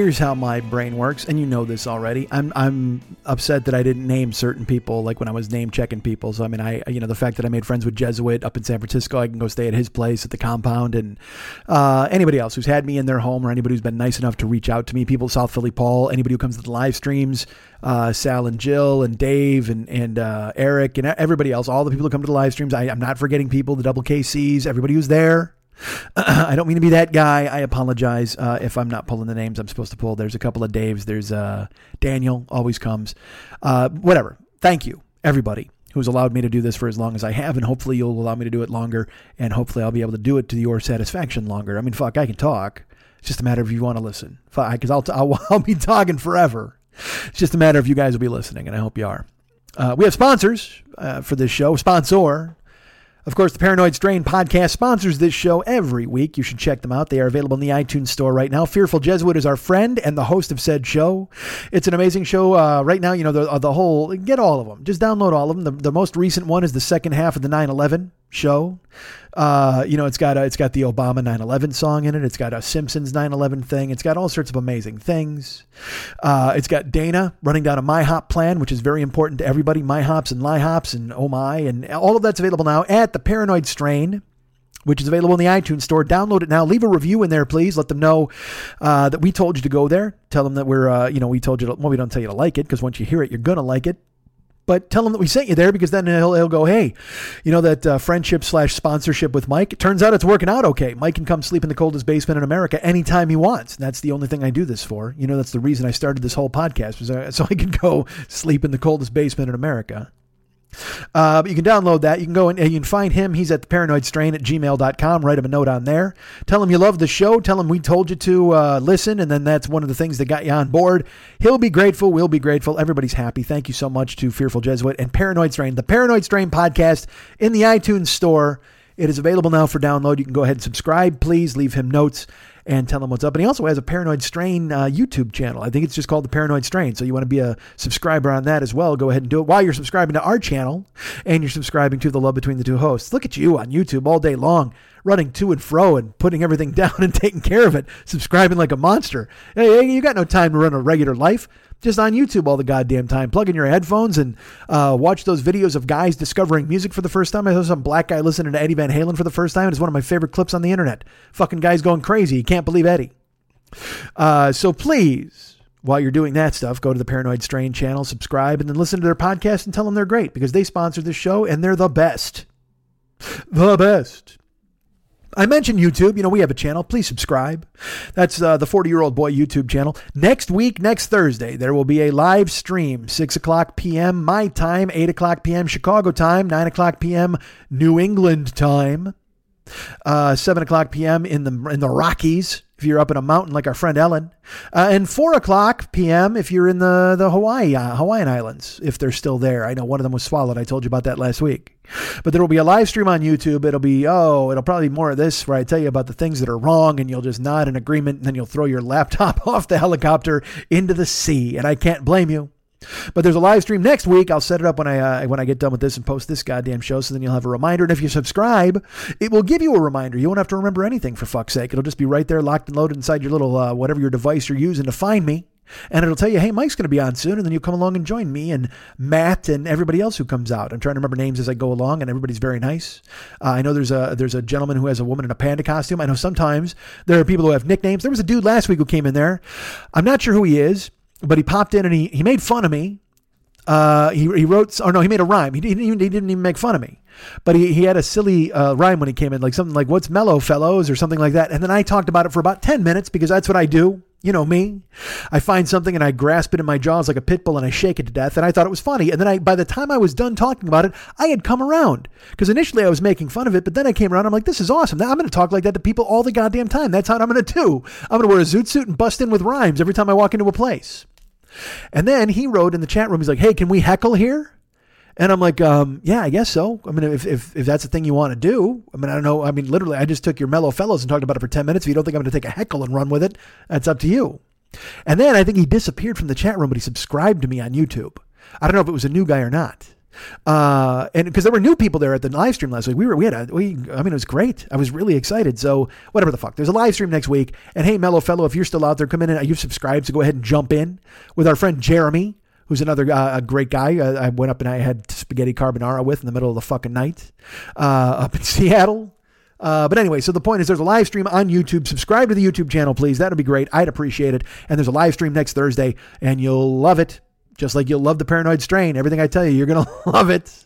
Here's how my brain works, and you know this already. I'm I'm upset that I didn't name certain people, like when I was name checking people. So I mean, I you know the fact that I made friends with Jesuit up in San Francisco, I can go stay at his place at the compound, and uh, anybody else who's had me in their home or anybody who's been nice enough to reach out to me, people South Philly Paul, anybody who comes to the live streams, uh, Sal and Jill and Dave and and uh, Eric and everybody else, all the people who come to the live streams. I, I'm not forgetting people, the double KCs, everybody who's there. I don't mean to be that guy. I apologize uh, if I'm not pulling the names I'm supposed to pull. There's a couple of Daves. There's uh, Daniel, always comes. Uh, whatever. Thank you, everybody who's allowed me to do this for as long as I have, and hopefully you'll allow me to do it longer, and hopefully I'll be able to do it to your satisfaction longer. I mean, fuck, I can talk. It's just a matter of if you want to listen. Because I'll, I'll, I'll be talking forever. It's just a matter of if you guys will be listening, and I hope you are. Uh, we have sponsors uh, for this show. Sponsor of course, the Paranoid Strain podcast sponsors this show every week. You should check them out. They are available in the iTunes store right now. Fearful Jesuit is our friend and the host of said show. It's an amazing show. Uh, right now, you know, the, uh, the whole, get all of them. Just download all of them. The, the most recent one is the second half of the 9 11 show. Uh, you know, it's got a, it's got the Obama 9/11 song in it. It's got a Simpsons 9/11 thing. It's got all sorts of amazing things. Uh, it's got Dana running down a MyHop plan, which is very important to everybody. MyHops and LiHops and Oh My, and all of that's available now at the Paranoid Strain which is available in the iTunes store. Download it now. Leave a review in there, please. Let them know uh, that we told you to go there. Tell them that we're, uh, you know, we told you. To, well, we don't tell you to like it because once you hear it, you're gonna like it but tell him that we sent you there because then he'll, he'll go, hey, you know, that uh, friendship slash sponsorship with Mike, it turns out it's working out okay. Mike can come sleep in the coldest basement in America anytime he wants. And that's the only thing I do this for. You know, that's the reason I started this whole podcast, was so I could go sleep in the coldest basement in America. Uh, but you can download that. You can go and you can find him. He's at the paranoid strain at gmail.com. Write him a note on there. Tell him you love the show. Tell him we told you to uh, listen. And then that's one of the things that got you on board. He'll be grateful. We'll be grateful. Everybody's happy. Thank you so much to Fearful Jesuit and Paranoid Strain, the Paranoid Strain podcast in the iTunes store. It is available now for download. You can go ahead and subscribe. Please leave him notes and tell him what's up. And he also has a Paranoid Strain uh, YouTube channel. I think it's just called the Paranoid Strain. So you want to be a subscriber on that as well. Go ahead and do it while you're subscribing to our channel and you're subscribing to the Love Between the Two Hosts. Look at you on YouTube all day long, running to and fro and putting everything down and taking care of it, subscribing like a monster. Hey, you got no time to run a regular life just on YouTube all the goddamn time. Plug in your headphones and uh, watch those videos of guys discovering music for the first time. I saw some black guy listening to Eddie Van Halen for the first time. It's one of my favorite clips on the internet. Fucking guys going crazy. You can't believe Eddie. Uh, so please, while you're doing that stuff, go to the Paranoid Strain channel, subscribe, and then listen to their podcast and tell them they're great because they sponsor this show and they're the best. The best. I mentioned YouTube. You know, we have a channel. Please subscribe. That's uh, the 40 year old boy YouTube channel. Next week, next Thursday, there will be a live stream, 6 o'clock p.m. my time, 8 o'clock p.m. Chicago time, 9 o'clock p.m. New England time, uh, 7 o'clock p.m. in the, in the Rockies if you're up in a mountain like our friend Ellen, uh, and four o'clock p.m. if you're in the the Hawaii uh, Hawaiian Islands if they're still there. I know one of them was swallowed. I told you about that last week. But there will be a live stream on YouTube. It'll be oh, it'll probably be more of this where I tell you about the things that are wrong, and you'll just nod in agreement, and then you'll throw your laptop off the helicopter into the sea, and I can't blame you. But there's a live stream next week. I'll set it up when I uh, when I get done with this and post this goddamn show. So then you'll have a reminder. And if you subscribe, it will give you a reminder. You won't have to remember anything for fuck's sake. It'll just be right there, locked and loaded inside your little uh, whatever your device you're using to find me. And it'll tell you, hey, Mike's going to be on soon. And then you come along and join me and Matt and everybody else who comes out. I'm trying to remember names as I go along, and everybody's very nice. Uh, I know there's a there's a gentleman who has a woman in a panda costume. I know sometimes there are people who have nicknames. There was a dude last week who came in there. I'm not sure who he is, but he popped in and he, he made fun of me uh, he, he wrote, or no, he made a rhyme. He didn't even, he didn't even make fun of me, but he, he had a silly uh, rhyme when he came in, like something like "What's mellow, fellows?" or something like that. And then I talked about it for about ten minutes because that's what I do. You know me. I find something and I grasp it in my jaws like a pit bull and I shake it to death. And I thought it was funny. And then I, by the time I was done talking about it, I had come around because initially I was making fun of it, but then I came around. I'm like, this is awesome. Now I'm going to talk like that to people all the goddamn time. That's how I'm going to do. I'm going to wear a zoot suit and bust in with rhymes every time I walk into a place. And then he wrote in the chat room, he's like, hey, can we heckle here? And I'm like, um, yeah, I guess so. I mean, if, if, if that's the thing you want to do, I mean, I don't know. I mean, literally, I just took your mellow fellows and talked about it for 10 minutes. If you don't think I'm going to take a heckle and run with it, that's up to you. And then I think he disappeared from the chat room, but he subscribed to me on YouTube. I don't know if it was a new guy or not. Uh, and because there were new people there at the live stream last week, we were we had a we I mean it was great. I was really excited. So whatever the fuck, there's a live stream next week. And hey, mellow fellow, if you're still out there, come in and you've subscribed, so go ahead and jump in with our friend Jeremy, who's another uh, a great guy. Uh, I went up and I had spaghetti carbonara with in the middle of the fucking night uh, up in Seattle. Uh, but anyway, so the point is there's a live stream on YouTube. Subscribe to the YouTube channel, please. That'd be great. I'd appreciate it. And there's a live stream next Thursday, and you'll love it. Just like you'll love the paranoid strain. Everything I tell you, you're going to love it.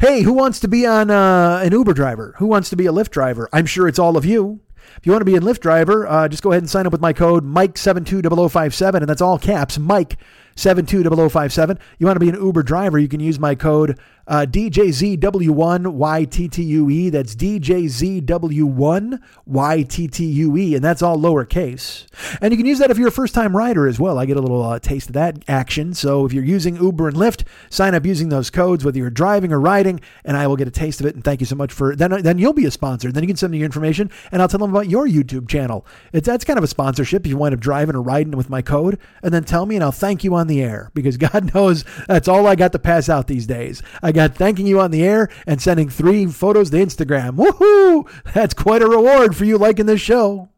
Hey, who wants to be on uh, an Uber driver? Who wants to be a Lyft driver? I'm sure it's all of you. If you want to be a Lyft driver, uh, just go ahead and sign up with my code Mike720057, and that's all caps, Mike. 720057. You want to be an Uber driver, you can use my code uh, DJZW1YTTUE. That's DJZW1YTTUE, and that's all lowercase. And you can use that if you're a first time rider as well. I get a little uh, taste of that action. So if you're using Uber and Lyft, sign up using those codes, whether you're driving or riding, and I will get a taste of it. And thank you so much for then. Then you'll be a sponsor. Then you can send me your information, and I'll tell them about your YouTube channel. It's that's kind of a sponsorship if you wind up driving or riding with my code, and then tell me, and I'll thank you on the air because God knows that's all I got to pass out these days. I got thanking you on the air and sending three photos to Instagram. Woohoo! That's quite a reward for you liking this show.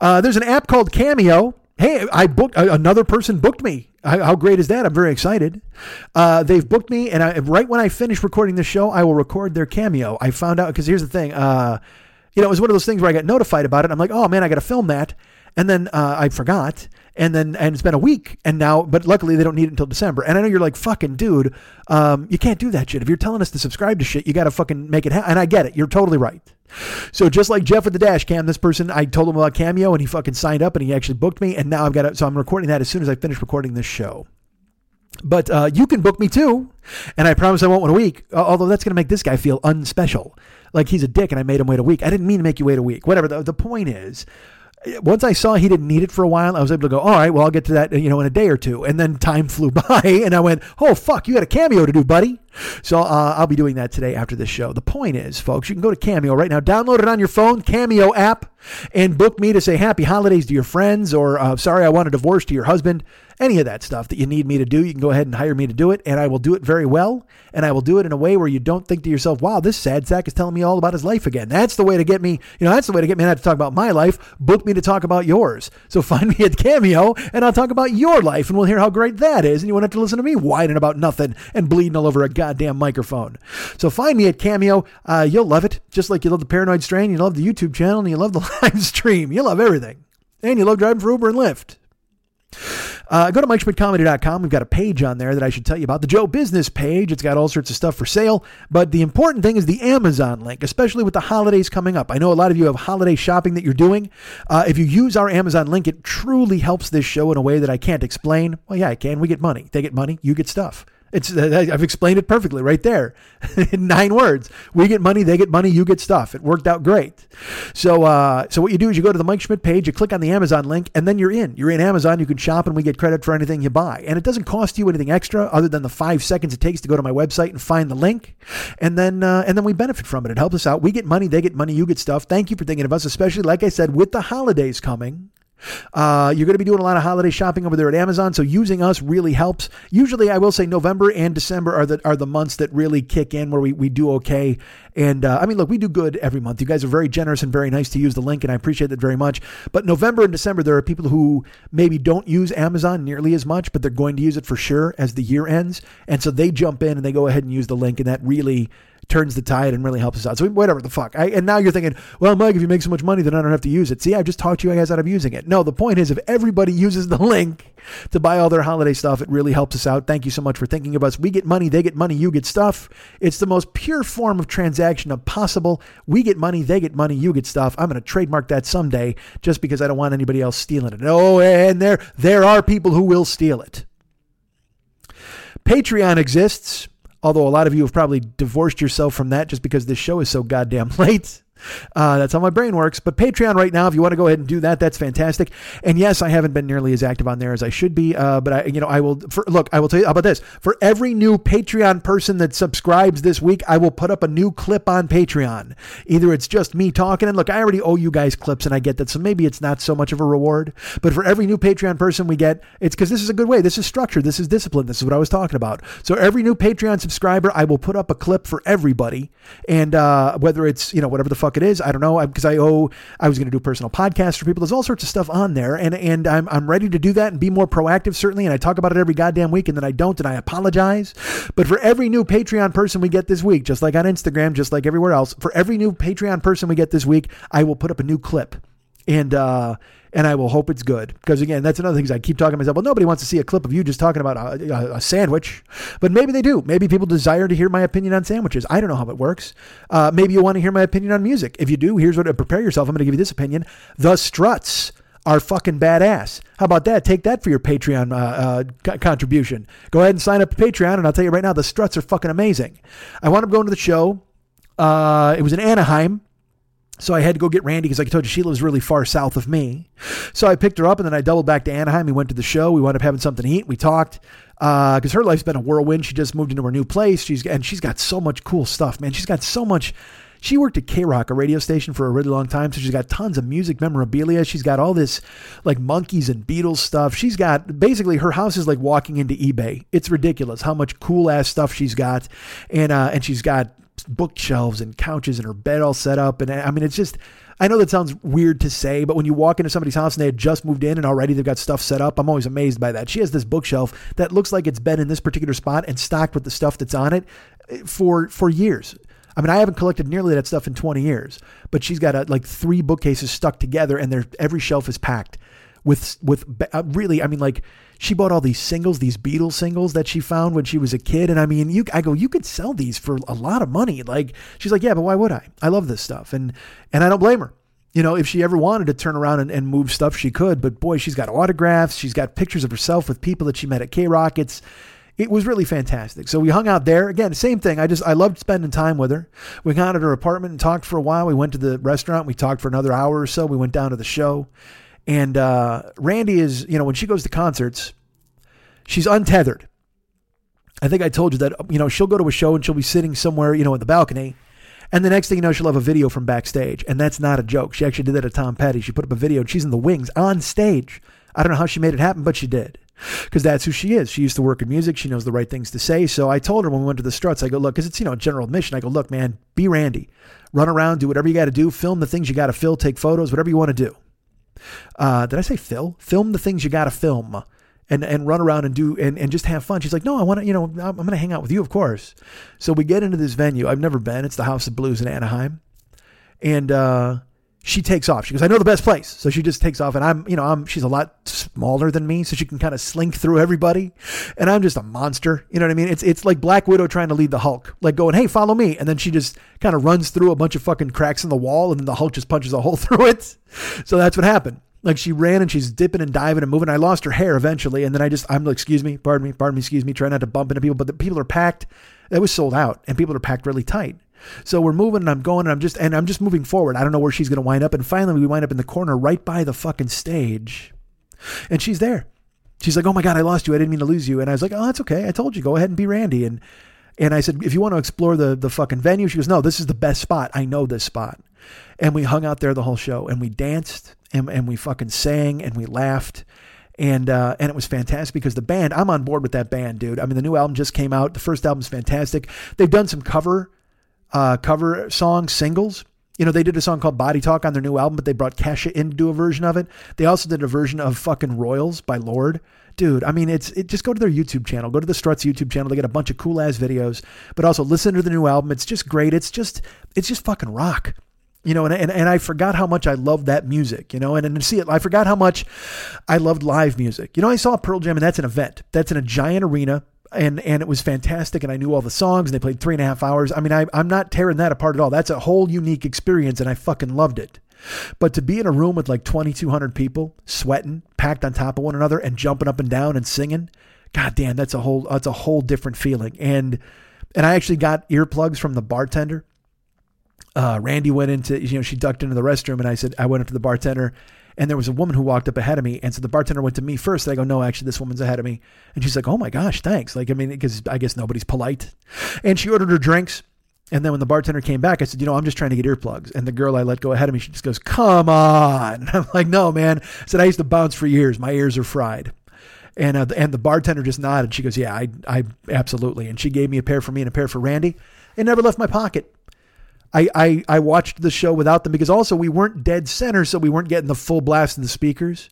Uh, there's an app called Cameo. Hey, I booked another person booked me. How, how great is that? I'm very excited. Uh, they've booked me, and I, right when I finish recording the show, I will record their cameo. I found out because here's the thing. Uh, you know, it was one of those things where I got notified about it. I'm like, oh man, I got to film that, and then uh, I forgot, and then and it's been a week, and now, but luckily they don't need it until December. And I know you're like, fucking dude, um, you can't do that shit. If you're telling us to subscribe to shit, you got to fucking make it happen. And I get it. You're totally right. So just like Jeff with the dash cam, this person, I told him about Cameo, and he fucking signed up, and he actually booked me, and now I've got it. So I'm recording that as soon as I finish recording this show. But uh, you can book me too, and I promise I won't wait a week. uh, Although that's going to make this guy feel unspecial, like he's a dick, and I made him wait a week. I didn't mean to make you wait a week. Whatever. The, the point is, once I saw he didn't need it for a while, I was able to go, all right, well, I'll get to that, you know, in a day or two. And then time flew by, and I went, oh fuck, you got a cameo to do, buddy. So uh, I'll be doing that today after this show. The point is, folks, you can go to Cameo right now, download it on your phone, Cameo app, and book me to say happy holidays to your friends, or uh, sorry, I want a divorce to your husband. Any of that stuff that you need me to do, you can go ahead and hire me to do it, and I will do it very well. And I will do it in a way where you don't think to yourself, wow, this sad sack is telling me all about his life again. That's the way to get me, you know, that's the way to get me not to talk about my life. Book me to talk about yours. So find me at Cameo, and I'll talk about your life, and we'll hear how great that is. And you won't have to listen to me whining about nothing and bleeding all over a goddamn microphone. So find me at Cameo. Uh, you'll love it, just like you love the Paranoid Strain, you love the YouTube channel, and you love the live stream. You love everything. And you love driving for Uber and Lyft. Uh, go to MikeSchmidtComedy.com. We've got a page on there that I should tell you about. The Joe Business page. It's got all sorts of stuff for sale. But the important thing is the Amazon link, especially with the holidays coming up. I know a lot of you have holiday shopping that you're doing. Uh, if you use our Amazon link, it truly helps this show in a way that I can't explain. Well, yeah, I can. We get money. They get money. You get stuff. It's I've explained it perfectly right there in nine words. We get money, they get money, you get stuff. It worked out great. So uh, so what you do is you go to the Mike Schmidt page, you click on the Amazon link, and then you're in. You're in Amazon. You can shop, and we get credit for anything you buy. And it doesn't cost you anything extra other than the five seconds it takes to go to my website and find the link, and then uh, and then we benefit from it. It helps us out. We get money, they get money, you get stuff. Thank you for thinking of us, especially like I said with the holidays coming. Uh, you're going to be doing a lot of holiday shopping over there at Amazon, so using us really helps. Usually, I will say November and December are the are the months that really kick in where we, we do okay. And uh, I mean, look, we do good every month. You guys are very generous and very nice to use the link, and I appreciate that very much. But November and December, there are people who maybe don't use Amazon nearly as much, but they're going to use it for sure as the year ends, and so they jump in and they go ahead and use the link, and that really turns the tide and really helps us out. So whatever the fuck. I, and now you're thinking, well, Mike, if you make so much money, then I don't have to use it. See, I've just taught you guys how to using it. No, the point is, if everybody uses the link to buy all their holiday stuff, it really helps us out. Thank you so much for thinking of us. We get money, they get money, you get stuff. It's the most pure form of transaction of possible. We get money, they get money, you get stuff. I'm going to trademark that someday just because I don't want anybody else stealing it. Oh, and there there are people who will steal it. Patreon exists although a lot of you have probably divorced yourself from that just because this show is so goddamn late. Uh, that's how my brain works. But Patreon right now, if you want to go ahead and do that, that's fantastic. And yes, I haven't been nearly as active on there as I should be. Uh, but I, you know, I will. For, look, I will tell you about this. For every new Patreon person that subscribes this week, I will put up a new clip on Patreon. Either it's just me talking, and look, I already owe you guys clips, and I get that. So maybe it's not so much of a reward. But for every new Patreon person we get, it's because this is a good way. This is structured. This is discipline. This is what I was talking about. So every new Patreon subscriber, I will put up a clip for everybody, and uh, whether it's you know whatever the fuck it is, I don't know because I owe. I was going to do personal podcasts for people. There's all sorts of stuff on there, and and I'm I'm ready to do that and be more proactive certainly. And I talk about it every goddamn week, and then I don't, and I apologize. But for every new Patreon person we get this week, just like on Instagram, just like everywhere else, for every new Patreon person we get this week, I will put up a new clip, and uh, and I will hope it's good. Because again, that's another thing I keep talking to myself. Well, nobody wants to see a clip of you just talking about a, a, a sandwich, but maybe they do. Maybe people desire to hear my opinion on sandwiches. I don't know how it works. Uh, maybe you want to hear my opinion on music. If you do, here's what. Prepare yourself. I'm going to give you this opinion. The Struts are fucking badass. How about that? Take that for your Patreon uh, uh, contribution. Go ahead and sign up to Patreon, and I'll tell you right now, the Struts are fucking amazing. I wound up going to the show. Uh, it was in Anaheim. So I had to go get Randy because, like I told you, she lives really far south of me. So I picked her up and then I doubled back to Anaheim. We went to the show. We wound up having something to eat. We talked because her life's been a whirlwind. She just moved into her new place. She's and she's got so much cool stuff, man. She's got so much. She worked at KROQ, a radio station, for a really long time. So she's got tons of music memorabilia. She's got all this like Monkees and Beatles stuff. She's got basically her house is like walking into eBay. It's ridiculous how much cool ass stuff she's got, and uh, and she's got bookshelves and couches and her bed all set up. And I mean, it's just, I know that sounds weird to say, but when you walk into somebody's house and they had just moved in and already they've got stuff set up, I'm always amazed by that. She has this bookshelf that looks like it's been in this particular spot and stocked with the stuff that's on it eh, for for years. I mean, I haven't collected nearly that stuff in 20 years, but she's got a, like three bookcases stuck together, and every shelf is packed with with uh, really. I mean, like she bought all these singles, these Beatles singles that she found when she was a kid. And I mean, you, I go, you could sell these for a lot of money. Like, she's like, yeah, but why would I? I love this stuff. And, and I don't blame her. You know, if she ever wanted to turn around and, and move stuff, she could. But boy, she's got autographs. She's got pictures of herself with people that she met at KROQ. It's, it was really fantastic. So we hung out there again. Same thing. I just I loved spending time with her. We hung out at her apartment and talked for a while. We went to the restaurant. We talked for another hour or so. We went down to the show, and uh, Randy is you know when she goes to concerts, she's untethered. I think I told you that, you know, she'll go to a show and she'll be sitting somewhere, you know, in the balcony. And the next thing you know, she'll have a video from backstage. And that's not a joke. She actually did that at Tom Petty. She put up a video and she's in the wings on stage. I don't know how she made it happen, but she did. Because that's who she is. She used to work in music. She knows the right things to say. So I told her when we went to the struts, I go, look, because it's, you know, general admission. I go, look, man, be Randy. Run around, do whatever you got to do. Film the things you got to fill, take photos, whatever you want to do. Uh, did I say Phil? Film the things you got to film and and run around and do and, and just have fun. She's like, no, I want to, you know, I'm, I'm going to hang out with you, of course. So we get into this venue. I've never been. It's the House of Blues in Anaheim, and uh, she takes off. She goes, I know the best place. So she just takes off, and I'm, you know, I'm. She's a lot smaller than me, so she can kind of slink through everybody, and I'm just a monster. You know what I mean? It's it's like Black Widow trying to lead the Hulk, like going, hey, follow me, and then she just kind of runs through a bunch of fucking cracks in the wall, and then the Hulk just punches a hole through it. So that's what happened. Like she ran and she's dipping and diving and moving. I lost her hair eventually, and then I just I'm like, excuse me, pardon me, pardon me, excuse me, try not to bump into people. But the people are packed. It was sold out, and people are packed really tight. So we're moving, and I'm going, and I'm just and I'm just moving forward. I don't know where she's gonna wind up, and finally we wind up in the corner right by the fucking stage, and she's there. She's like, oh my god, I lost you. I didn't mean to lose you. And I was like, oh, that's okay. I told you, go ahead and be Randy. And and I said, if you want to explore the the fucking venue, she goes, no, this is the best spot. I know this spot. And we hung out there the whole show, and we danced and, and we fucking sang and we laughed and uh, and it was fantastic because the band I'm on board with that band, dude. I mean, the new album just came out. The first album's fantastic. They've done some cover uh, cover songs, singles. You know, they did a song called Body Talk on their new album, but they brought Kesha in to do a version of it. They also did a version of fucking Royals by Lorde. Dude, I mean, it's it, just go to their YouTube channel. Go to the Struts YouTube channel. They get a bunch of cool ass videos, but also listen to the new album. It's just great. It's just it's just fucking rock you know, and, and, and I forgot how much I loved that music, you know, and, and see it, I forgot how much I loved live music. You know, I saw Pearl Jam and that's an event. That's in a giant arena and, and it was fantastic. And I knew all the songs and they played three and a half hours. I mean, I, I'm not tearing that apart at all. That's a whole unique experience and I fucking loved it. But to be in a room with like 2,200 people sweating, packed on top of one another and jumping up and down and singing, God damn, that's a whole, that's a whole different feeling. And, and I actually got earplugs from the bartender uh, Randy went into, you know, she ducked into the restroom and I said, I went up to the bartender and there was a woman who walked up ahead of me. And so the bartender went to me first. And I go, no, actually, this woman's ahead of me. And she's like, oh my gosh, thanks. Like, I mean, because I guess nobody's polite. And she ordered her drinks. And then when the bartender came back, I said, you know, I'm just trying to get earplugs. And the girl I let go ahead of me, she just goes, come on. And I'm like, no, man. I said, I used to bounce for years. My ears are fried. And, uh, and the bartender just nodded. She goes, yeah, I, I absolutely. And she gave me a pair for me and a pair for Randy. It never left my pocket. I, I, I watched the show without them because also we weren't dead center, so we weren't getting the full blast of the speakers.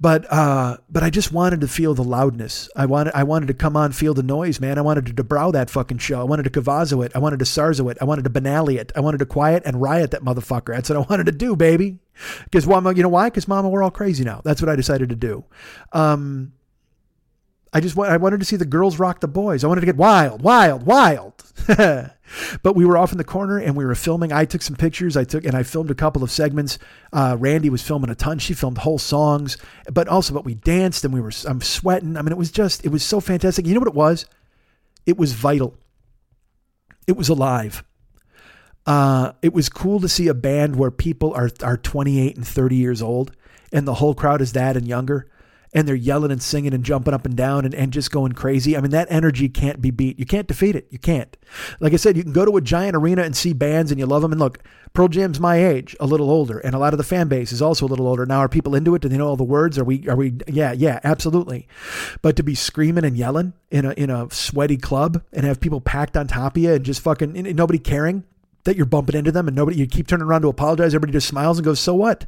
But uh, but I just wanted to feel the loudness. I wanted I wanted to come on, feel the noise, man. I wanted to DuBrow that fucking show. I wanted to cavazo it. I wanted to sarzo it. I wanted to Banali it. I wanted to quiet and riot that motherfucker. That's what I wanted to do, baby. Because mama, you know why? Because mama, we're all crazy now. That's what I decided to do. Um, I just I wanted to see the girls rock the boys. I wanted to get wild, wild, wild. but we were off in the corner and we were filming. I took some pictures. I took and I filmed a couple of segments. Uh, Randy was filming a ton. She filmed whole songs, but also, but we danced and we were. I'm sweating. I mean, it was just it was so fantastic. You know what it was? It was vital. It was alive. Uh, it was cool to see a band where people are are 28 and 30 years old, and the whole crowd is that and younger and they're yelling and singing and jumping up and down and, and just going crazy. I mean, that energy can't be beat. You can't defeat it. You can't. Like I said, you can go to a giant arena and see bands and you love them. And look, Pearl Jam's my age, a little older, and a lot of the fan base is also a little older. Now, are people into it? Do they know all the words? Are we, are we, yeah, yeah, absolutely. But to be screaming and yelling in a, in a sweaty club and have people packed on top of you and just fucking, and nobody caring that you're bumping into them and nobody, you keep turning around to apologize. Everybody just smiles and goes, so what?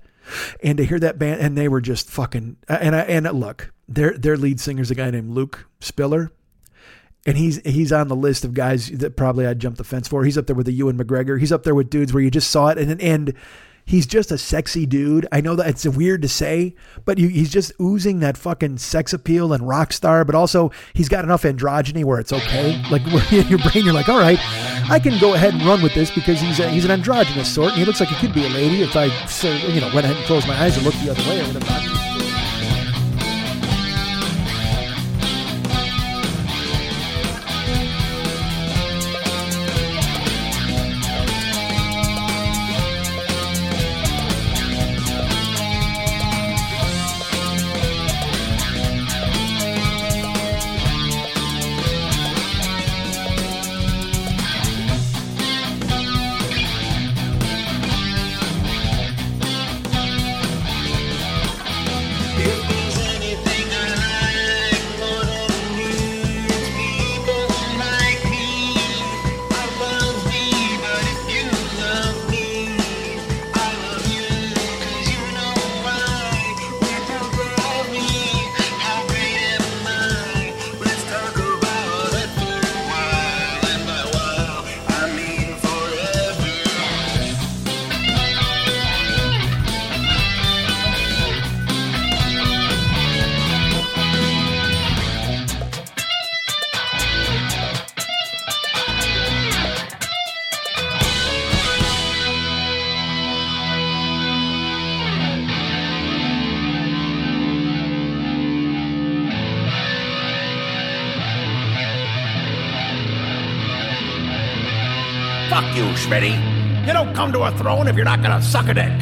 And to hear that band and they were just fucking and I, and look their their lead singer's a guy named Luke Spiller. And he's he's on the list of guys that probably I'd jump the fence for. He's up there with the Ewan McGregor. He's up there with dudes where you just saw it. And and he's just a sexy dude I know that it's weird to say but he's just oozing that fucking sex appeal and rock star but also he's got enough androgyny where it's okay like in your brain you're like all right I can go ahead and run with this because he's a, he's an androgynous sort, and he looks like he could be a lady if I, you know, went ahead and closed my eyes and looked the other way. I would have If if you're not gonna suck a dick.